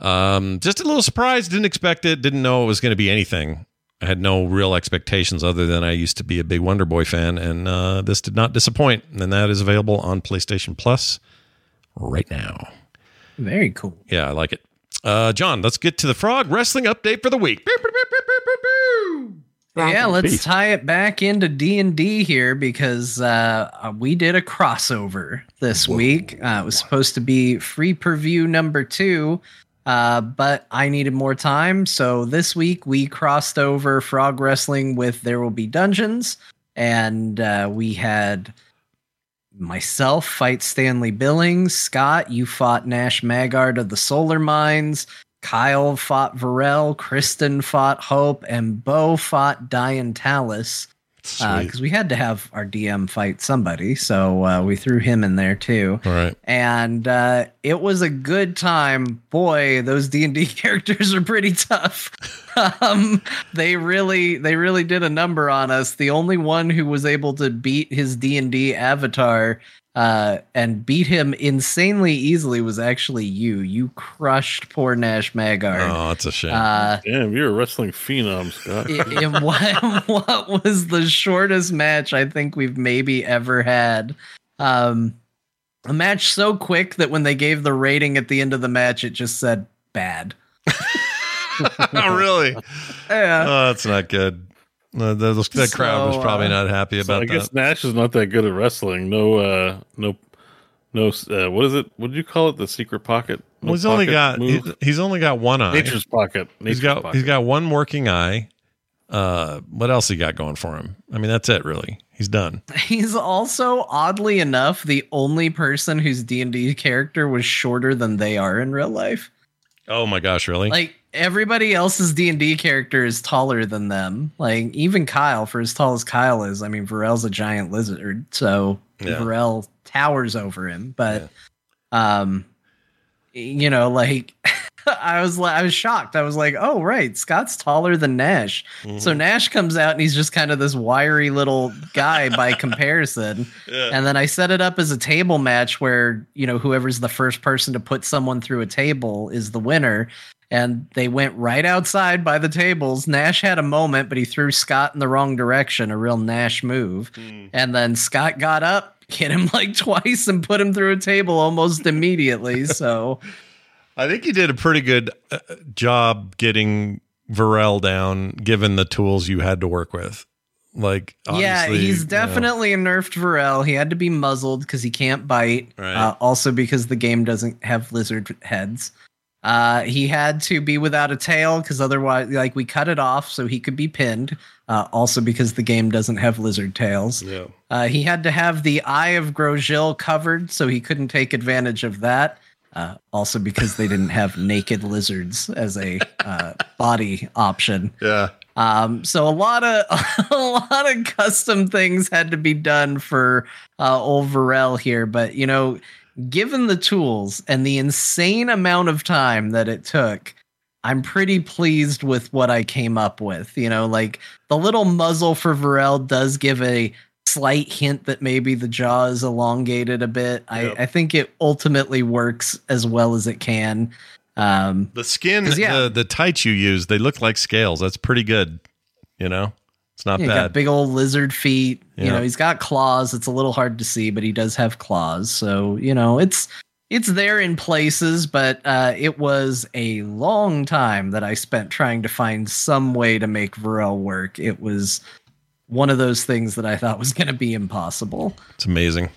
Um, just a little surprised, didn't expect it, didn't know it was going to be anything. I had no real expectations other than I used to be a big Wonder Boy fan, and uh, this did not disappoint. And that is available on PlayStation Plus right now. Very cool. Yeah, I like it. Uh, Jon, let's get to the frog wrestling update for the week. Yeah, let's tie it back into D and D here because uh, uh, we did a crossover this week. Uh, it was supposed to be free preview number two, uh, but I needed more time, so this week we crossed over frog wrestling with There Will Be Dungeons, and uh, we had myself fight Stanley Billings. Scott, you fought Nash Magard of the Solar Mines. Kyle fought Varel, Kristen fought Hope, and Beau fought Diane Talus. Because we had to have our DM fight somebody, so uh, we threw him in there too. All right. And uh, it was a good time. Boy, those D and D characters are pretty tough. um, they really, they really did a number on us. The only one who was able to beat his D and D avatar uh, and beat him insanely easily was actually you. You crushed poor Nash Magard. Oh, that's a shame. Uh, Damn, you're a wrestling phenom, Scott. in, in what, what was the shortest match I think we've maybe ever had. Um, a match so quick that when they gave the rating at the end of the match, it just said bad. oh, really? Yeah. Oh, that's not good. Uh, that, those- that crowd was probably uh, not happy So about I guess that. Nash is not that good at wrestling. No, uh, no, no. Uh, what is it? What do you call it? The secret pocket. No Well, he's only got move? he's, he's only got one eye. nature's pocket. he's Nature's got pocket. he's got one working eye. Uh, what else he got going for him? I mean, that's it. Really, he's done. He's also oddly enough the only person whose D and D character was shorter than they are in real life. Oh my gosh, really? Like everybody else's D and D character is taller than them. Like even Kyle, for as tall as Kyle is, I mean, Varel's a giant lizard, so Yeah. Varel towers over him. But, um, you know, like I was, I was shocked. I was like, oh right, Scott's taller than Nash. Mm-hmm. So Nash comes out and he's just kind of this wiry little guy by comparison. And then I set it up as a table match where, you know, whoever's the first person to put someone through a table is the winner. And they went right outside by the tables. Nash had a moment, but he threw Scott in the wrong direction, a real Nash move. And then Scott got up, hit him like twice, and put him through a table almost immediately. So I think you did a pretty good uh, job getting Varel down, given the tools you had to work with. Like, yeah, he's you know, definitely a nerfed Varel. He had to be muzzled because he can't bite. Right. Uh, also because the game doesn't have lizard heads. Uh, he had to be without a tail because otherwise, like we cut it off so he could be pinned. Uh, also because the game doesn't have lizard tails. Yeah. Uh, he had to have the eye of Gruumsh covered so he couldn't take advantage of that. Uh, also because they didn't have naked lizards as a uh, body option. Yeah. Um, so a lot of a lot of custom things had to be done for uh, old Varel here, but you know, given the tools and the insane amount of time that it took, I'm pretty pleased with what I came up with. You know, like the little muzzle for Varel does give a slight hint that maybe the jaw is elongated a bit. Yep. I, I think it ultimately works as well as it can. Um, The skin, yeah. the the tights you use, they look like scales. That's pretty good. You know, it's not Yeah, he's got bad. big old lizard feet. You know, he's got claws. It's a little hard to see, but he does have claws. So, you know, it's it's there in places, but uh, it was a long time that I spent trying to find some way to make Varel work. It was one of those things that I thought was going to be impossible. It's amazing.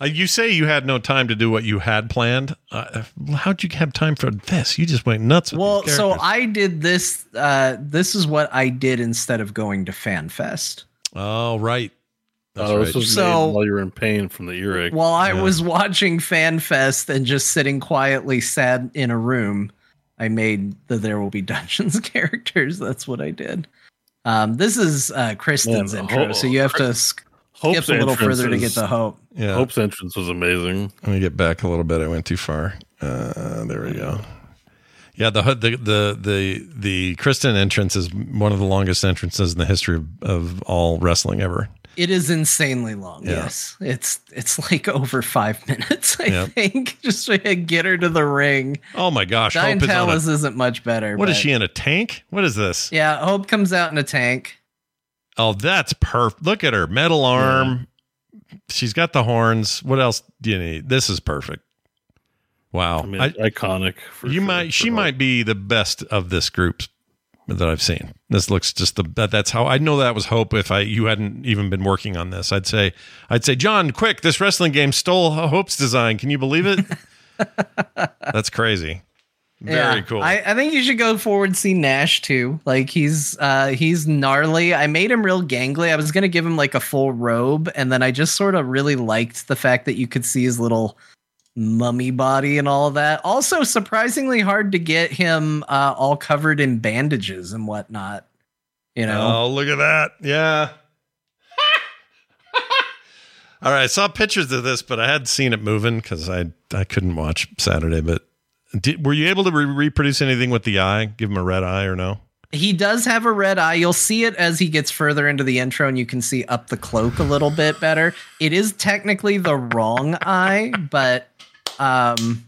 Uh, you say you had no time to do what you had planned. Uh, how'd you have time for this? You just went nuts. With Well, so. I did this. Uh, this is what I did instead of going to FanFest. oh right, that's oh, right. this was So- made while you were in pain from the earache. While I Yeah. was watching FanFest and just sitting quietly sad in a room, I made the There Will Be Dungeons characters. That's what I did. Um, this is uh, Kristen's Man, intro, Ho- so you have to sk- Hope's skip a little entrance further to get to Hope. yeah. Hope's entrance was amazing. Let me get back a little bit. I went too far. Uh, there we go. Yeah, the the the the the Kristen entrance is one of the longest entrances in the history of, of all wrestling ever. It is insanely long. Yeah. Yes, it's it's like over five minutes. I Yeah. think just to get her to the ring. Oh my gosh, Diane Hope is a, isn't much better. What is but- she in a tank? What is this? Yeah, Hope comes out in a tank. Oh, that's perfect. Look at her metal arm. She's got the horns. What else do you need? This is perfect. Wow. I mean, I- iconic. For you sure, might she Hope. might be the best of this group that I've seen. This looks just the that, that's how I know that was hope if I you hadn't even been working on this. I'd say I'd say Jon, quick, this wrestling game stole Hope's design. Can you believe it? that's crazy. Very cool. I, I think you should go forward and see Nash too. Like he's uh he's gnarly. I made him real gangly. I was gonna give him like a full robe, and then I just sort of really liked the fact that you could see his little mummy body and all that. Also, surprisingly hard to get him uh all covered in bandages and whatnot. You know? Oh, look at that. Yeah. All right, I saw pictures of this, but I hadn't seen it moving because I I couldn't watch Saturday. But did, were you able to re- reproduce anything with the eye? Give him a red eye or no? He does have a red eye. You'll see it as he gets further into the intro, and you can see up the cloak a little bit better. It is technically the wrong eye, but um,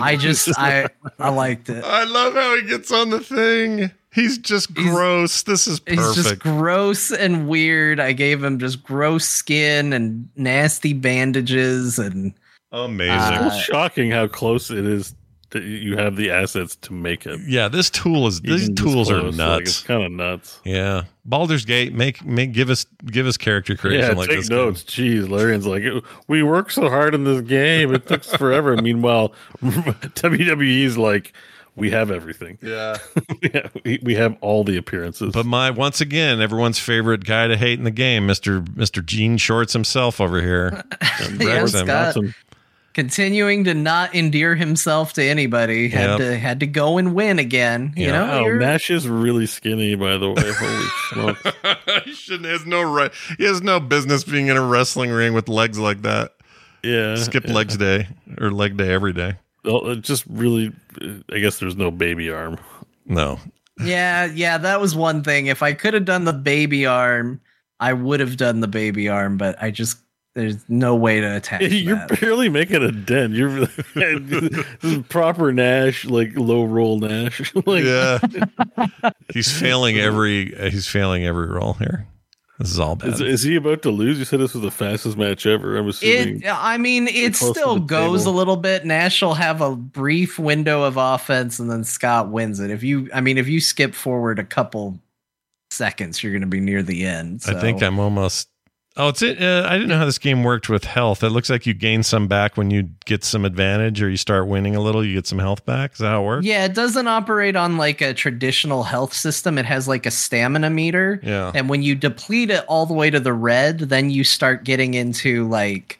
I just I I liked it. I love how he gets on the thing. He's just gross. this is perfect. He's just gross and weird. I gave him just gross skin and nasty bandages and amazing. it's uh, shocking how close it is that you have the assets to make it. yeah, this tool is these Even this tools are nuts. Like, it's kind of nuts. yeah, Baldur's Gate make make give us give us character creation Yeah, like take this. notes. Jeez, Larian's like, we worked so hard in this game. It took forever. Meanwhile, WWE's like, we have everything. Yeah. yeah, we, we have all the appearances. But my once again, everyone's favorite guy to hate in the game, Mister Mister Gene Shorts himself over here. Yes, Wrexham. Scott. Continuing to not endear himself to anybody had Yep. to had to go and win again. You know, oh, You're- Nash is really skinny, by the way. Holy smokes! he shouldn't has no right. He has no business being in a wrestling ring with legs like that. Yeah, Skip yeah. legs day or leg day every day. Well, it just really, I guess there's no baby arm. No, yeah, yeah, that was one thing. If I could have done the baby arm, I would have done the baby arm, but I just there's no way to attach You're that. barely making a dent. You're this is proper Nash, like low roll Nash. like, yeah, he's failing every. uh, He's failing every roll here. This is all bad. Is, is he about to lose? You said this was the fastest match ever. I'm assuming. It, I mean, it still goes table. a little bit. Nash will have a brief window of offense, and then Scott wins it. If you, I mean, if you skip forward a couple seconds, you're going to be near the end. I think I'm almost. Oh, it's it. Uh, I didn't know how this game worked with health. It looks like you gain some back when you get some advantage, or you start winning a little. You get some health back. Is that how it works? Yeah, it doesn't operate on like a traditional health system. It has like a stamina meter. Yeah. And when you deplete it all the way to the red, then you start getting into like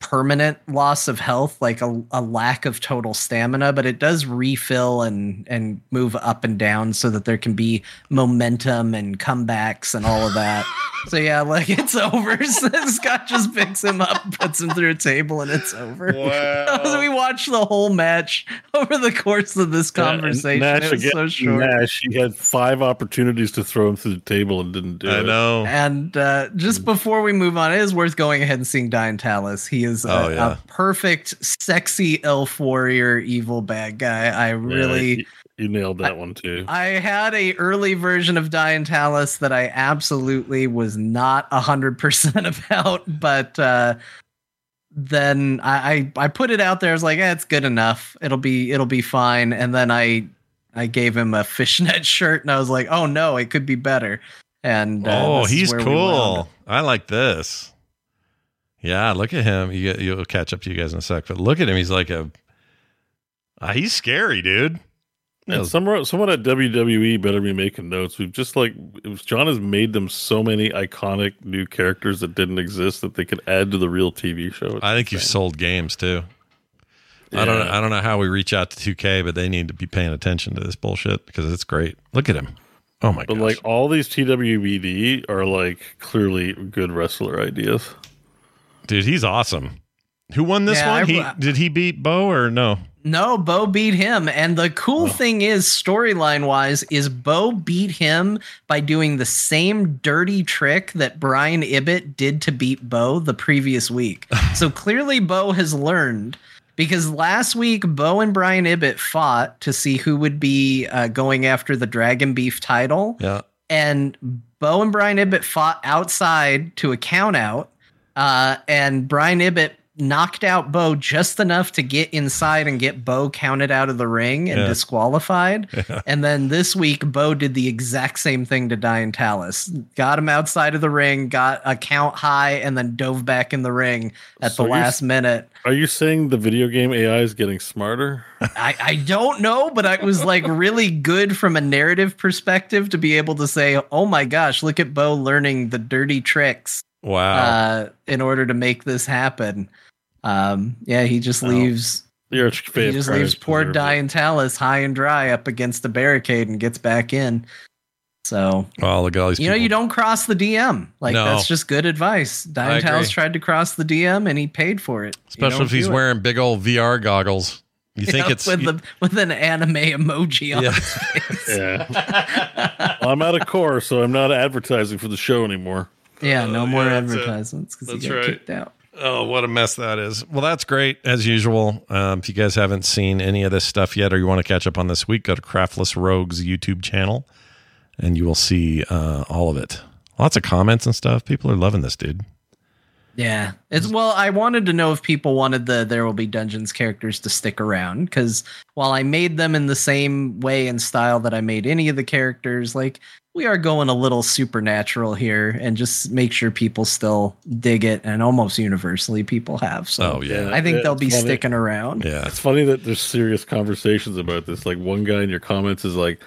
permanent loss of health, like a, a lack of total stamina, but it does refill and and move up and down so that there can be momentum and comebacks and all of that. so yeah, like it's over. Scott just picks him up, puts him through a table, and it's over. Wow. we watched the whole match over the course of this Yeah, conversation. Nash it was again. so short. Nash, he had five opportunities to throw him through the table and didn't do it. I know. And uh, just before we move on, it is worth going ahead and seeing Diane Talis. He is a, Oh, yeah. a perfect, sexy elf warrior, evil bad guy. I Yeah, really, you, you nailed that one too. I had a early version of Diane Talis that I absolutely was not a hundred percent about, but uh, then I, I I put it out there. I was like, eh, it's good enough. It'll be it'll be fine. And then I I gave him a fishnet shirt, and I was like, oh no, it could be better. And uh, oh, he's cool. I like this. Yeah, look at him. You, you'll catch up to you guys in a sec, but look at him. He's like a. Uh, he's scary, dude. And someone, someone at WWE better be making notes. We've just like was, Jon has made them so many iconic new characters that didn't exist that they could add to the real TV show. It's I think you've sold games too. I don't. I don't know how we reach out to 2K, but they need to be paying attention to this bullshit because it's great. Look at him. Oh my god! But god. like all these TWBD are like clearly good wrestler ideas. Dude, he's awesome. Who won this Yeah, one? I- he did he beat Beau or no? No, Beau beat him. And the cool thing is, storyline wise, is Beau beat him by doing the same dirty trick that Brian Ibbett did to beat Beau the previous week. so clearly, Beau has learned because last week, Beau and Brian Ibbett fought to see who would be uh, going after the Dragon Beef title. Yeah. And Beau and Brian Ibbett fought outside to a count out. Uh, and Brian Ibbett knocked out Beau just enough to get inside and get Beau counted out of the ring and Yeah. disqualified. And then this week, Beau did the exact same thing to Diane Talis. Got him outside of the ring, got a count high, and then dove back in the ring at So the last minute. Are you saying the video game AI is getting smarter? I, I don't know, but it was like really good from a narrative perspective to be able to say, oh my gosh, look at Beau learning the dirty tricks Wow. uh, in order to make this happen. Um, yeah, he just Oh. leaves. Your He just leaves poor Diane Talis high and dry up against the barricade and gets back in. So well, look at all these you know you don't cross the DM. Like No. that's just good advice. I Diane tried to cross the DM and he paid for it. Especially if he's do it. wearing big old VR goggles. You think Yeah, it's with the with an anime emoji on Yeah. his face. Yeah. Well, I'm out of core, so I'm not advertising for the show anymore. Yeah, no more yeah, advertisements because he got right. kicked out. Oh, what a mess that is. Well, that's great as usual. Um, if you guys haven't seen any of this stuff yet, or you want to catch up on this week, go to Craftless Rogues YouTube channel, and you will see uh, all of it. Lots of comments and stuff. People are loving this, dude. Yeah, it's well. I wanted to know if people wanted the There Will Be Dungeons characters to stick around because while I made them in the same way and style that I made any of the characters, like we are going a little supernatural here and just make sure people still dig it and almost universally people have. So Oh, yeah. I think Yeah, they'll be funny. sticking around. Yeah. It's funny that there's serious conversations about this. Like one guy in your comments is like,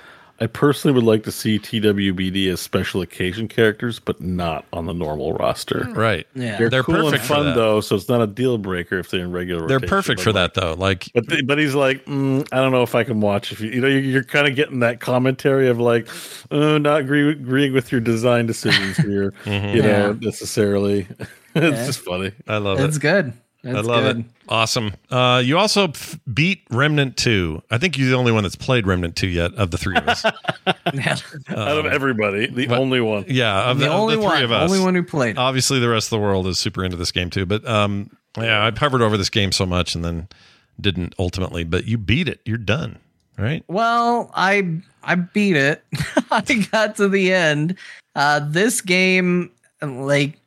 I personally would like to see TWBD as special occasion characters, but not on the normal roster. Right. Yeah. They're, They're cool perfect and fun though, so it's not a deal breaker if they're in regular. They're rotation, perfect for like- that, though. Like, But th- but he's like, mm, I don't know if I can watch. If you you know you're, you're kind of getting that commentary of like, oh, not agree, agreeing with your design decisions here, Mhm. you know, Yeah. necessarily. it's Yeah. just funny. I love That's it. It's good. That's I love good. it. Awesome. Uh, you also f- beat Remnant 2. I think you're the only one that's played Remnant 2 yet of the three of us. Yeah. Out of everybody, the but- only one. yeah, of the, the, of only the three one, of us. only one who played. it. Obviously, the rest of the world is super into this game too. But um, yeah, I hovered over this game so much and then didn't ultimately. But you beat it. You're done, right? Well, I I beat it. I got to the end. Uh, this game, like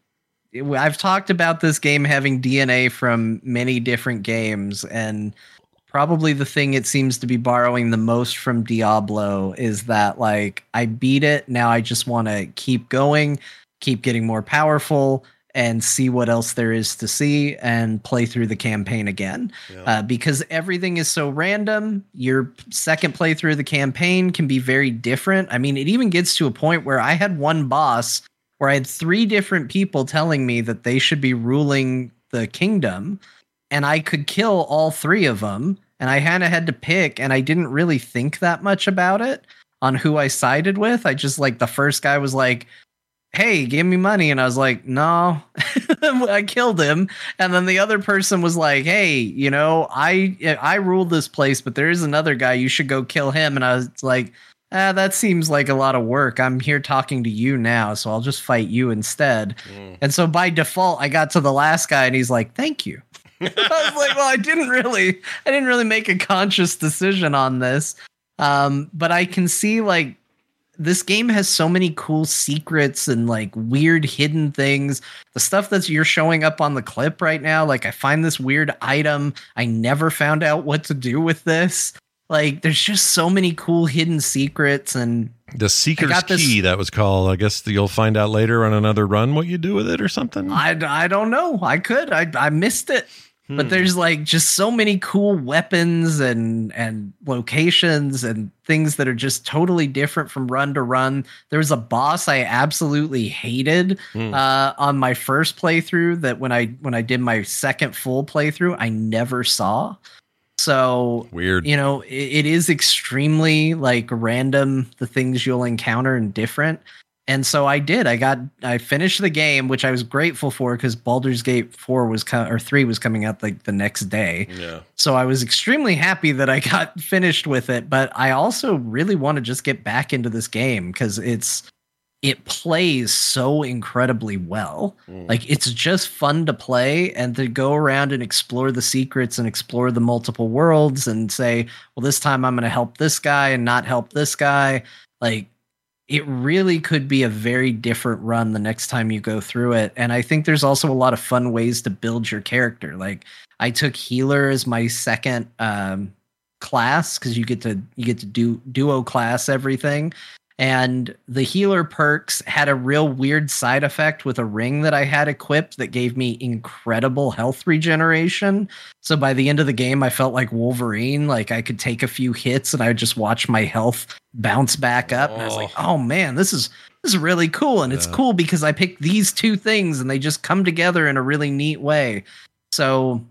I've talked about this game having DNA from many different games, and probably the thing it seems to be borrowing the most from Diablo is that like I beat it. Now I just want to keep going, keep getting more powerful. And see what else there is to see and play through the campaign again uh, because everything is so random. Your second playthrough of the campaign can be very different. I mean, it even gets to a point where I had one boss where I had three different people telling me that they should be ruling the kingdom, and I could kill all three of them. And I kind of had to pick, and I didn't really think that much about it on who I sided with. I just like the first guy was like, hey, give me money. And I was like, no, I killed him. And then the other person was like, hey, you know, I I ruled this place, but there is another guy. You should go kill him. And I was like, ah, that seems like a lot of work. I'm here talking to you now, so I'll just fight you instead. And so by default, I got to the last guy, and he's like, thank you. I was like, well, I didn't really, I didn't really make a conscious decision on this. Um, but I can see like this game has so many cool secrets and like weird hidden things. The stuff that's you're showing up on the clip right now, like I find this weird item. I never found out what to do with this. Like there's just so many cool hidden secrets and The Seeker's this- Key, that was called. I guess you'll find out later on another run what you do with it or something. I, I don't know. I could. I I missed it. But there's like just so many cool weapons and and locations and things that are just totally different from run to run. There was a boss I absolutely hated uh, on my first playthrough that when I when I did my second full playthrough I never saw. So Weird. you know, it, it is extremely like random the things you'll encounter and different. And so I did. I got I finished the game, which I was grateful for because Baldur's Gate 4 was co- or 3 was coming out like the next day. Yeah. So I was extremely happy that I got finished with it, but I also really want to just get back into this game cuz it's it plays so incredibly well. Like it's just fun to play and to go around and explore the secrets and explore the multiple worlds and say, well, this time I'm going to help this guy and not help this guy. Like it really could be a very different run the next time you go through it. And I think there's also a lot of fun ways to build your character. Like I took healer as my second um, class because you get to you get to do duo class everything. And the healer perks had a real weird side effect with a ring that I had equipped that gave me incredible health regeneration. So by the end of the game, I felt like Wolverine. Like I could take a few hits and I would just watch my health bounce back up. And I was like, oh man, this is this is really cool. And it's cool because I picked these two things and they just come together in a really neat way. So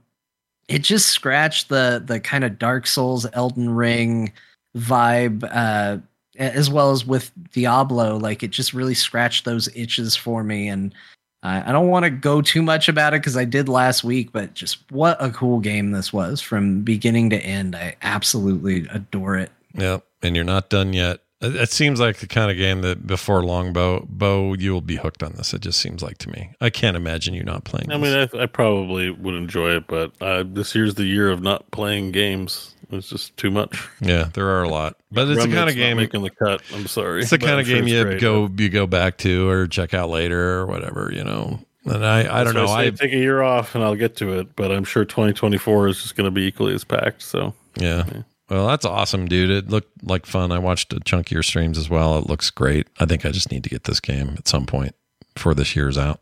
it just scratched the the kind of Dark Souls Elden Ring vibe uh as well as with Diablo, like it just really scratched those itches for me. And I I don't want to go too much about it because I did last week, but just what a cool game this was from beginning to end. I absolutely adore it. Yep. and you're not done yet. It, it seems like the kind of game that before long, Beau, Beau, you will be hooked on this. It just seems like to me. I can't imagine you not playing. I this. mean, I, I probably would enjoy it, but uh, this year's the year of not playing games. It's just too much. yeah, there are a lot, but it's the kind of game. making the cut. I'm sorry. It's the kind of game it's you great. go you go back to or check out later or whatever. You know, and I I don't know. I, I take a year off and I'll get to it, but I'm sure 2024 is just going to be equally as packed. So Yeah. Well, that's awesome, dude. It looked like fun. I watched a chunk of your streams as well. It looks great. I think I just need to get this game at some point before this year's out.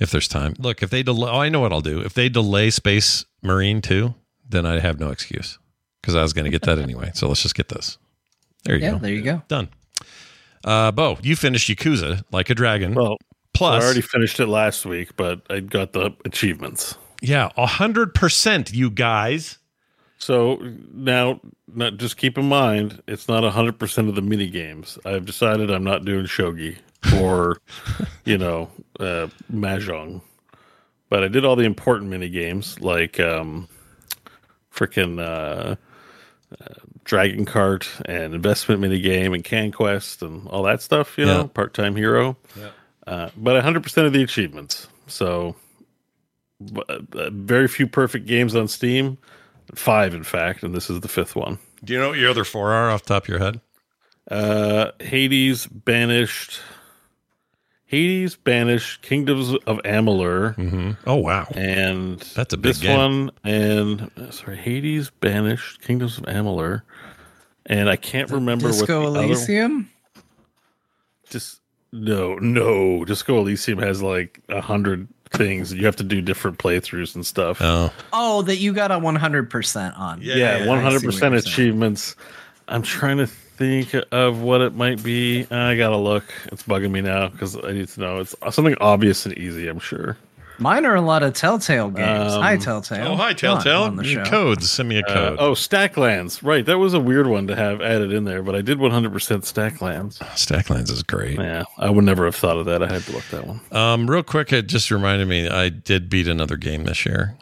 If there's time. Look, if they delay, oh, I know what I'll do. If they delay Space Marine 2, then I have no excuse because I was going to get that anyway. So let's just get this. There you Yeah, go. there you go. Done. Uh, Beau, you finished Yakuza like a dragon. well, Plus, I already finished it last week, but I got the achievements. yeah, a 100%, you guys. So now, not, just keep in mind, it's not a 100% of the mini games. I've decided I'm not doing shogi or, you know, uh, mahjong. But I did all the important mini games like um, freaking uh, uh, Dragon Kart and investment mini game and Can Quest and all that stuff, you know, part time hero. Uh, but 100% of the achievements. So but, uh, very few perfect games on Steam. Five, in fact, and this is the fifth one. Do you know what your other four are off the top of your head? Uh, Hades, Banished, Hades, Banished, Kingdoms of Amalur, Mm-hmm. Oh, wow. and That's a big this game. one, and sorry, Hades, Banished, Kingdoms of Amalur, and I can't remember Disco what the other. Elysium. Just no, no. Disco Elysium has like a hundred things. You have to do different playthroughs and stuff. Oh, Oh, that you got a 100% on. yeah, one hundred percent achievements. I'm trying to think of what it might be. I gotta look. It's bugging me now because I need to know. It's something obvious and easy. I'm sure. Mine are a lot of Telltale games. Um, hi, Telltale. oh, hi, Come on, Telltale. on the show. Codes. Send me a Uh, code. oh, Stacklands. Right, that was a weird one to have added in there, but I did 100% Stacklands. Stacklands is great. Yeah, I would never have thought of that. I had to look that one. Um, real quick, it just reminded me I did beat another game this year.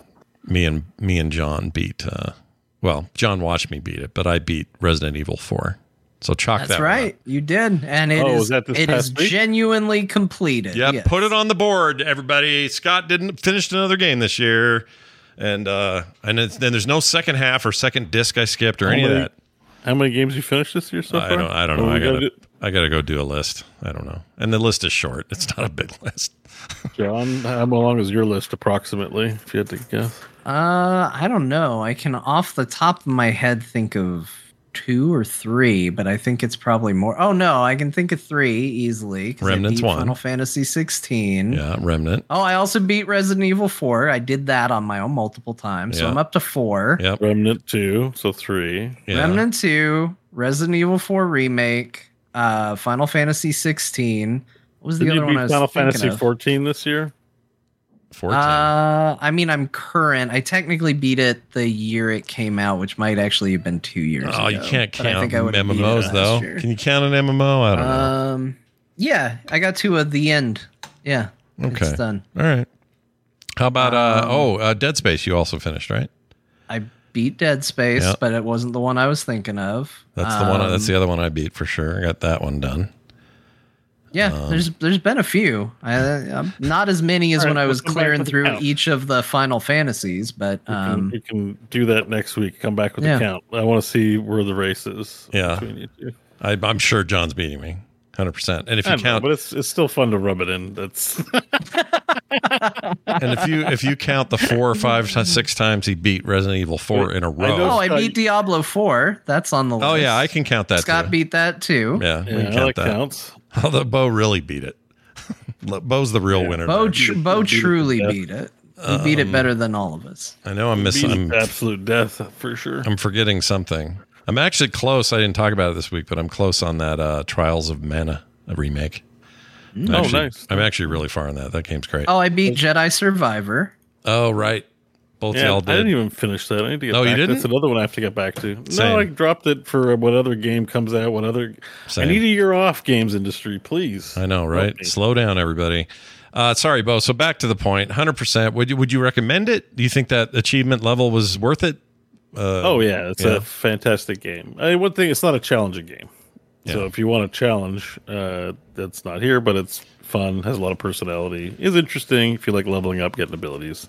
Me and me and Jon beat. Uh, well, Jon watched me beat it, but I beat Resident Evil Four. So chalk That's that. one right. up. You did. And it oh, is, that it is week? genuinely completed. Yeah, Yes. put it on the board, everybody. Scott didn't finish another game this year, and uh, and then there's no second half or second disc I skipped or any of that. How many games you finished this year so far? I don't. I don't know. I gotta gotta. do- I gotta go do a list. I don't know. And the list is short. It's not a big list. Jon, how long is your list approximately? If you had to guess. Uh, I don't know. I can off the top of my head think of two or three, but I think it's probably more. Oh no, I can think of three easily. 'cause I Remnant's beat one. Final Fantasy 16. Yeah, Remnant. Oh, I also beat Resident Evil 4. I did that on my own multiple times, so I'm up to four. Yep. Remnant two, so three. Yeah. Remnant 2, Resident Evil 4 remake, uh, Final Fantasy 16. What was the Did you other one I was Final Fantasy 14 this year? Fourteen. Uh, I mean, I'm current. I technically beat it the year it came out, which might actually have been two years oh, you can't but I count think I MMOs though. year. Can you count an MMO? I don't know. Um, yeah, I got to at the end. Yeah, Okay. it's done. All right. How about uh Um, oh uh, Dead Space? You also finished, right? I beat Dead Space, Yeah. but it wasn't the one I was thinking of. That's the one. That's Um, the other one I beat for sure. I got that one done. Yeah, Um, there's there's been a few. I, I'm not as many as All right, when I was clearing through count. each of the Final Fantasies, but you can, um, we can do that next week. Come back with Yeah. the count. I want to see where the race is. Yeah. between you two. I, I'm sure Jon's beating me, hundred percent. And if you don't know, count, but it's it's still fun to rub it in. That's and if you if you count the four or five, six times he beat Resident Evil Four in a know- row. oh, I beat Diablo 4. That's on the list. Oh yeah, I can count that. Scott too. beat that too. Yeah, we yeah, can count that that. Counts. Although Beau really beat it. Beau's the real winner. Beau, tr- Beau beat truly death. beat it. He beat it better than all of us. I know I'm missing. Beat I'm, absolute death for sure. I'm forgetting something. I'm actually close. I didn't talk about it this week, but I'm close on that uh, Trials of Mana a remake. I'm Oh, actually, nice. I'm actually really far on that. That game's great. Oh, I beat Jedi Survivor. Oh, right. Both Yeah, y'all I did. didn't even finish that. I need to get you back. didn't? That's another one I have to get back to. Same. No, I dropped it for what other game comes out. What other? Same. I need a year off, games industry, please. I know, right? Slow down, everybody. Uh, sorry, Beau. So back to the point. Hundred percent. Would you would you recommend it? Do you think that achievement level was worth it? Uh, Oh yeah, it's yeah. a fantastic game. I mean, one thing, it's not a challenging game. So if you want a challenge, uh, that's not here, but it's fun, has a lot of personality, is interesting. If you like leveling up, getting abilities,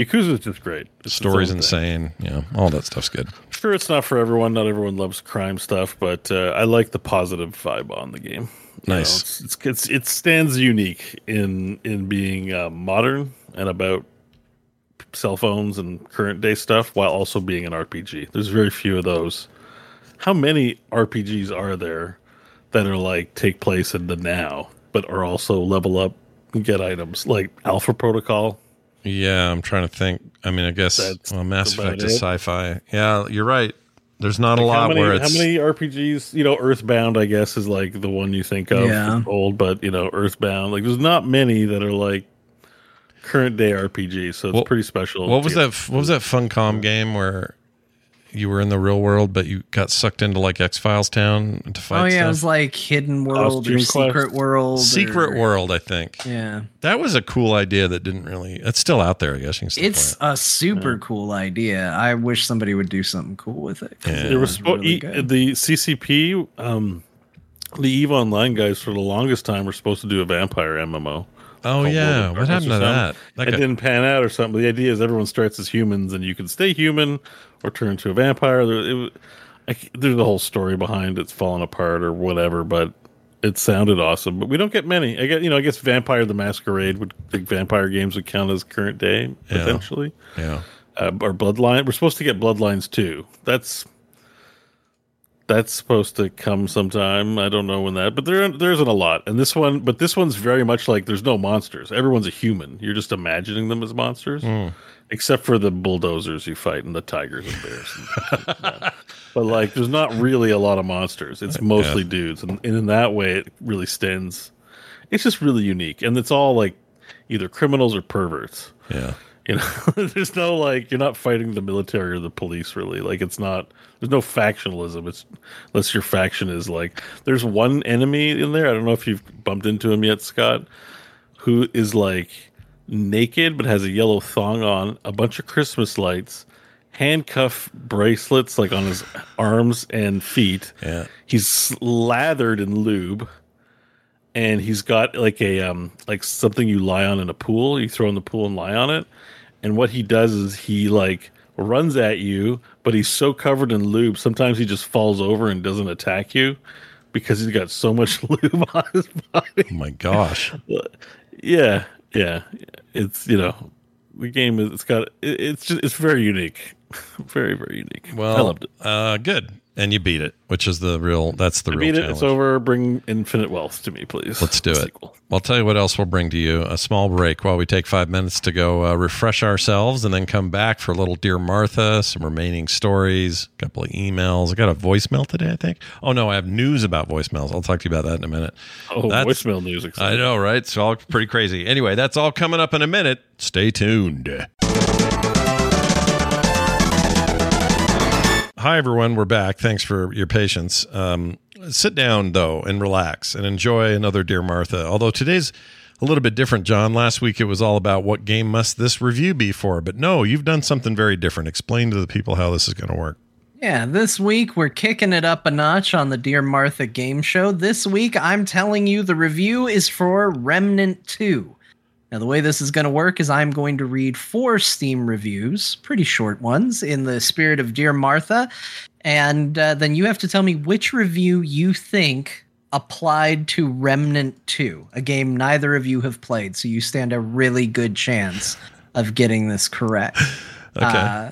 Yakuza is just great. It's Story's insane. Yeah, all that stuff's good. Sure, it's not for everyone. Not everyone loves crime stuff, but uh, I like the positive vibe on the game. You Nice. know, it's, it's, it's it stands unique in in being uh, modern and about cell phones and current day stuff, while also being an RPG. There's very few of those. How many RPGs are there that are like take place in the now, but are also level up and get items like Alpha Protocol? Yeah, I'm trying to think. I mean, I guess That's well, Mass Effect is sci-fi. Yeah, you're right. There's not a lot how many, where it's how many RPGs? You know, Earthbound, I guess, is like the one you think of. Yeah. Old, but you know, Earthbound. Like, there's not many that are like current day RPGs, so it's What- pretty special. What was to- that? What was that Funcom game where you were in the real world, but you got sucked into like X Files Town to fight? Oh yeah, stuff? it was like Hidden World or Costume Quest? Secret World. Secret or- World, I think. Yeah, That was a cool idea that didn't really. It's still out there, I guess. You can still it's play a super cool idea. I wish somebody would do something cool with it. 'cause Yeah. it There was was really e- the CCP, um, the Eve Online guys for the longest time were supposed to do a vampire MMO. Oh yeah, what happened to that? That it got- didn't pan out or something. The idea is everyone starts as humans, and you can stay human or turn into a vampire. There, it, I there's a whole story behind it's falling apart or whatever, but it sounded awesome. But we don't get many. I guess you know. I guess Vampire the Masquerade would think vampire games would count as current day Yeah. potentially, yeah. uh, or Bloodline. We're supposed to get Bloodlines too. That's that's supposed to come sometime. I don't know when that, but there there isn't a lot. And this one, but this one's very much like there's no monsters. Everyone's a human. You're just imagining them as monsters, hmm. except for the bulldozers you fight and the tigers and bears. And yeah. But like, there's not really a lot of monsters. It's mostly dudes, and, and in that way, it really stands. It's just really unique, and it's all like either criminals or perverts. Yeah. You know, there's no like you're not fighting the military or the police really. Like it's not there's no factionalism. It's unless your faction is like there's one enemy in there. I don't know if you've bumped into him yet, Scott, who is like naked but has a yellow thong on, a bunch of Christmas lights, handcuff bracelets like on his arms and feet. Yeah. He's slathered in lube and he's got like a um like something you lie on in a pool. You throw in the pool and lie on it. And what he does is he like runs at you but he's so covered in lube sometimes he just falls over and doesn't attack you because he's got so much lube on his body. Oh my gosh. yeah yeah. It's you know the game is it's got it's just it's very unique. Very very unique. Well, i loved it. Uh, good. And you beat it, which is the real. That's the I real beat it challenge. it's over bring infinite wealth to me please Let's do it. I'll tell you what else we'll bring to you. A small break while we take five minutes to go uh, refresh ourselves and then come back for a little Dear Martha, some remaining stories, a couple of emails. I got a voicemail today, I think. Oh, no, I have news about voicemails. I'll talk to you about that in a minute. oh That's- voicemail news I know, right? It's all pretty crazy. Anyway, that's all coming up in a minute. Stay tuned. Hi, everyone. We're back. Thanks for your patience. Um, sit down, though, and relax and enjoy another Dear Martha. Although today's a little bit different, Jon. Last week it was all about what game must this review be for. But no, you've done something very different. Explain to the people how this is going to work. Yeah, this week we're kicking it up a notch on the Dear Martha game show. This week I'm telling you the review is for Remnant 2. Now, the way this is going to work is I'm going to read four Steam reviews, pretty short ones, in the spirit of Dear Martha. And uh, then you have to tell me which review you think applied to Remnant 2, a game neither of you have played. So you stand a really good chance of getting this correct. Okay. Uh,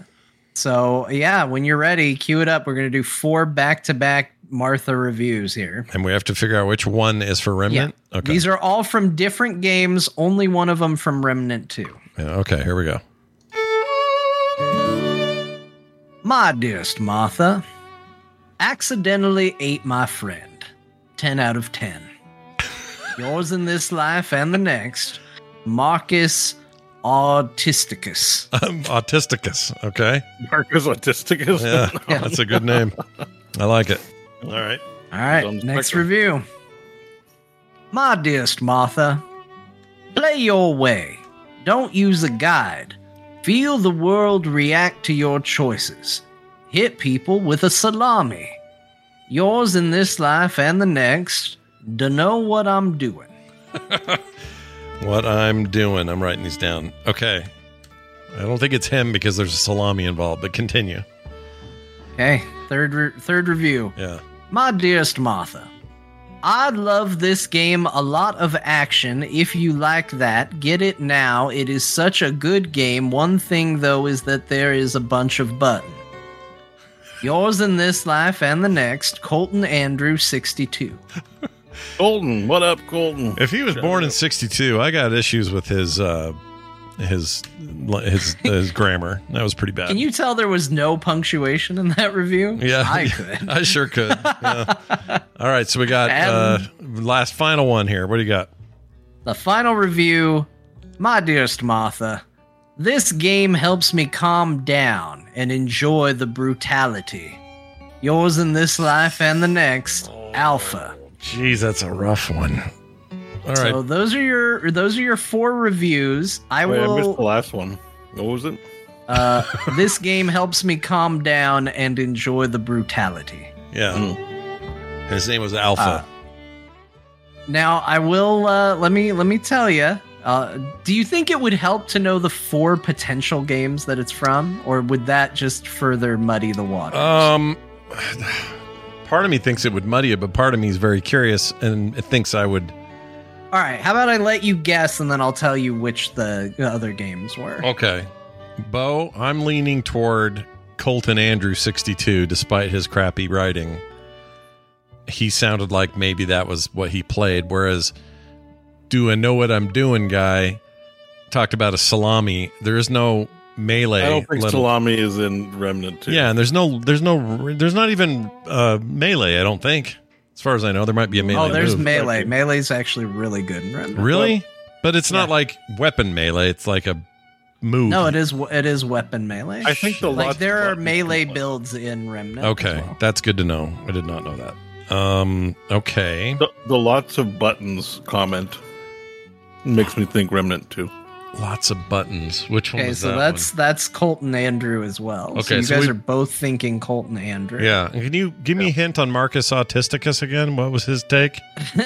so yeah, when you're ready, cue it up. We're gonna do four back-to-back Martha reviews here. and we have to figure out which one is for Remnant. Okay. These are all from different games. Only one of them from Remnant 2. Yeah, okay, here we go. My dearest Martha, accidentally ate my friend. 10 out of 10. Yours in this life and the next, Marcus Autisticus. I'm autisticus. Okay. Marcus Autisticus. Yeah, that's a good name. I like it. All right. All right, next spectrum. review. My dearest Martha, play your way. Don't use a guide. Feel the world react to your choices. Hit people with a salami. Yours in this life and the next. Dunno what I'm doing. What I'm doing. I'm writing these down. Okay. I don't think it's him because there's a salami involved, but continue. Okay, third re- third review. Yeah. My dearest Martha, I love this game. A lot of action. If you like that, get it now. It is such a good game. One thing, though, is that there is a bunch of buttons. Yours in this life and the next, Colton Andrew, 62. Colton, what up, Colton? If he was born in 62, I got issues with his uh his his his grammar. That was pretty bad. Can you tell there was no punctuation in that review? Yeah, I could. I sure could. Yeah. All right, so we got uh last final one here. What do you got? The final review, my dearest Martha, this game helps me calm down and enjoy the brutality. Yours in this life and the next, Alpha. Jeez, that's a rough one. All right. So those are your those are your four reviews. I Wait, I missed the last one. What was it? Uh, this game helps me calm down and enjoy the brutality. yeah. Mm. His name was Alpha. Now I will uh, let me let me tell you. Uh, do you think it would help to know the four potential games that it's from, or would that just further muddy the water? um part of me thinks it would muddy it, but part of me is very curious and it thinks I would All right, how about I let you guess, and then I'll tell you which the other games were. Okay. Beau, I'm leaning toward Colton Andrew 62 despite his crappy writing. He sounded like maybe that was what he played whereas do I know what I'm doing guy talked about a salami. There is no melee. I don't think little- salami is in Remnant 2. Yeah, and there's no there's no there's not even uh melee, I don't think. As far as I know, there might be a melee. oh, there's move. melee. Melee's actually really good in Remnant. Really? But it's not like weapon melee, it's like a move. No, it is. It is weapon melee. I think the like lots there are melee builds in Remnant. as Okay, well. that's good to know. I did not know that. Um, okay. The, the lots of buttons comment makes me think Remnant 2. Lots of buttons. Which one Okay, was so that that's that's Colton Andrew as well. so Okay, you so guys we- are both thinking Colton Andrew. Yeah. Can you give me a hint on Marcus Autisticus again? What was his take?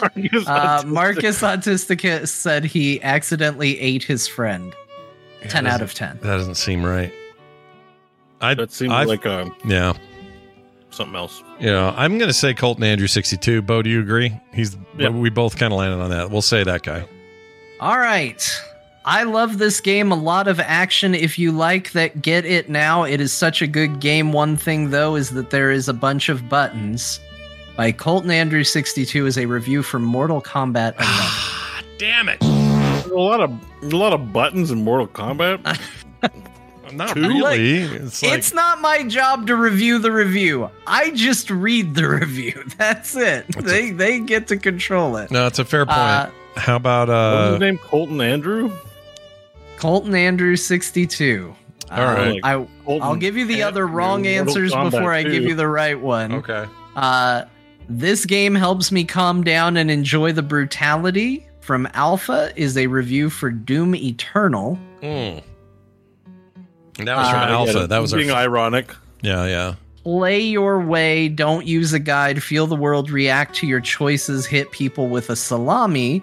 Uh, Marcus Autisticus said he accidentally ate his friend. ten out of ten. That doesn't seem right. I That seems I've- like uh, yeah. something else. Yeah, I'm going to say Colton Andrew 62. Beau, do you agree? He's Yeah. we both kind of landed on that. We'll say that guy. All right. I love this game. A lot of action. If you like that, get it now. It is such a good game. One thing, though, is that there is a bunch of buttons. By Colton Andrew 62 is a review for Mortal Kombat 11. Damn it. A lot of a lot of buttons in Mortal Kombat. Not Two? really. It's like it's not my job to review the review. I just read the review. That's it. they they get to control it. No, it's a fair point. Uh, How about What was uh his name? Colton Andrew? Colton Andrew 62. All right. I, Colton I'll give you the other wrong Mortal answers Kombat before I give you the right one. Okay. Uh, this game helps me calm down and enjoy the brutality. From Alpha is a review for Doom Eternal. Mm. That was from Uh, Alpha. Yeah, that was our being ironic. Yeah, yeah. Play your way, don't use a guide, feel the world react to your choices, hit people with a salami.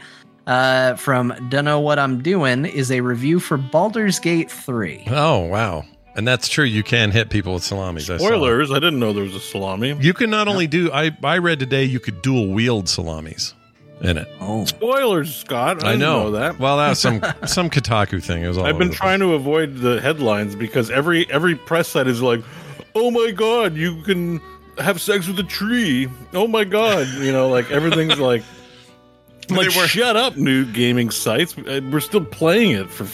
Uh, from Dunno What I'm Doing is a review for Baldur's Gate 3. Oh, wow. And that's true. You can hit people with salamis. I. Spoilers. I didn't know there was a salami. You can not only do. I I read today you could dual wield salamis in it. Oh. Spoilers, Scott. I, I, didn't know. know. that. Well, that was some some Kotaku thing. It was all I've been the trying to avoid the headlines because every every press site is like, "Oh my god, you can have sex with a tree." Oh my god, you know, like everything's like, But like they were- shut up, new gaming sites. Uh, We're still playing it for.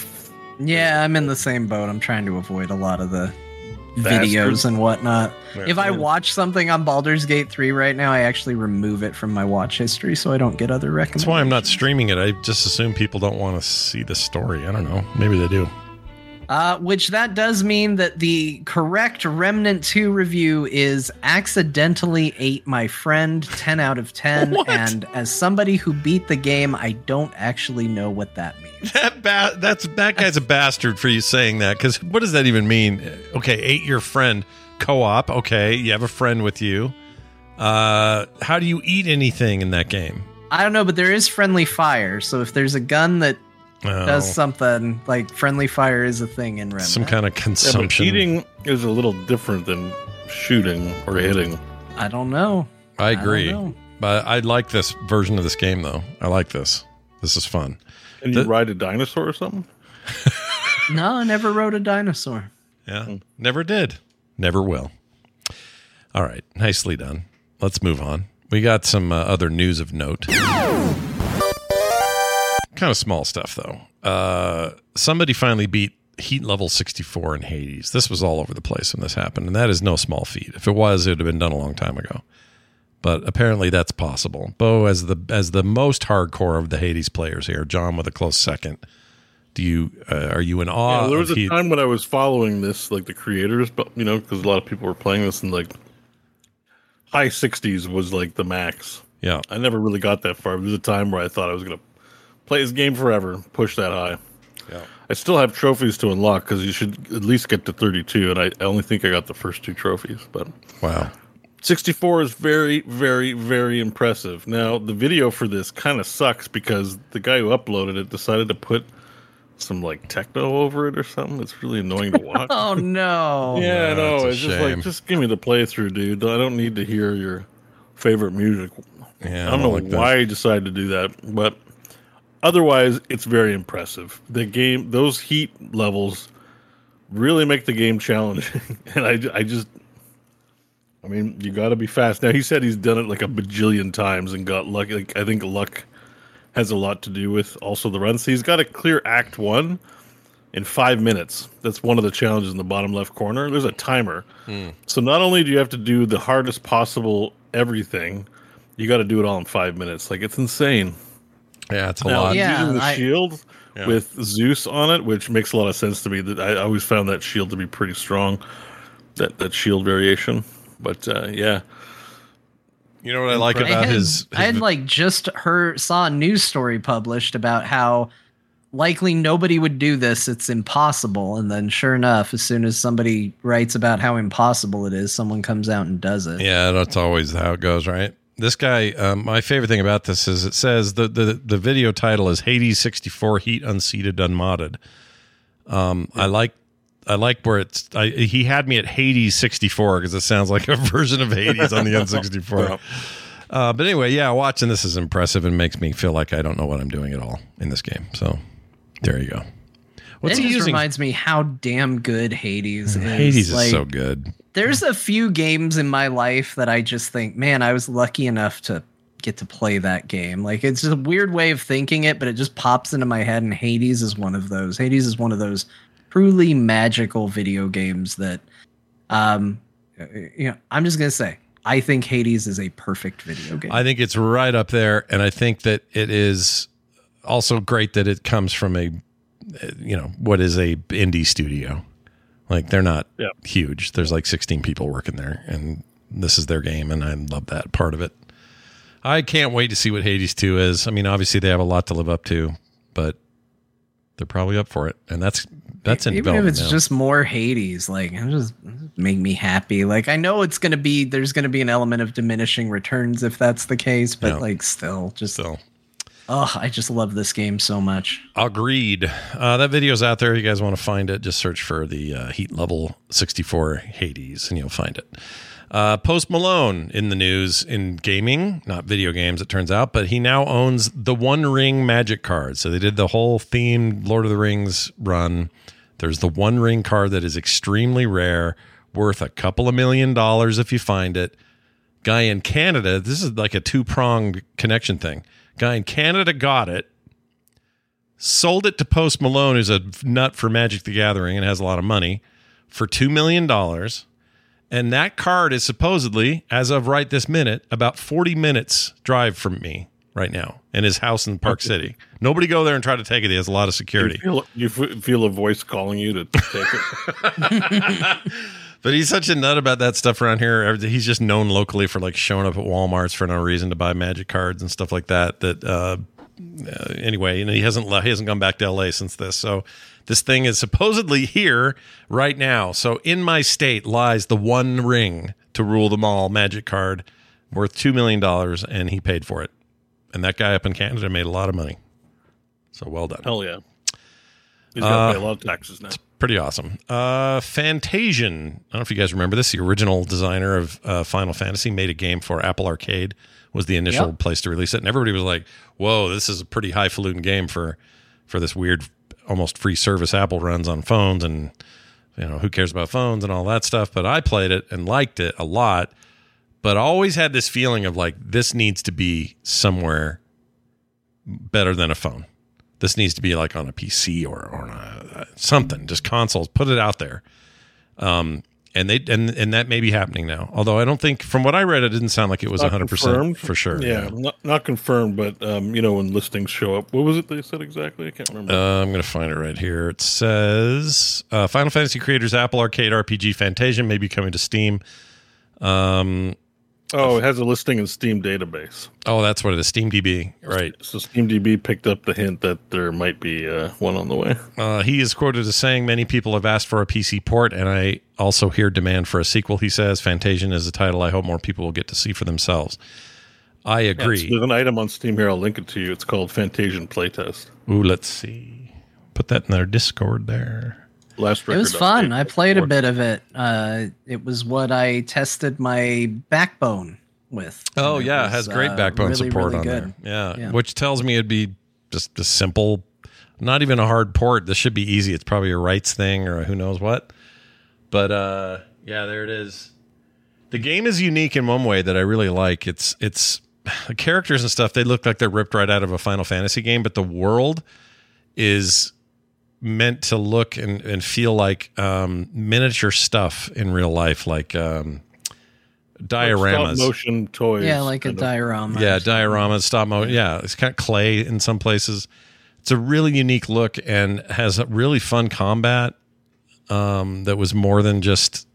Yeah, I'm in the same boat. I'm trying to avoid a lot of the videos Bastard. and whatnot. Yeah. if I watch something on Baldur's Gate 3 right now, I actually remove it from my watch history so I don't get other recommendations. That's why I'm not streaming it. I just assume people don't want to see the story. I don't know. Maybe they do. Uh, which that does mean that the correct Remnant 2 review is accidentally ate my friend 10 out of 10. What? And as somebody who beat the game, I don't actually know what that means. That ba- that's that guy's a bastard for you saying that because what does that even mean? Okay, ate your friend co-op. Okay, you have a friend with you. Uh, how do you eat anything in that game? I don't know, but there is friendly fire. So if there's a gun that Oh, does something, like friendly fire is a thing in Remnant. some kind of Yeah, but consumption. eating is a little different than shooting or hitting. I don't know. I don't agree, know. but I like this version of this game though. I like this. This is fun. And you The- ride a dinosaur or something? No, I never rode a dinosaur. Yeah, never did, never will. All right, nicely done. Let's move on. We got some uh, other news of note. Kind of small stuff though. Uh, somebody finally beat heat level 64 in Hades. This was all over the place when this happened, and that is no small feat. If it was, it would have been done a long time ago. But apparently, that's possible. Beau, as the as the most hardcore of the Hades players here, Jon with a close second. Do you uh, are you in awe? yeah, there was a Heat- time when I was following this, like the creators, but you know, because a lot of people were playing this, and like high sixties was like the max. Yeah, I never really got that far. There was a time where I thought I was gonna play his game forever, push that high. Yeah. I still have trophies to unlock because you should at least get to thirty-two, and I, I only think I got the first two trophies, but. Wow. 64 is very, very, very impressive. Now, the video for this kind of sucks because the guy who uploaded it decided to put some like techno over it or something. It's really annoying to watch. Oh no! yeah, I no, know. it's a It's just like, just give me the playthrough, dude. I don't need to hear your favorite music. Yeah, I don't know like that. why he decided to do that, but otherwise, it's very impressive. The game, those heat levels, really make the game challenging, and I, I just, I mean, you got to be fast. Now he said he's done it like a bajillion times and got lucky. Like I think luck has a lot to do with also the run. So he's got to clear Act One in five minutes. That's one of the challenges in the bottom left corner. There's a timer. Hmm. So not only do you have to do the hardest possible everything, you got to do it all in five minutes. Like it's insane. Yeah, it's a Now, lot. Yeah, using the I- shield Yeah. with Zeus on it, which makes a lot of sense to me. That I always found that shield to be pretty strong. That that shield variation, but uh, yeah, You know what I like I about had, his, I had like just heard saw a news story published about how likely nobody would do this. It's impossible, and then sure enough, as soon as somebody writes about how impossible it is, someone comes out and does it. Yeah, that's always how it goes, right? This guy, um, my favorite thing about this is it says the, the the video title is Hades 64 Heat Unseated Unmodded. Um, I like I like where it's I, he had me at Hades 64 because it sounds like a version of Hades on the N64. Uh, but anyway, yeah, watching this is impressive and makes me feel like I don't know what I'm doing at all in this game. So there you go. What's it he just using? reminds me how damn good Hades is. Hades is so good. There's a few games in my life that I just think, man, I was lucky enough to get to play that game. Like it's just a weird way of thinking it, but it just pops into my head, and Hades is one of those. Hades is one of those truly magical video games that, um, you know, I'm just gonna say, I think Hades is a perfect video game. I think it's right up there, and I think that it is also great that it comes from a, you know, what is a indie studio. Like they're not Yeah. huge. There's like 16 people working there, and this is their game, and I love that part of it. I can't wait to see what Hades 2 is. I mean, obviously they have a lot to live up to, but they're probably up for it, and that's that's in even if it's now. just more Hades, like it just make me happy. Like I know it's gonna be there's gonna be an element of diminishing returns if that's the case, but Yeah. like still, just so. Oh, I just love this game so much. Agreed. Uh, that video's out there. You guys want to find it? Just search for the uh, Heat Level 64 Hades, and you'll find it. Uh, Post Malone in the news in gaming, not video games, it turns out, but he now owns the One Ring Magic card. So they did the whole themed Lord of the Rings run. There's the One Ring card that is extremely rare, worth a couple of million dollars if you find it. Guy in Canada, this is like a two pronged connection thing. Guy in Canada got it sold it to Post Malone, who's a nut for Magic the Gathering and has a lot of money, for $2 million. And that card is supposedly, as of right this minute, about 40 minutes drive from me right now in his house in Park City. Nobody go there and try to take it. He has a lot of security. You feel, you feel a voice calling you to take it. But he's such a nut about that stuff around here. He's just known locally for like showing up at Walmart's for no reason to buy magic cards and stuff like that. That uh, uh, anyway, and he hasn't he hasn't gone back to LA since this. So this thing is supposedly here right now. So in my state lies the one ring to rule them all magic card worth two million dollars, and he paid for it. And that guy up in Canada made a lot of money. So well done. Hell yeah. He's got to Uh, pay a lot of taxes now. Pretty awesome. Uh, Fantasian. I don't know if you guys remember this. The original designer of uh, Final Fantasy made a game for Apple Arcade. Was the initial Yep. place to release it, and everybody was like, "Whoa, this is a pretty highfalutin game for for this weird, almost free service Apple runs on phones." And you know, who cares about phones and all that stuff? But I played it and liked it a lot. But I always had this feeling of like this needs to be somewhere better than a phone. This needs to be like on a PC or or on a, something, just consoles. Put it out there. Um, and they and and that may be happening now. Although I don't think, from what I read, it didn't sound like it was 100 confirmed. percent for sure. Yeah, Not, not confirmed, but um, you know when listings show up, what was it they said exactly? I can't remember. Uh, I'm going to find it right here. It says uh, Final Fantasy creators Apple Arcade RPG Fantasian may be coming to Steam. Um, oh, it has a listing in Steam database. oh, that's what it is. SteamDB, right? So SteamDB picked up the hint that there might be uh, one on the way. Uh, he is quoted as saying, Many people have asked for a PC port, and I also hear demand for a sequel. He says, Fantasian is a title I hope more people will get to see for themselves. I Yeah, agree. so there's an item on Steam here. I'll link it to you. It's called Fantasian Playtest. Ooh, let's see. Put that in their Discord there. Last It was fun. I played a bit of it. Uh, it was what I tested my backbone with. Oh, yeah. It was, has great uh, backbone really, support really on good. there. Yeah, Yeah. Which tells me it'd be just a simple, not even a hard port. This should be easy. It's probably a rights thing or a who knows what. But uh, yeah, there it is. The game is unique in one way that I really like. It's it's the characters and stuff. They look like they're ripped right out of a Final Fantasy game, but the world is meant to look and, and feel like um, miniature stuff in real life, like um, dioramas. Stop motion toys. Yeah, like a of- diorama. Yeah, dioramas, stop motion. Yeah, it's kind of clay in some places. It's a really unique look and has a really fun combat um, that was more than just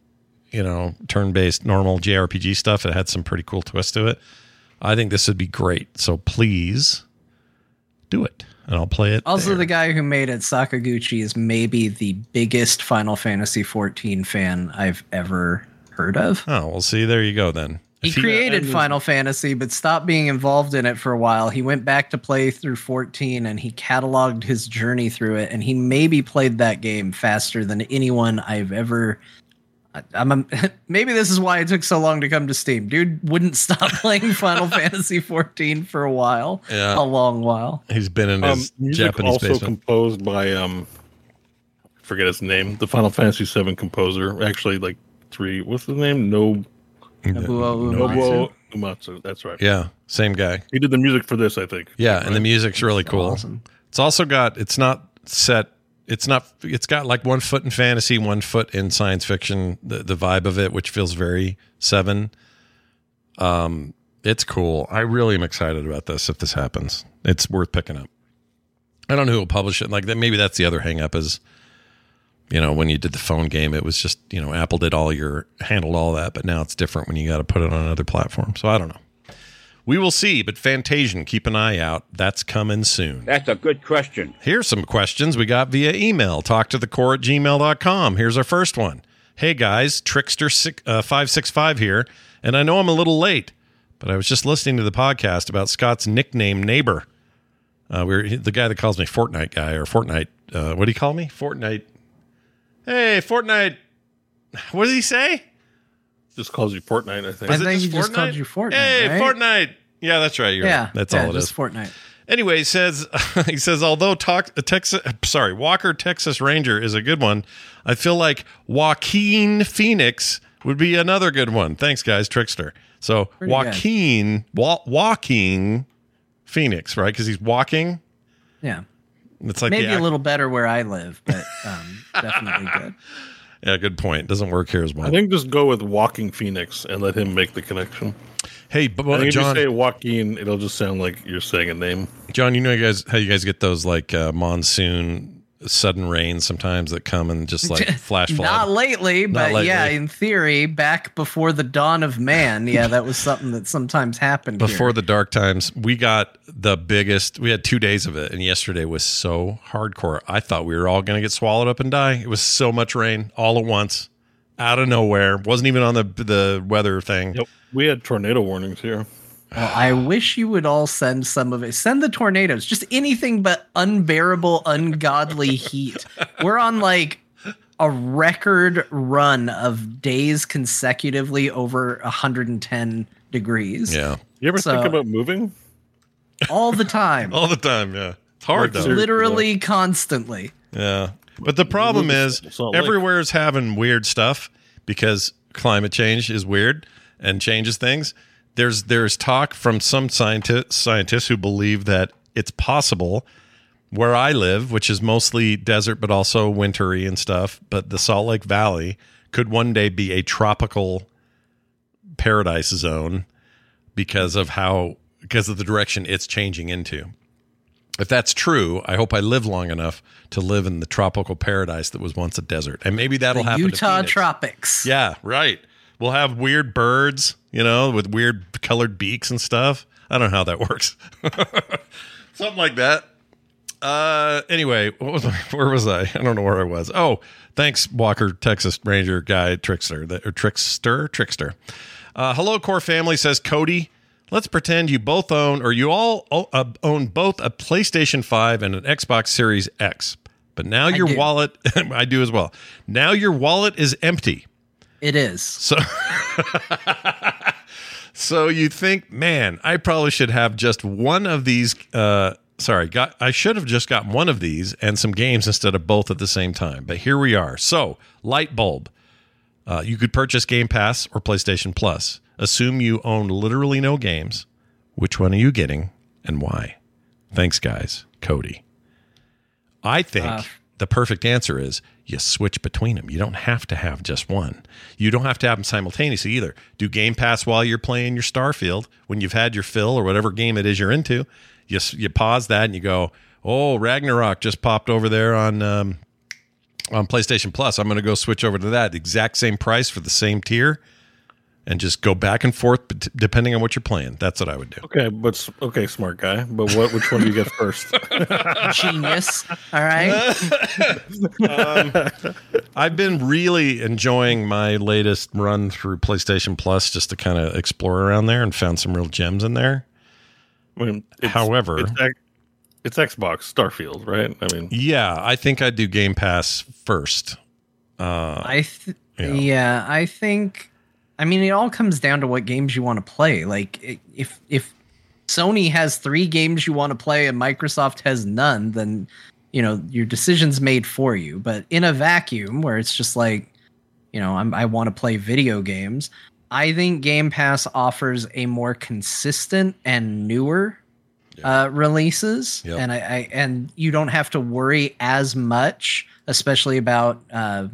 you know turn based normal JRPG stuff. It had some pretty cool twist to it. I think this would be great. So please do it, and I'll play it. Also, there. the guy who made it, Sakaguchi, is maybe the biggest Final Fantasy XIV fan I've ever heard of. oh, well, see, there you go then. He he- created Final Fantasy, but stopped being involved in it for a while. He went back to play through 14 and he cataloged his journey through it. And he maybe played that game faster than anyone I've ever. I- I'm a, maybe this is why it took so long to come to Steam. Dude wouldn't stop playing Final Fantasy 14 for a while, Yeah. a long while. He's been in Um, his music Japanese also basement. composed by um, forget his name. The Final Fantasy VII composer. Actually, like three. What's the name? No, Nobuo Nobuo Uematsu. Uematsu. That's right. yeah, same guy. He did the music for this, I think. Yeah, and the music's really cool. awesome. It's also got it's not set it's not it's got like one foot in fantasy, one foot in science fiction, the the vibe of it, which feels very seven. Um it's cool. I really am excited about this if this happens. It's worth picking up. I don't know who will publish it. Like that maybe that's the other hang up is you know, when you did the phone game, it was just, you know, Apple did all your handled all that, but now it's different when you got to put it on another platform. So I don't know. We will see, but Fantasian, keep an eye out. That's coming soon. That's a good question. Here's some questions we got via email. Talk to the core at gmail.com. Here's our first one. Hey guys, Trickster565 here, and I know I'm a little late, but I was just listening to the podcast about Scott's nickname neighbor. Uh, we're the guy that calls me Fortnite guy or Fortnite. Uh, what do you call me? Fortnite. Hey, Fortnite. What did he say? Just calls you Fortnite, I think. I Was it think just he just Fortnite? called you Fortnite. Hey, right? Fortnite. Yeah, that's right. You're Yeah, right. That's yeah, all it is. just Fortnite. Anyway, he says he says although talk, Texas sorry Walker Texas Ranger is a good one, I feel like Joaquin Phoenix would be another good one. Thanks, guys, Trickster. So Pretty. Joaquin wa- walking Phoenix, right? Because he's walking. Yeah. It's like Maybe the a little better where I live, but um, definitely good. Yeah, good point. Doesn't work here as well. I think just go with Walking Phoenix and let him make the connection. hey, but think if Jon, you say Joaquin, it'll just sound like you're saying a name. Jon, you know you guys how you guys get those like uh, monsoon sudden rains sometimes that come and just like flash flood. Not lately, but lately. yeah, in theory, back before the dawn of man, yeah, that was something that sometimes happened. Before here. the dark times, we got the biggest. We had two days of it, and yesterday was so hardcore. I thought we were all going to get swallowed up and die. It was so much rain all at once, out of nowhere. wasn't even on the the weather thing. Yep. We had tornado warnings here. Well, I wish you would all send some of it. Send the tornadoes, just anything but unbearable, ungodly heat. We're on like a record run of days consecutively over 110 degrees. Yeah, You ever So- think about moving? all the time, all the time. Yeah, it's hard Like, though. literally constantly. Yeah. But the problem is Salt Lake. everywhere's having weird stuff because climate change is weird and changes things. There's there's talk from some scientists scientists who believe that it's possible where I live, which is mostly desert but also wintry and stuff, but the Salt Lake Valley could one day be a tropical paradise zone because of how because of the direction it's changing into. If that's true, I hope I live long enough to live in the tropical paradise that was once a desert. And maybe that'll The happen. Utah tropics. Yeah, right. We'll have weird birds, you know, with weird colored beaks and stuff. I don't know how that works. Something like that. Uh, anyway, what was I, where was I? I don't know where I was. Oh, thanks, Walker, Texas Ranger guy, trickster, the, or trickster, trickster. Uh, hello, core family says Cody. Let's pretend you both own, or you all uh, own both a PlayStation 5 and an Xbox Series X. But now your do. wallet, I do as well. Now your wallet is empty. It is. So, so you think, man, I probably should have just one of these. Uh, sorry, got I should have just gotten one of these and some games instead of both at the same time. But here we are. So, light bulb. Uh, you could purchase Game Pass or PlayStation Plus. Assume you own literally no games. Which one are you getting and why? Thanks, guys. Cody. I think Uh, the perfect answer is you switch between them. You don't have to have just one. You don't have to have them simultaneously either. Do Game Pass while you're playing your Starfield. When you've had your fill or whatever game it is you're into, you, you pause that and you go, oh, Ragnarok just popped over there on um, on PlayStation Plus. I'm going to go switch over to that. Exact same price for the same tier and just go back and forth depending on what you're playing. That's what I would do. Okay, but okay, smart guy. But what? Which one do you get first? Genius. All right. I've been really enjoying my latest run through PlayStation Plus just to kind of explore around there and found some real gems in there. I mean, it's- However- it's, it's Xbox Starfield, right? I mean, Yeah, I think I'd do Game Pass first. Uh, I th- Yeah. yeah. I think I mean it all comes down to what games you want to play. Like if if Sony has 3 games you want to play and Microsoft has none, then you know, your decision's made for you. But in a vacuum where it's just like, you know, I'm, I want to play video games, I think Game Pass offers a more consistent and newer uh, releases, Yep. and I, I and you don't have to worry as much, especially about uh,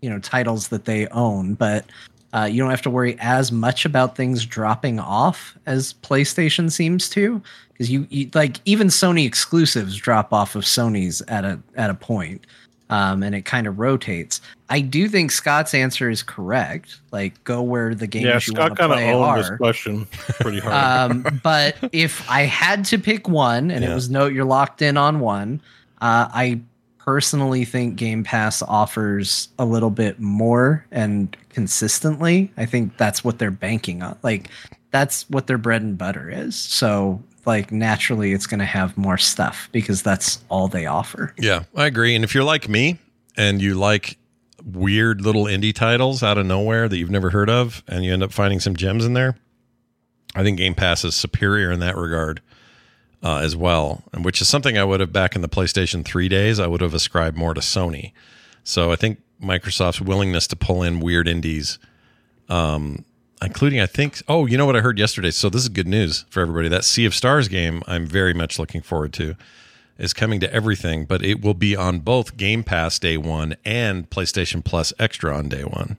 you know titles that they own, but uh, you don't have to worry as much about things dropping off as PlayStation seems to, because you, you like even Sony exclusives drop off of Sony's at a at a point, um, and it kind of rotates. I do think Scott's answer is correct. Like go where the games yeah, you Scott want to kind of play owned are. this question pretty hard. Um, but if I had to pick one, and Yeah. it was no, you're locked in on one. Uh, I personally think Game Pass offers a little bit more and consistently. I think that's what they're banking on. Like that's what their bread and butter is. So like naturally, it's going to have more stuff because that's all they offer. yeah, I agree. And if you're like me and you like weird little indie titles out of nowhere that you've never heard of and you end up finding some gems in there, I think Game Pass is superior in that regard. Uh, as well, and which is something I would have back in the PlayStation 3 days, I would have ascribed more to Sony. So I think Microsoft's willingness to pull in weird indies, um, including, I think, oh, you know what I heard yesterday? So this is good news for everybody. That Sea of Stars game, I'm very much looking forward to. is coming to everything, but it will be on both Game Pass day one and PlayStation Plus Extra on day one.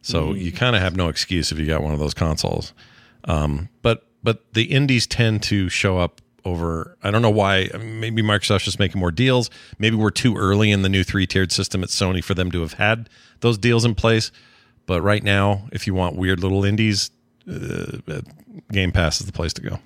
So you kind of have no excuse if you got one of those consoles. Um, but but the indies tend to show up over. I don't know why. Maybe Microsoft's just making more deals. Maybe we're too early in the new three tiered system at Sony for them to have had those deals in place. But right now, if you want weird little indies, uh, Game Pass is the place to go.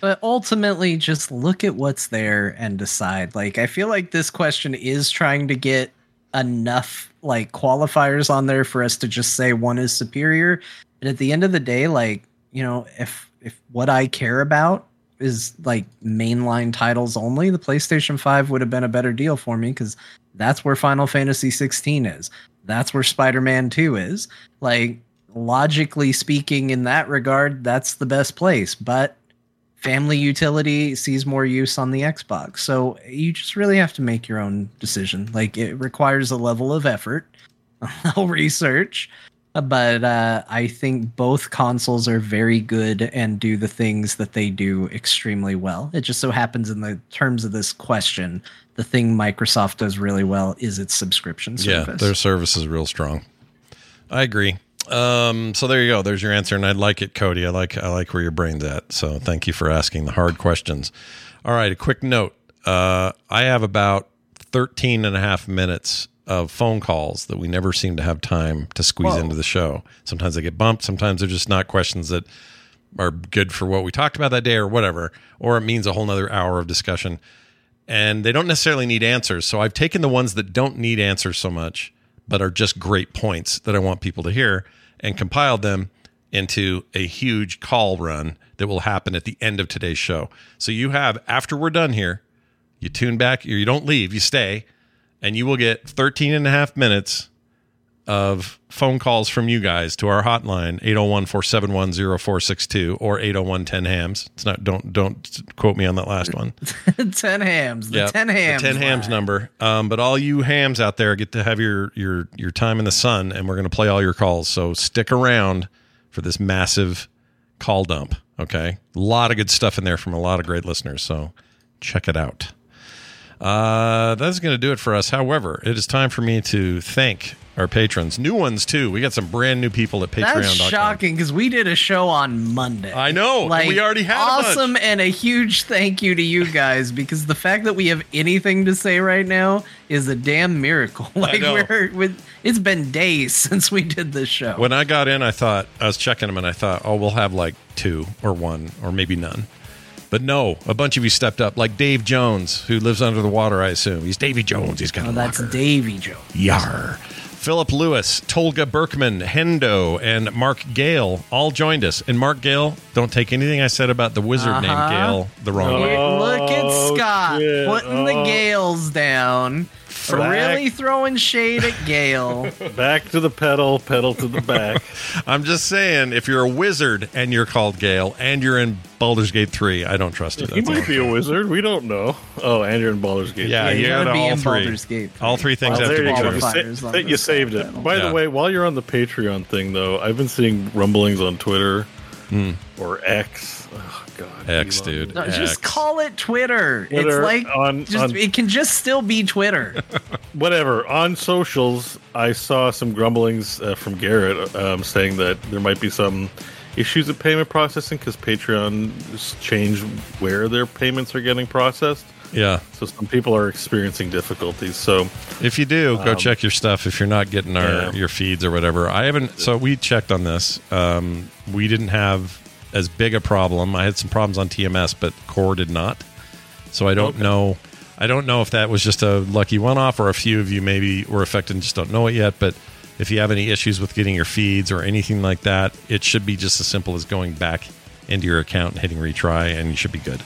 But ultimately, just look at what's there and decide. Like, I feel like this question is trying to get enough like qualifiers on there for us to just say one is superior. But at the end of the day, like, you know, if if what I care about is like mainline titles only, the PlayStation 5 would have been a better deal for me because that's where Final Fantasy 16 is. That's where Spider-Man 2 is. Like logically speaking in that regard, that's the best place. But family utility sees more use on the Xbox. So you just really have to make your own decision. Like it requires a level of effort, research, but uh, I think both consoles are very good and do the things that they do extremely well. It just so happens in the terms of this question, the thing Microsoft does really well is its subscription service. Yeah, their service is real strong. I agree. Um, so there you go. There's your answer, and I like it, Cody. I like I like where your brain's at. So thank you for asking the hard questions. All right, a quick note. Uh, I have about 13 and a half minutes of phone calls that we never seem to have time to squeeze Whoa. into the show. Sometimes they get bumped. Sometimes they're just not questions that are good for what we talked about that day or whatever, or it means a whole nother hour of discussion. And they don't necessarily need answers. So I've taken the ones that don't need answers so much, but are just great points that I want people to hear and compiled them into a huge call run that will happen at the end of today's show. So you have, after we're done here, you tune back, or you don't leave, you stay, and you will get 13 and a half minutes of phone calls from you guys to our hotline 801-471-0462 or 801-10 hams. It's not don't don't quote me on that last one. 10 hams. The Yeah, 10 hams. The 10 hams line. number. Um, but all you hams out there get to have your your your time in the sun and we're going to play all your calls. So stick around for this massive call dump, okay? A lot of good stuff in there from a lot of great listeners. So check it out. Uh, that's going to do it for us. However, it is time for me to thank our patrons, new ones too. We got some brand new people at That's patreon.com. shocking because we did a show on Monday. I know. Like we already had a awesome and a huge thank you to you guys because the fact that we have anything to say right now is a damn miracle. Like we're with it's been days since we did this show. When I got in, I thought I was checking them, and I thought, oh, we'll have like two or one or maybe none. But no, a bunch of you stepped up, like Dave Jones, who lives under the water. I assume he's Davy Jones. He's got oh, a that's locker. Davy Joe. Yar. Philip Lewis, Tolga Berkman, Hendo, and Mark Gale all joined us. And Mark Gale, don't take anything I said about the wizard Uh-huh. named Gale the wrong way. Look at Oh, Scott shit. putting the Oh. Gales down. Really throwing shade at Gale. Back to the pedal, pedal to the back. I'm just saying, if you're a wizard and you're called Gale and you're in Baldur's Gate 3, I don't trust you. he That's all. might be a wizard. We don't know. Oh, and you're in Baldur's Gate. Yeah, Yeah, you you gotta got be all in three. Baldur's Gate. All three things Well, have to be you true. You, sa- Qualifiers on you saved it. panel. By Yeah. the way, while you're on the Patreon thing, though, I've been seeing rumblings on Twitter hmm. or X. X, dude. No, X. just call it Twitter. Twitter it's like on- just, on- it can just still be Twitter. Whatever. On socials, I saw some grumblings uh, from Garrett um, saying that there might be some issues with payment processing because Patreon has changed where their payments are getting processed. Yeah. So some people are experiencing difficulties. So If you do, go Um, check your stuff. If you're not getting our Yeah. your feeds or whatever, I haven't. So we checked on this. Um, we didn't have as big a problem. I had some problems on TMS, but Core did not. So I don't Okay. know. I don't know if that was just a lucky one off or a few of you maybe were affected and just don't know it yet. But if you have any issues with getting your feeds or anything like that, it should be just as simple as going back into your account and hitting retry, and you should be good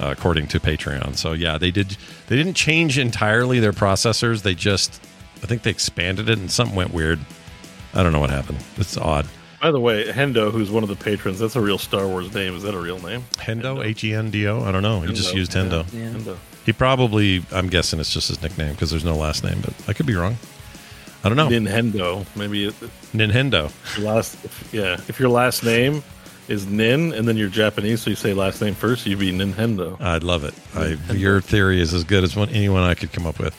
uh, according to Patreon. So yeah, they did. They didn't change entirely their processors. They just, I think they expanded it, and something went weird. I don't know what happened. It's odd. By the way, Hendo, who's one of the patrons, that's a real Star Wars name. Is that a real name? Hendo, H E N D O. I don't know. He just Hendo, used Hendo. yeah. Hendo. He probably. I'm guessing it's just his nickname because there's no last name, but I could be wrong. I don't know. Nintendo. Maybe it, Nintendo. last, yeah. If your last name is Nin, and then you're Japanese, so you say last name first. You'd be Nintendo. I'd love it. I, your theory is as good as one, anyone I could come up with.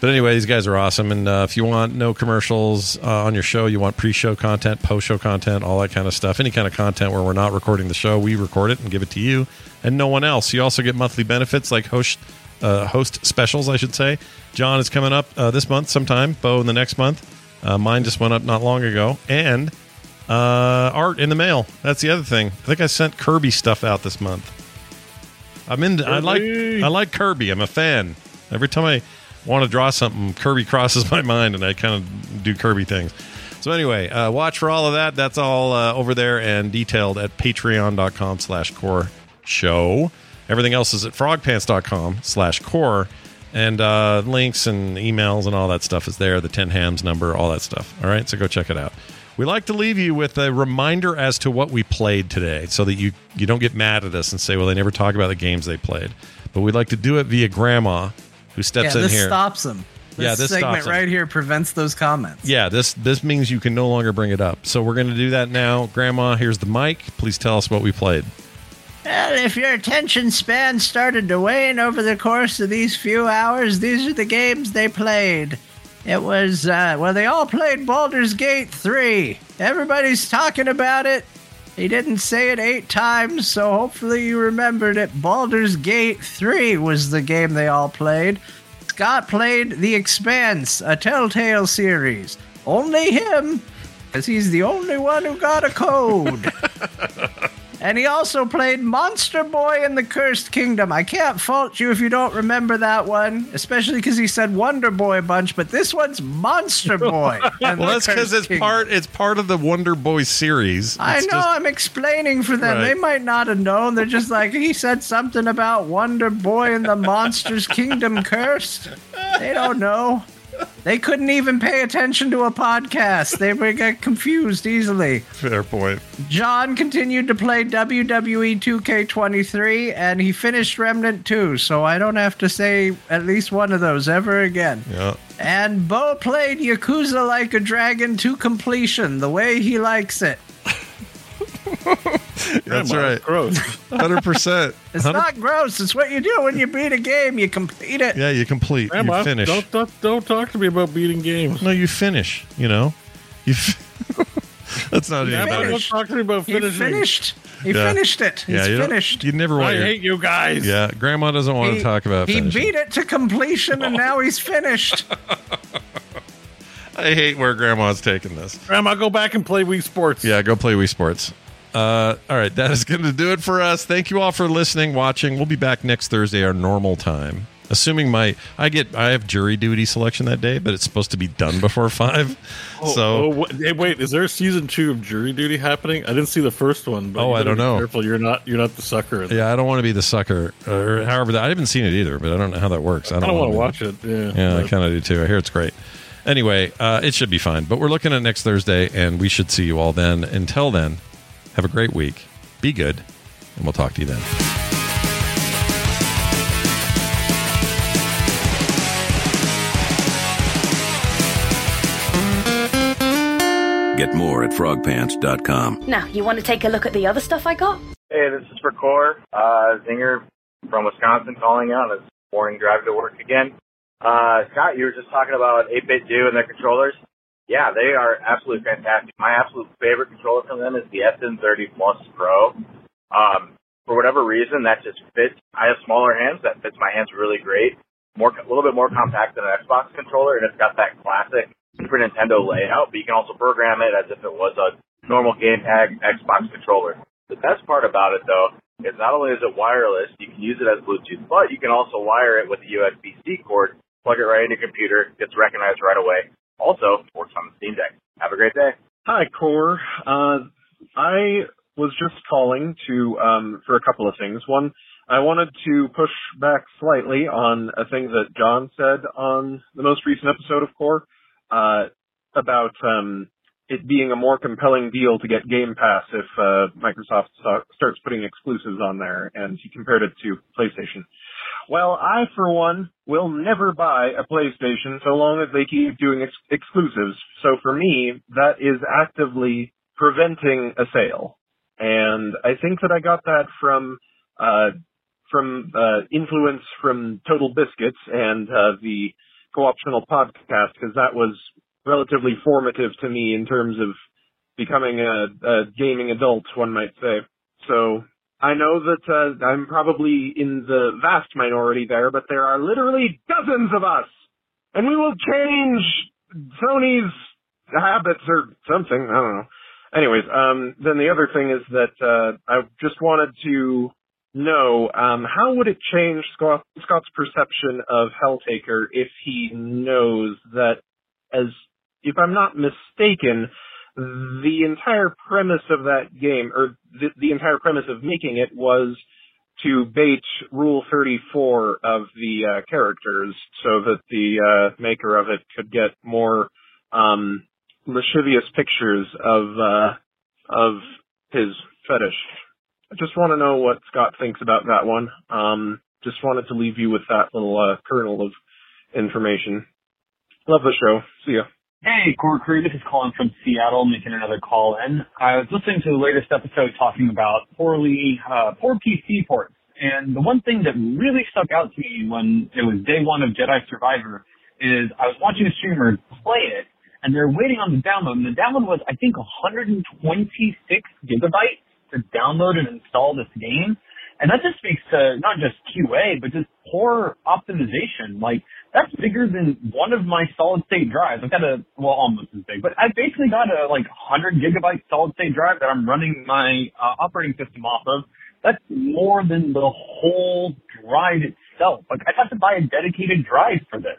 But anyway, these guys are awesome. And uh, if you want no commercials uh, on your show, you want pre-show content, post-show content, all that kind of stuff, any kind of content where we're not recording the show, we record it and give it to you and no one else. You also get monthly benefits like host uh, host specials, I should say. Jon is coming up uh, this month sometime. Beau in the next month. Uh, mine just went up not long ago, and uh, art in the mail. That's the other thing. I think I sent Kirby stuff out this month. I'm in. I like. I like Kirby. I'm a fan. Every time I want to draw something, Kirby crosses my mind, and I kind of do Kirby things. So anyway, uh, watch for all of that. That's all uh, over there and detailed at patreon.com slash core show. Everything else is at frogpants.com slash core. And uh, links and emails and all that stuff is there. The 10 hams number, all that stuff. All right, so go check it out. We like to leave you with a reminder as to what we played today so that you, you don't get mad at us and say, well, they never talk about the games they played. But we'd like to do it via Grandma, who steps yeah, in this here. stops them. This Yeah, this segment stops 'em. right here prevents those comments. Yeah, this this means you can no longer bring it up. So we're going to do that now. Grandma, here's the mic. Please tell us what we played. Well, if your attention span started to wane over the course of these few hours, these are the games they played. It was, uh, well, they all played Baldur's Gate 3. Everybody's talking about it. He didn't say it eight times, so hopefully you remembered it. Baldur's Gate 3 was the game they all played. Scott played The Expanse, a Telltale series. Only him, because he's the only one who got a code. And he also played Monster Boy in the Cursed Kingdom. I can't fault you if you don't remember that one, especially because he said Wonder Boy a bunch, but this one's Monster Boy. well, that's because it's Kingdom. part it's part of the Wonder Boy series. I know, just- I'm explaining for them. Right. They might not have known. They're just like, he said something about Wonder Boy and the Monster's Kingdom cursed. They don't know. They couldn't even pay attention to a podcast. They would get confused easily. fair point. Jon continued to play WWE 2K23 and he finished Remnant 2, so I don't have to say at least one of those ever again. Yeah. And Beau played Yakuza Like a Dragon to completion, the way he likes it. That's right. Gross. Hundred percent. It's not gross, it's what you do when you beat a game, you complete it. Yeah, you complete. Grandma, you finish. don't, don't don't talk to me about beating games. No, you finish. You know, you. F- That's not Grandma, even. don't talk to me about He finishing. finished. He Yeah. finished it. He's Yeah, you finished. You never want I your. hate you guys. Yeah, Grandma doesn't want He- to talk about. He finishing. beat it to completion and now he's finished. I hate where Grandma's taking this. Grandma, go back and play Wii Sports. Yeah, go play Wii Sports. Uh, all right, that is going to do it for us. Thank you all for listening, watching. We'll be back next Thursday, our normal time. Assuming my, I get, I have jury duty selection that day, but it's supposed to be done before five. Oh, so oh, wait, hey, wait, is there a season two of Jury Duty happening? I didn't see the first one. But Oh, I don't know. Careful, you're not you're not the sucker. yeah, I don't want to be the sucker, or however that. I haven't seen it either, but I don't know how that works. I I don't, don't want to watch it. Yeah, Yeah, I kind of do too. I hear it's great. Anyway, uh, it should be fine. But we're looking at next Thursday, and we should see you all then. Until then, have a great week. Be good, and we'll talk to you then. Get more at frogpants.com. Now, you want to take a look at the other stuff I got? Hey, this is for Core. Uh, Zinger from Wisconsin calling out on his morning drive to work again. Uh, Scott, you were just talking about 8BitDo and their controllers. Yeah, they are absolutely fantastic. My absolute favorite controller from them is the SN30 Plus Pro. Um, for whatever reason, that just fits. I have smaller hands. That fits my hands really great. More, a little bit more compact than an Xbox controller, and it's got that classic Super Nintendo layout, but you can also program it as if it was a normal game tag Xbox controller. The best part about it though is not only is it wireless, you can use it as Bluetooth, but you can also wire it with a USB-C cord, plug it right into your computer, gets recognized right away. Also works on the Steam Deck. Have a great day. Hi, Core. Uh, I was just calling to um, for a couple of things. One, I wanted to push back slightly on a thing that Jon said on the most recent episode of Core uh, about um, it being a more compelling deal to get Game Pass if uh, Microsoft sta- starts putting exclusives on there, and he compared it to PlayStation. Well, I, for one, will never buy a PlayStation so long as they keep doing ex- exclusives. So for me, that is actively preventing a sale. and I think that I got that from uh, from uh, influence from TotalBiscuit's and uh, the co-optional podcast because that was relatively formative to me in terms of becoming a, a gaming adult, one might say. So I know that uh, I'm probably in the vast minority there, but there are literally dozens of us, and we will change Sony's habits or something. I don't know. Anyways, um, then the other thing is that uh, I just wanted to know um, how would it change Scott, Scott's perception of Helltaker if he knows that, as if I'm not mistaken, the entire premise of that game, or the, the entire premise of making it, was to bait Rule 34 of the uh, characters so that the uh, maker of it could get more um, lascivious pictures of uh, of his fetish. I just want to know what Scott thinks about that one. Um, just wanted to leave you with that little uh, kernel of information. Love the show. See ya. Hey, Core Crew, this is Colin from Seattle making another call in. I was listening to the latest episode talking about poorly, uh, poor PC ports. And the one thing that really stuck out to me when it was day one of Jedi Survivor is I was watching a streamer play it and they're waiting on the download. And the download was, I think, 126 gigabytes to download and install this game. And that just speaks to not just QA, but just poor optimization. Like, that's bigger than one of my solid state drives. I've got a, well, almost as big, but I basically got a like 100 gigabyte solid state drive that I'm running my uh, operating system off of. That's more than the whole drive itself. Like, I'd have to buy a dedicated drive for this.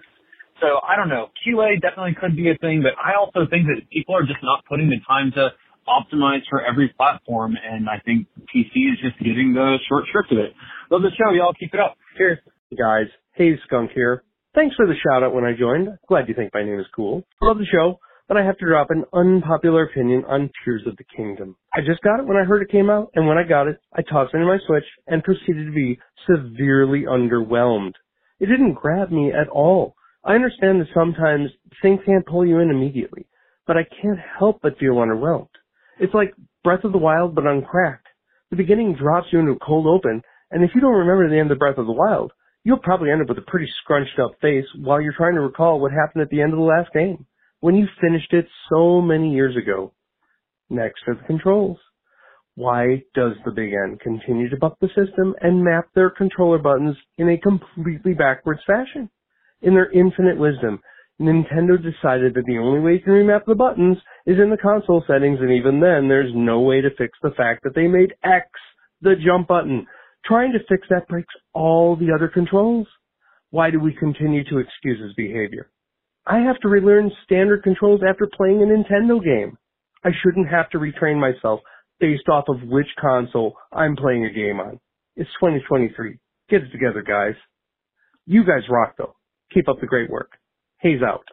So I don't know. QA definitely could be a thing, but I also think that people are just not putting the time to optimize for every platform, and I think PC is just getting the short shrift of it. Love the show, y'all. Keep it up. Cheers. guys. Hey, Skunk here. Thanks for the shout out when I joined. Glad you think my name is cool. Love the show, but I have to drop an unpopular opinion on Tears of the Kingdom. I just got it when I heard it came out, and when I got it, I tossed it in my Switch and proceeded to be severely underwhelmed. It didn't grab me at all. I understand that sometimes things can't pull you in immediately, but I can't help but feel underwhelmed. It's like Breath of the Wild, but on crack. The beginning drops you into a cold open, and if you don't remember the end of Breath of the Wild, you'll probably end up with a pretty scrunched up face while you're trying to recall what happened at the end of the last game, when you finished it so many years ago. Next are the controls. Why does the Big N continue to buck the system and map their controller buttons in a completely backwards fashion? In their infinite wisdom, Nintendo decided that the only way you can remap the buttons is in the console settings, and even then, there's no way to fix the fact that they made X the jump button. Trying to fix that breaks all the other controls. Why do we continue to excuse his behavior? I have to relearn standard controls after playing a Nintendo game. I shouldn't have to retrain myself based off of which console I'm playing a game on. It's 2023. Get it together, guys. You guys rock though. Keep up the great work. Hayes out.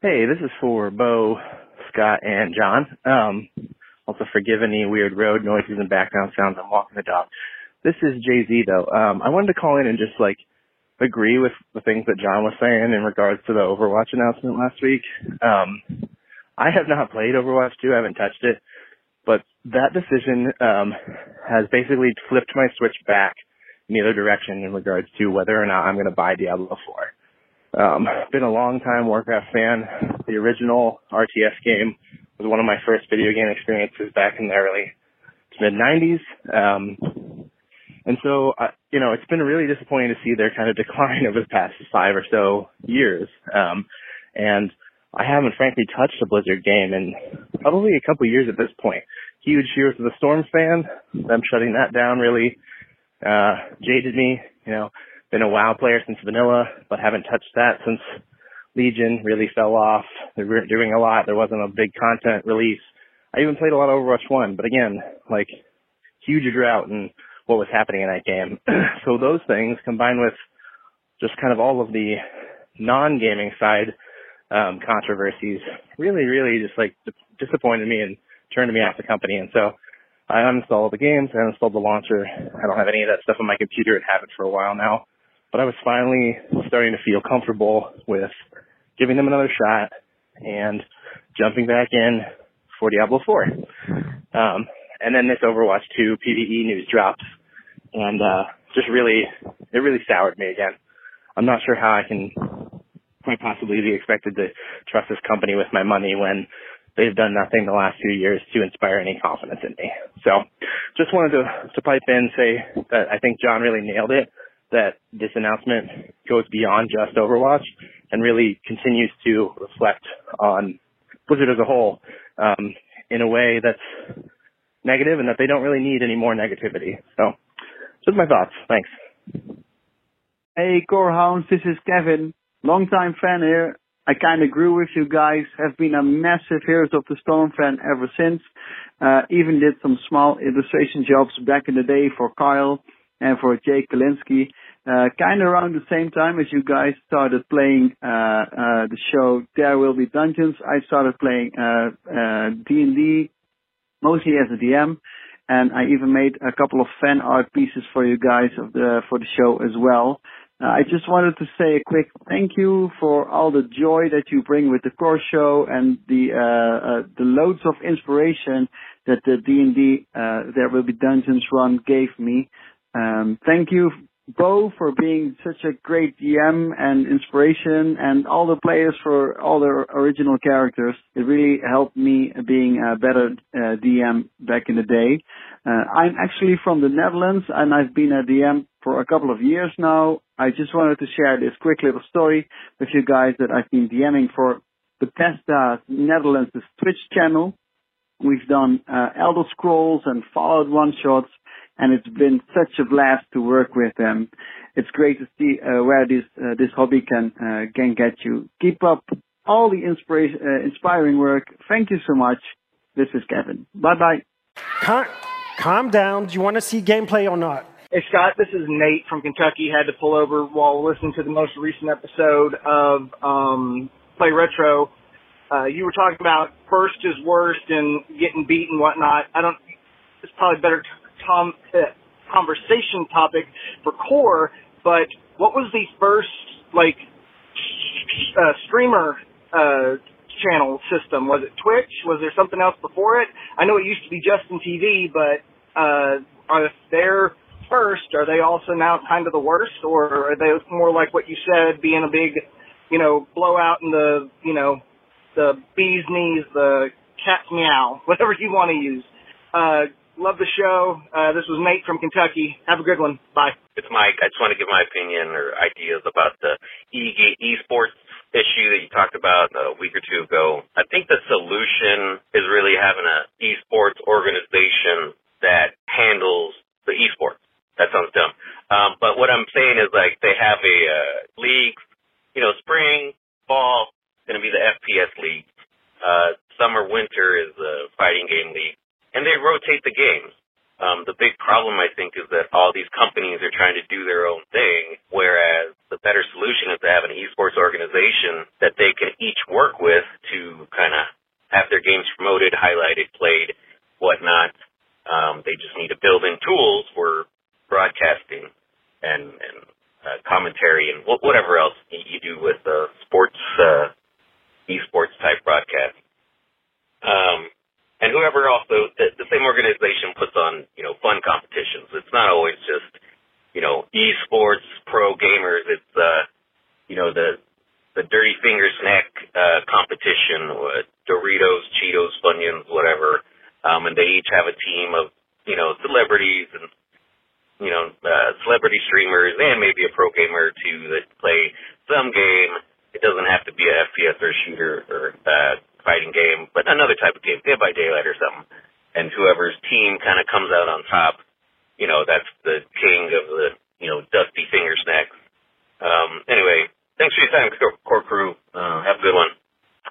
Hey, this is for Beau, Scott, and Jon. Um, also forgive any weird road noises and background sounds. I'm walking the dog. This is Jay Z though. Um, I wanted to call in and just like agree with the things that Jon was saying in regards to the Overwatch announcement last week. Um, I have not played Overwatch 2. I haven't touched it, but that decision um, has basically flipped my switch back in the other direction in regards to whether or not I'm going to buy Diablo 4. Um, been a long time Warcraft fan. The original RTS game was one of my first video game experiences back in the early to mid 90s. Um, and so, uh, you know, it's been really disappointing to see their kind of decline over the past five or so years. Um, and I haven't frankly touched a Blizzard game in probably a couple years at this point. Huge Heroes of the Storm fan. Them shutting that down really, uh, jaded me, you know been a WoW player since vanilla, but haven't touched that since Legion really fell off. They weren't doing a lot. There wasn't a big content release. I even played a lot of Overwatch 1, but again, like, huge drought in what was happening in that game. so those things combined with just kind of all of the non-gaming side um, controversies really, really just like disappointed me and turned me off the company. And so I uninstalled the games, I uninstalled the launcher. I don't have any of that stuff on my computer it for a while now but I was finally starting to feel comfortable with giving them another shot and jumping back in for Diablo 4. Um, and then this Overwatch 2 PvE news drops, and uh, just really, it really soured me again. I'm not sure how I can quite possibly be expected to trust this company with my money when they've done nothing the last few years to inspire any confidence in me. So just wanted to, to pipe in, say that I think Jon really nailed it, that this announcement goes beyond just Overwatch and really continues to reflect on Blizzard as a whole um, in a way that's negative and that they don't really need any more negativity. So just my thoughts. Thanks. Hey, Core Hounds, this is Kevin. Longtime fan here. I kind of grew with you guys. Have been a massive Heroes of the Storm fan ever since. Uh, even did some small illustration jobs back in the day for Kyle and for Jake Kalinsky. Uh, kind of around the same time as you guys started playing uh, uh, the show There Will Be Dungeons, I started playing uh, uh, D&D mostly as a DM, and I even made a couple of fan art pieces for you guys of the for the show as well. Uh, I just wanted to say a quick thank you for all the joy that you bring with the core show and the uh, uh, the loads of inspiration that the D&D uh, There Will Be Dungeons run gave me. Um, thank you, Beau, for being such a great DM and inspiration, and all the players for all their original characters. It really helped me being a better uh, DM back in the day. Uh, I'm actually from the Netherlands, and I've been a DM for a couple of years now. I just wanted to share this quick little story with you guys that I've been DMing for Bethesda Netherlands' Twitch channel. We've done uh, Elder Scrolls and Fallout one shots, and it's been such a blast to work with them. It's great to see uh, where this uh, this hobby can uh, can get you. Keep up all the inspiration, uh, inspiring work. Thank you so much. This is Kevin. Bye bye. Calm, calm down. Do you want to see gameplay or not? Hey Scott, this is Nate from Kentucky. Had to pull over while listening to the most recent episode of um, Play Retro. Uh, you were talking about first is worst and getting beat and whatnot. I don't. It's probably better tom, uh, conversation topic for core. But what was the first like uh, streamer uh, channel system? Was it Twitch? Was there something else before it? I know it used to be Justin TV, but uh, are there first, are they also now kind of the worst, or are they more like what you said, being a big, you know, blowout in the, you know, the bee's knees, the cat's meow, whatever you want to use. Uh, love the show. Uh, this was Nate from Kentucky. Have a good one. Bye. It's Mike. I just want to give my opinion or ideas about the e- esports issue that you talked about a week or two ago. I think the solution is really having an esports organization that handles the esports. That sounds dumb. Um, but what I'm saying is like they have a uh, league, you know, spring, fall, going to be the FPS league. Uh, summer, winter is the fighting game league, and they rotate the games. Um, the big problem, I think, is that all these companies are trying to do their own thing, whereas the better solution is to have an esports organization that they can each work with to kind of have their games promoted, highlighted, played, whatnot. Um, they just need to build in tools for broadcasting and, and uh, commentary and whatever else you do with uh, sports, uh, esports type broadcast. Um, and whoever also the, the same organization puts on you know fun competitions. It's not always just you know esports pro gamers. It's uh you know the the dirty finger snack uh, competition, with Doritos, Cheetos, Funyuns, whatever. Um, and they each have a team of you know celebrities and you know uh, celebrity streamers and maybe a pro gamer or two that play some game. It doesn't have to be a FPS or shooter or uh, fighting game, but another type of game, Dead by Daylight or something. And whoever's team kind of comes out on top, you know, that's the king of the, you know, dusty finger snacks. Um, anyway, thanks for your time, core crew. Uh, have a good one.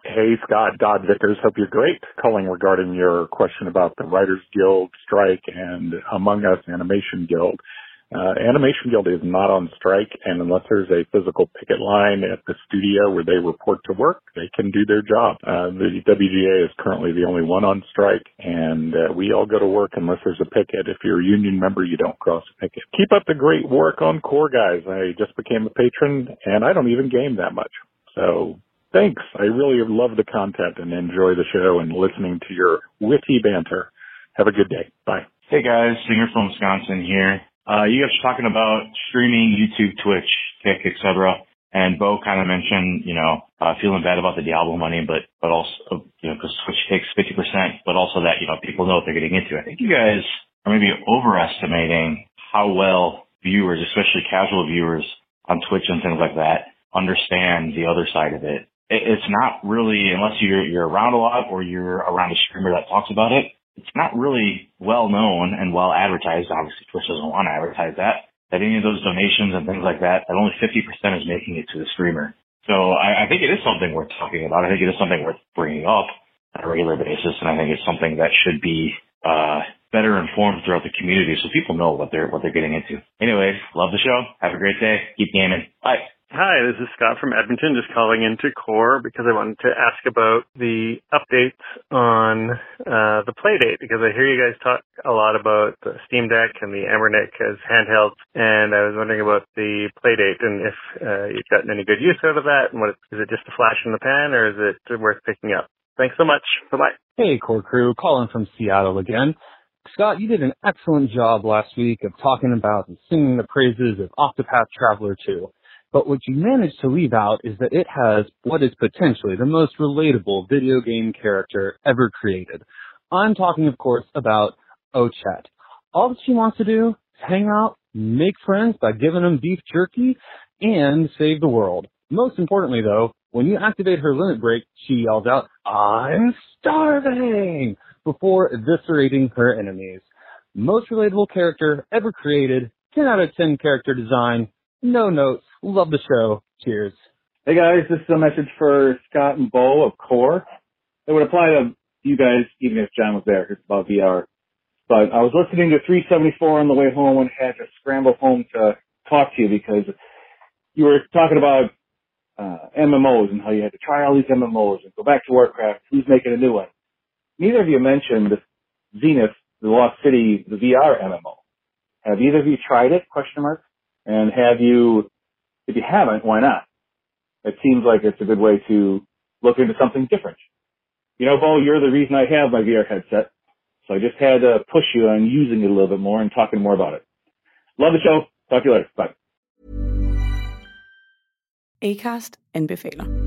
Hey, Scott, Dodd Vickers. Hope you're great. Calling regarding your question about the Writers Guild strike and Among Us Animation Guild. Uh, Animation Guild is not on strike, and unless there's a physical picket line at the studio where they report to work, they can do their job. Uh, the WGA is currently the only one on strike, and uh, we all go to work unless there's a picket. If you're a union member, you don't cross a picket. Keep up the great work on Core, guys. I just became a patron, and I don't even game that much. So thanks. I really love the content and enjoy the show and listening to your witty banter. Have a good day. Bye. Hey guys, Singer from Wisconsin here. Uh, you guys are talking about streaming, YouTube, Twitch, Kick, etc. And Beau kind of mentioned, you know, uh, feeling bad about the Diablo money, but, but also, you know, because Twitch takes 50%, but also that, you know, people know what they're getting into. I think you guys are maybe overestimating how well viewers, especially casual viewers on Twitch and things like that, understand the other side of it it's not really, unless you're, you're around a lot or you're around a streamer that talks about it, it's not really well known and well advertised. Obviously, Twitch doesn't want to advertise that that any of those donations and things like that, that only 50% is making it to the streamer. So I, I think it is something worth talking about. I think it is something worth bringing up on a regular basis, and I think it's something that should be uh, better informed throughout the community so people know what they're what they're getting into. Anyways, love the show. Have a great day. Keep gaming. Bye. Hi, this is Scott from Edmonton, just calling into Core because I wanted to ask about the updates on uh, the Playdate because I hear you guys talk a lot about the Steam Deck and the Anbernic as handhelds, and I was wondering about the Playdate and if uh, you've gotten any good use out of that, and what is it just a flash in the pan, or is it worth picking up? Thanks so much. Bye bye. Hey, Core Crew, calling from Seattle again. Scott, you did an excellent job last week of talking about and singing the praises of Octopath Traveler 2. But what you managed to leave out is that it has what is potentially the most relatable video game character ever created. I'm talking, of course, about Ochette. All that she wants to do is hang out, make friends by giving them beef jerky, and save the world. Most importantly, though, when you activate her limit break, she yells out, I'm starving! before eviscerating her enemies. Most relatable character ever created, 10 out of 10 character design, no notes, Love the show. Cheers. Hey guys, this is a message for Scott and Beau of Core. It would apply to you guys even if Jon was there. It's about VR. But I was listening to 374 on the way home and had to scramble home to talk to you because you were talking about uh, MMOs and how you had to try all these MMOs and go back to Warcraft. Who's making a new one? Neither of you mentioned Zenith, the Last City, the VR MMO. Have either of you tried it? Question mark. And have you if you haven't, why not? It seems like it's a good way to look into something different. You know, Beau, you're the reason I have my VR headset. So I just had to push you on using it a little bit more and talking more about it. Love the show. Talk to you later. Bye. Acast anbefaler.